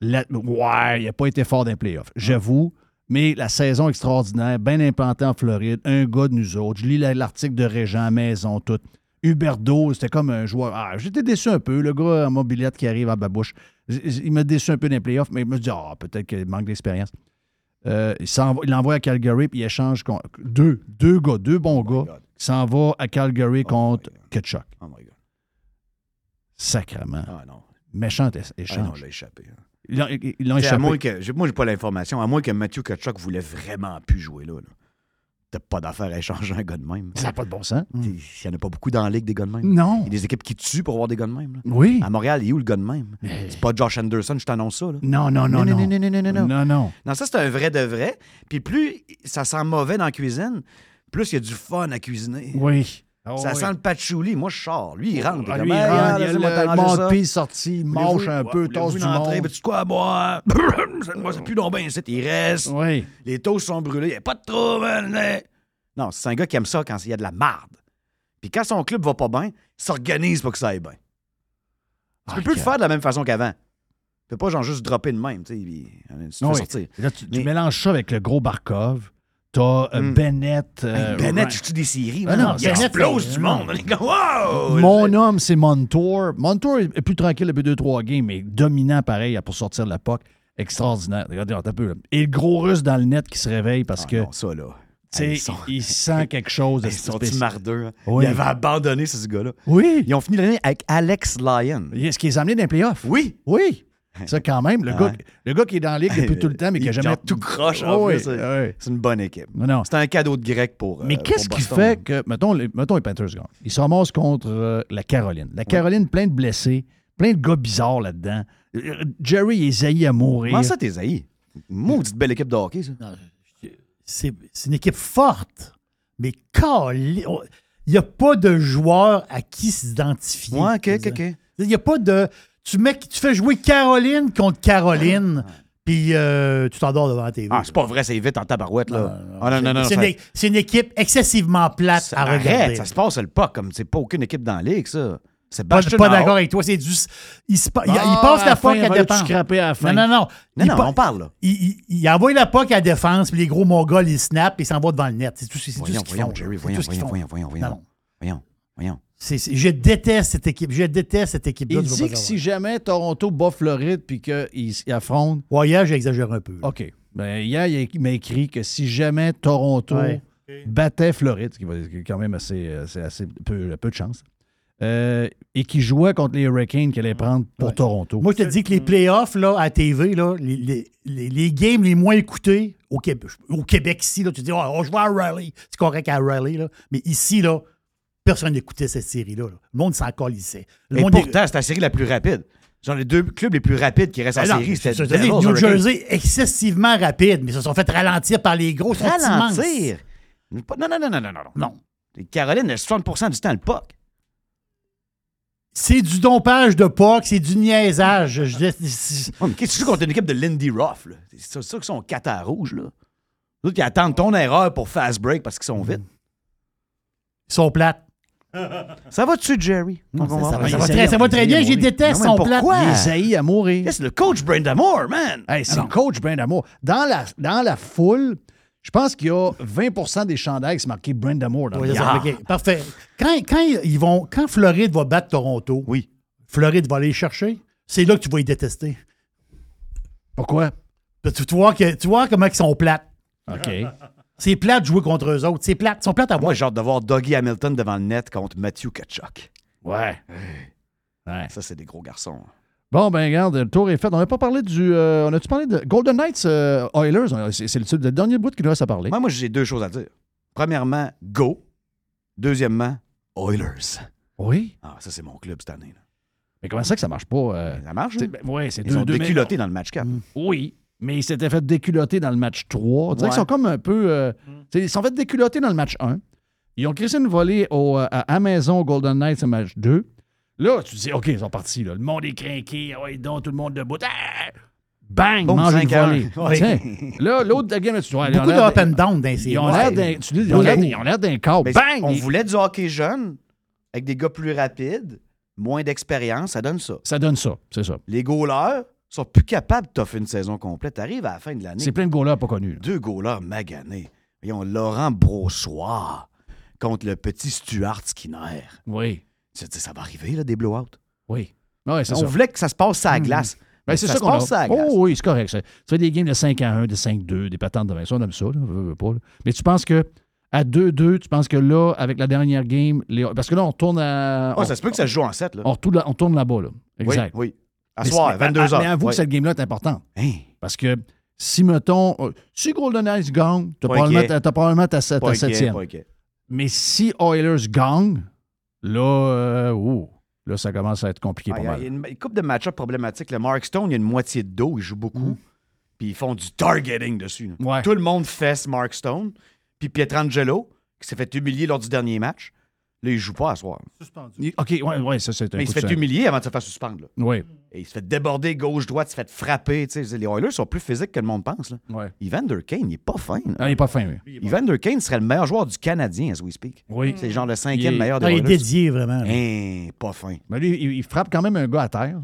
la- ouais, il n'a pas été fort dans les playoffs, j'avoue. Mais la saison extraordinaire, bien implantée en Floride, un gars de nous autres. Je lis la- l'article de Régent, Maison, tout. Huberdo, c'était comme un joueur. Ah, j'étais déçu un peu, le gars en mobilette qui arrive à babouche. Il m'a déçu un peu dans les playoffs, mais il me dit ah, peut-être qu'il manque d'expérience. Euh, il l'envoie à Calgary, puis il échange con- deux, deux gars, deux bons gars, qui s'en va à Calgary contre Kutchuk. Oh. Sacrement. Ah non. Méchant é- Ah non, échange. l'a échappé. hein. Ils l'ont- à moins échappé. que, moi, j'ai pas l'information. À moins que Matthew Kachuk voulait vraiment plus jouer là. là. T'as pas d'affaire à échanger un gars de même. Ça n'a pas de bon sens. Il y en a pas beaucoup dans la ligue des gars de même. Non. Il y a des équipes qui tuent pour avoir des gars de même. là. Oui. À Montréal, il est où le gars de même? C'est pas Josh Anderson, je t'annonce ça. Là. Non, non, non, non. non, non, non, non, non. Non, non. Non, ça, c'est un vrai de vrai. Puis plus ça sent mauvais dans la cuisine, plus il y a du fun à cuisiner. Oui. Ça sent le patchouli. Moi, je sors. Lui, il rentre. Ah, lui, il Hey, rentre, ah, il y a le mode-pied sorti, il mâche un peu, tasse du monde. Ben, tu quoi à boire? ça ne c'est plus donc bien ici. Il reste. Oui. Les toasts sont brûlés. Il n'y a pas de trouble. Non, c'est un gars qui aime ça quand il y a de la marde. Puis quand son club va pas bien, il s'organise pour que ça aille bien. Tu peux plus le faire de la même façon qu'avant. Tu peux pas genre juste dropper de même. Tu euh, tu Oui. sortir. Là, tu, tu Mais- mélanges ça avec le gros Barkov. T'as euh, Hmm. Bennett. euh, Hey, Bennett, je des séries. Ah non, il Bennett, explose du monde. Les gars, wow! Mon homme, c'est Montour. Montour est plus tranquille depuis 2-3 games, mais dominant pareil pour sortir de la POC. Extraordinaire. Regardez, un peu. là. Et le gros russe dans le net qui se réveille parce Ah que. non, ça, là. Hey, sont- il sent quelque chose de Ils sont spécial. mardeux. hein? Oui. Il avait abandonné, ce gars-là. Oui. Ils ont fini l'année avec Alex Lyon. Est-ce qu'il les a amenés dans les playoffs? Oui. Oui. Ça, quand même, le, gars, le gars qui est dans la ligue depuis tout le temps, mais qui n'a jamais. tout croche. Oh, oui, c'est- oui. Une bonne équipe. Non. C'est un cadeau de grec pour. Mais euh, qu'est-ce qui fait que, mettons, les, mettons les Panthers gagnent? Ils se ramassent contre euh, la Caroline. La Caroline, plein de blessés, plein de gars bizarres là-dedans. Euh, Jerry est zaï à mourir. Comment ça, t'es haï? Maudite belle équipe de hockey, ça. C'est une équipe forte, mais cali- on- il n'y a pas de joueur à qui s'identifier. Ouais, ok, ok. Il n'y a pas de. Tu, mets, tu fais jouer Caroline contre Caroline, puis euh, tu t'endors devant la TV. Ah, c'est pas vrai, c'est vite en tabarouette, là. Ah, non, non, non. c'est ça- une, c'est une équipe excessivement plate ça- à regarder. Ça se passe le pas comme c'est pas aucune équipe dans la ligue, ça. C'est Pas, Boston pas d'accord avec toi. C'est du. Il, se il- Ah, il passe la la POC il à défense. scraper à la fin. Non, non, non. Non, Il non, pa- on parle, là. Il, envoie la POC à la défense, puis les gros mongols, ils snap, et ils s'en vont devant le net. C'est tout, c'est tout Voyons, ce qu'ils voyons, font. Jerry, voyons, qu'ils voyons, font. voyons, voyons, Non, voyons. Je déteste cette équipe. Je déteste cette équipe-là. Il dit que si jamais Toronto bat Floride puis qu'ils ils affrontent. Ouais, hier, j'exagère un peu. là. OK. Ben, hier, il m'a écrit que si jamais Toronto Ouais. battait Floride, ce qui est quand même assez, c'est assez peu, peu de chance, euh, et qui jouait contre les Hurricanes qu'il allait prendre pour Ouais. Toronto. Moi, je te dis que les playoffs là, à TV, là, les, les, les- les games les moins écoutés au Québec, au Québec ici, là, tu dis, oh, je vais à Raleigh. C'est correct à Raleigh, là. mais ici, là, personne n'écoutait cette série-là. là. Le monde s'en colissait. Le Et monde pourtant, c'est la série la plus rapide. Genre, les deux clubs les plus rapides qui restent en Ah série, c'était Devils, New Hurricanes. Jersey, excessivement rapide, mais ils se sont fait ralentir par les gros. ils sont immenses. Ralentir? Non, non, non, non, non, non. Non. Les Caroline, elle a 60% du temps le puck. C'est du dompage de POC, c'est du niaisage. Je- je- Ouais, mais qu'est-ce que tu joues contre une équipe de Lindy Ruff? là? C'est ça, ça qu'ils sont quatre à rouge, là. Les autres qui attendent ton erreur pour fast break parce qu'ils sont vite. Ils sont plates. Ça va dessus, Jerry? Non, ça- va ça voir. va- ça va très- ça va très bien, j'y déteste, son plat. pourquoi? Il est zaï à mourir. C'est le coach Brendamour, man! Hey, c'est le coach Brendamour. Dans la, dans la foule, je pense qu'il y a 20% des chandails qui sont marqués Brendamour. dans Oui, le Ah. ok, Parfait. Quand, quand ils vont, quand Floride va battre Toronto, oui. Floride va aller les chercher, c'est là que tu vas les détester. Pourquoi? Tu, tu vois, que, tu vois comment ils sont plates. OK. C'est plate de jouer contre eux autres. C'est plate. Ils sont plates à voir. Moi, j'ai hâte de voir Dougie Hamilton devant le net contre Matthew Kachuk. Ouais. Ça, c'est des gros garçons. Bon, ben regarde, le tour est fait. On n'a pas parlé du. euh, on a-tu parlé de Golden Knights euh, Oilers? C'est, le, le dernier bout qu'il nous reste à parler. Moi, moi j'ai deux choses à dire. Premièrement, go. Deuxièmement, Oilers. Oui. Ah, ça, c'est mon club cette année. là. Mais comment ça que ça marche pas? euh, Ça marche, hein? ben, ouais, c'est Ils deux- ont deux- déculotté dans le match 4. Oui, mais ils s'étaient fait déculotter dans le match 3. On dirait Ouais. qu'ils sont comme un peu. euh, sais, Ils sont fait déculotter dans le match 1. Ils ont crissé une volée au, euh, à Amazon au Golden Knights au match 2. Là, tu te dis, OK, ils sont partis. Là. Le monde est craqué. Ouais, donc, tout le monde debout. Ah! Bang! Boum, mange une 5 à un. volée. Là, l'autre game, tu vois, ils Beaucoup de l'air up and down dans ces Ils ont l'air d'un. Ils ils corps. Bang! On Ils- voulait du hockey jeune, avec des gars plus rapides, moins d'expérience, ça donne ça. Ça donne ça, c'est ça. Les goalers sont plus capables de t'offrir une saison complète. T'arrives à la fin de l'année. C'est plein de goalers pas connus. Deux goalers maganés. Voyons, Laurent Brossoir contre le petit Stuart Skinner. Oui. Tu sais, ça va arriver, là, des blowouts. Oui. Ouais, On ça. voulait que ça se passe à la Mhm. glace. Ben, c'est ça, se qu'on passe a. à la glace. Oh oui, c'est correct. Ça, ça fait des games de 5 à 1, de 5-2, des patentes de 20. Ça, on aime ça. Là, pas. Mais tu penses que à 2-2, tu penses que là, avec la dernière game, les- parce que là, on retourne à. On, ça se peut que ça se joue en 7. Là. on tourne là-bas. Là. Oui, Exact. oui. À Mais soir, c'est- 22 mais- avoue que cette game-là est importante. Hein? Parce que si, mettons, euh, si Golden Knights gagne, t'as probablement ta, septième. Mais si Oilers gagne, là, euh, ouh, là, ça commence à être compliqué Ah, pas il y a- mal. il y a une, une couple de match-up problématiques. Le Mark Stone, il y a une moitié de dos, il joue beaucoup. Puis ils font du targeting dessus. Ouais. Tout le monde fesse Mark Stone. Puis Pietrangelo, qui s'est fait humilier lors du dernier match, là, il joue pas à soir. Il- OK, ouais, ouais, ça, c'est un Mais il coup se fait sang. humilier avant de se faire suspendre. là. Oui. Et il se fait déborder gauche-droite, il se fait frapper. tu sais. Les Oilers sont plus physiques que le monde pense. Là. Ouais. Evander Kane, il est pas fin. là. Ah, il n'est pas fin, oui. Evander Kane serait le meilleur joueur du Canadien, as we speak. Oui. C'est genre le cinquième Il est- meilleur des Ah, il est Oilers. dédié, vraiment. là. Hein, pas fin. Mais lui, il, il frappe quand même un gars à terre.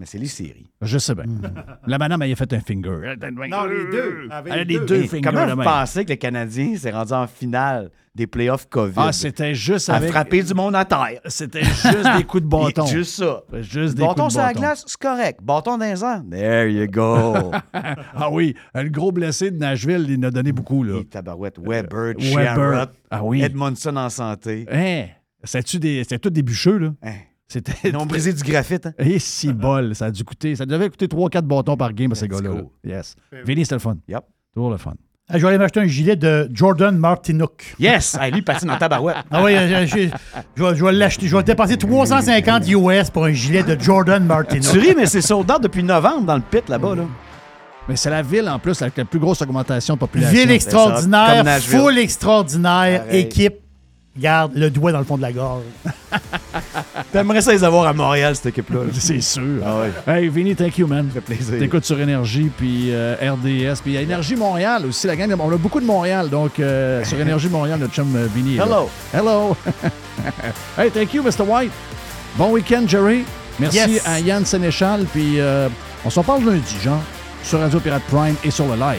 Mais c'est les séries. Je sais bien. Hmm. La madame, elle a fait un finger. Non, les deux. Elle a les deux. deux Et fingers comment vous pensez que le Canadien s'est rendu en finale des playoffs COVID? Ah, c'était juste à avec... frapper du monde à terre. C'était juste des coups de bâton. Juste ça. Juste des Bâton coups de sur la glace, c'est correct. Bâton dans les airs. There you go. ah oui, le gros blessé de Nashville, il en a donné beaucoup, là. Et tabarouette. Weber, Weber. Sherrod, Ah oui. Edmondson en santé. Hein? C'était-tu des... C'était tous des bûcheux, là? Hein? C'était... Ils ont brisé du graphite. hein? Et si bol, ça a dû coûter... Ça devait coûter 3-4 bâtons par game à ces gars-là. Yes. Vinny, c'était le fun. Yep. Toujours le fun. Ah, je vais aller m'acheter un gilet de Jordan Martinook. Yes! Hey, lui, il patine en tabarouette. Ah oui, je, je- je vais, je vais l'acheter. Je vais dépenser 350 US pour un gilet de Jordan Martinook. Tu ris, mais c'est sold out depuis novembre dans le pit là-bas. Là. Mais c'est la ville, en plus, avec la plus grosse augmentation de population. Ville extraordinaire, full extraordinaire, Pareil. équipe. Garde le doigt dans le fond de la gorge. T'aimerais ça les avoir à Montréal, cette équipe-là? là. C'est sûr. Ah ouais. Hey, Vinny, thank you, man. Ça fait plaisir. T'écoutes sur Énergie, puis euh, RDS, puis il y a Énergie Montréal aussi, la gang. de- On a beaucoup de Montréal, donc euh, sur Énergie Montréal, notre chum euh, Vinny. là. Hello. Hello. hey, thank you, Mr. White. Bon week-end, Jerry. Merci Yes. à Yann Sénéchal, puis euh, on s'en parle lundi, genre, sur Radio Pirate Prime et sur le live.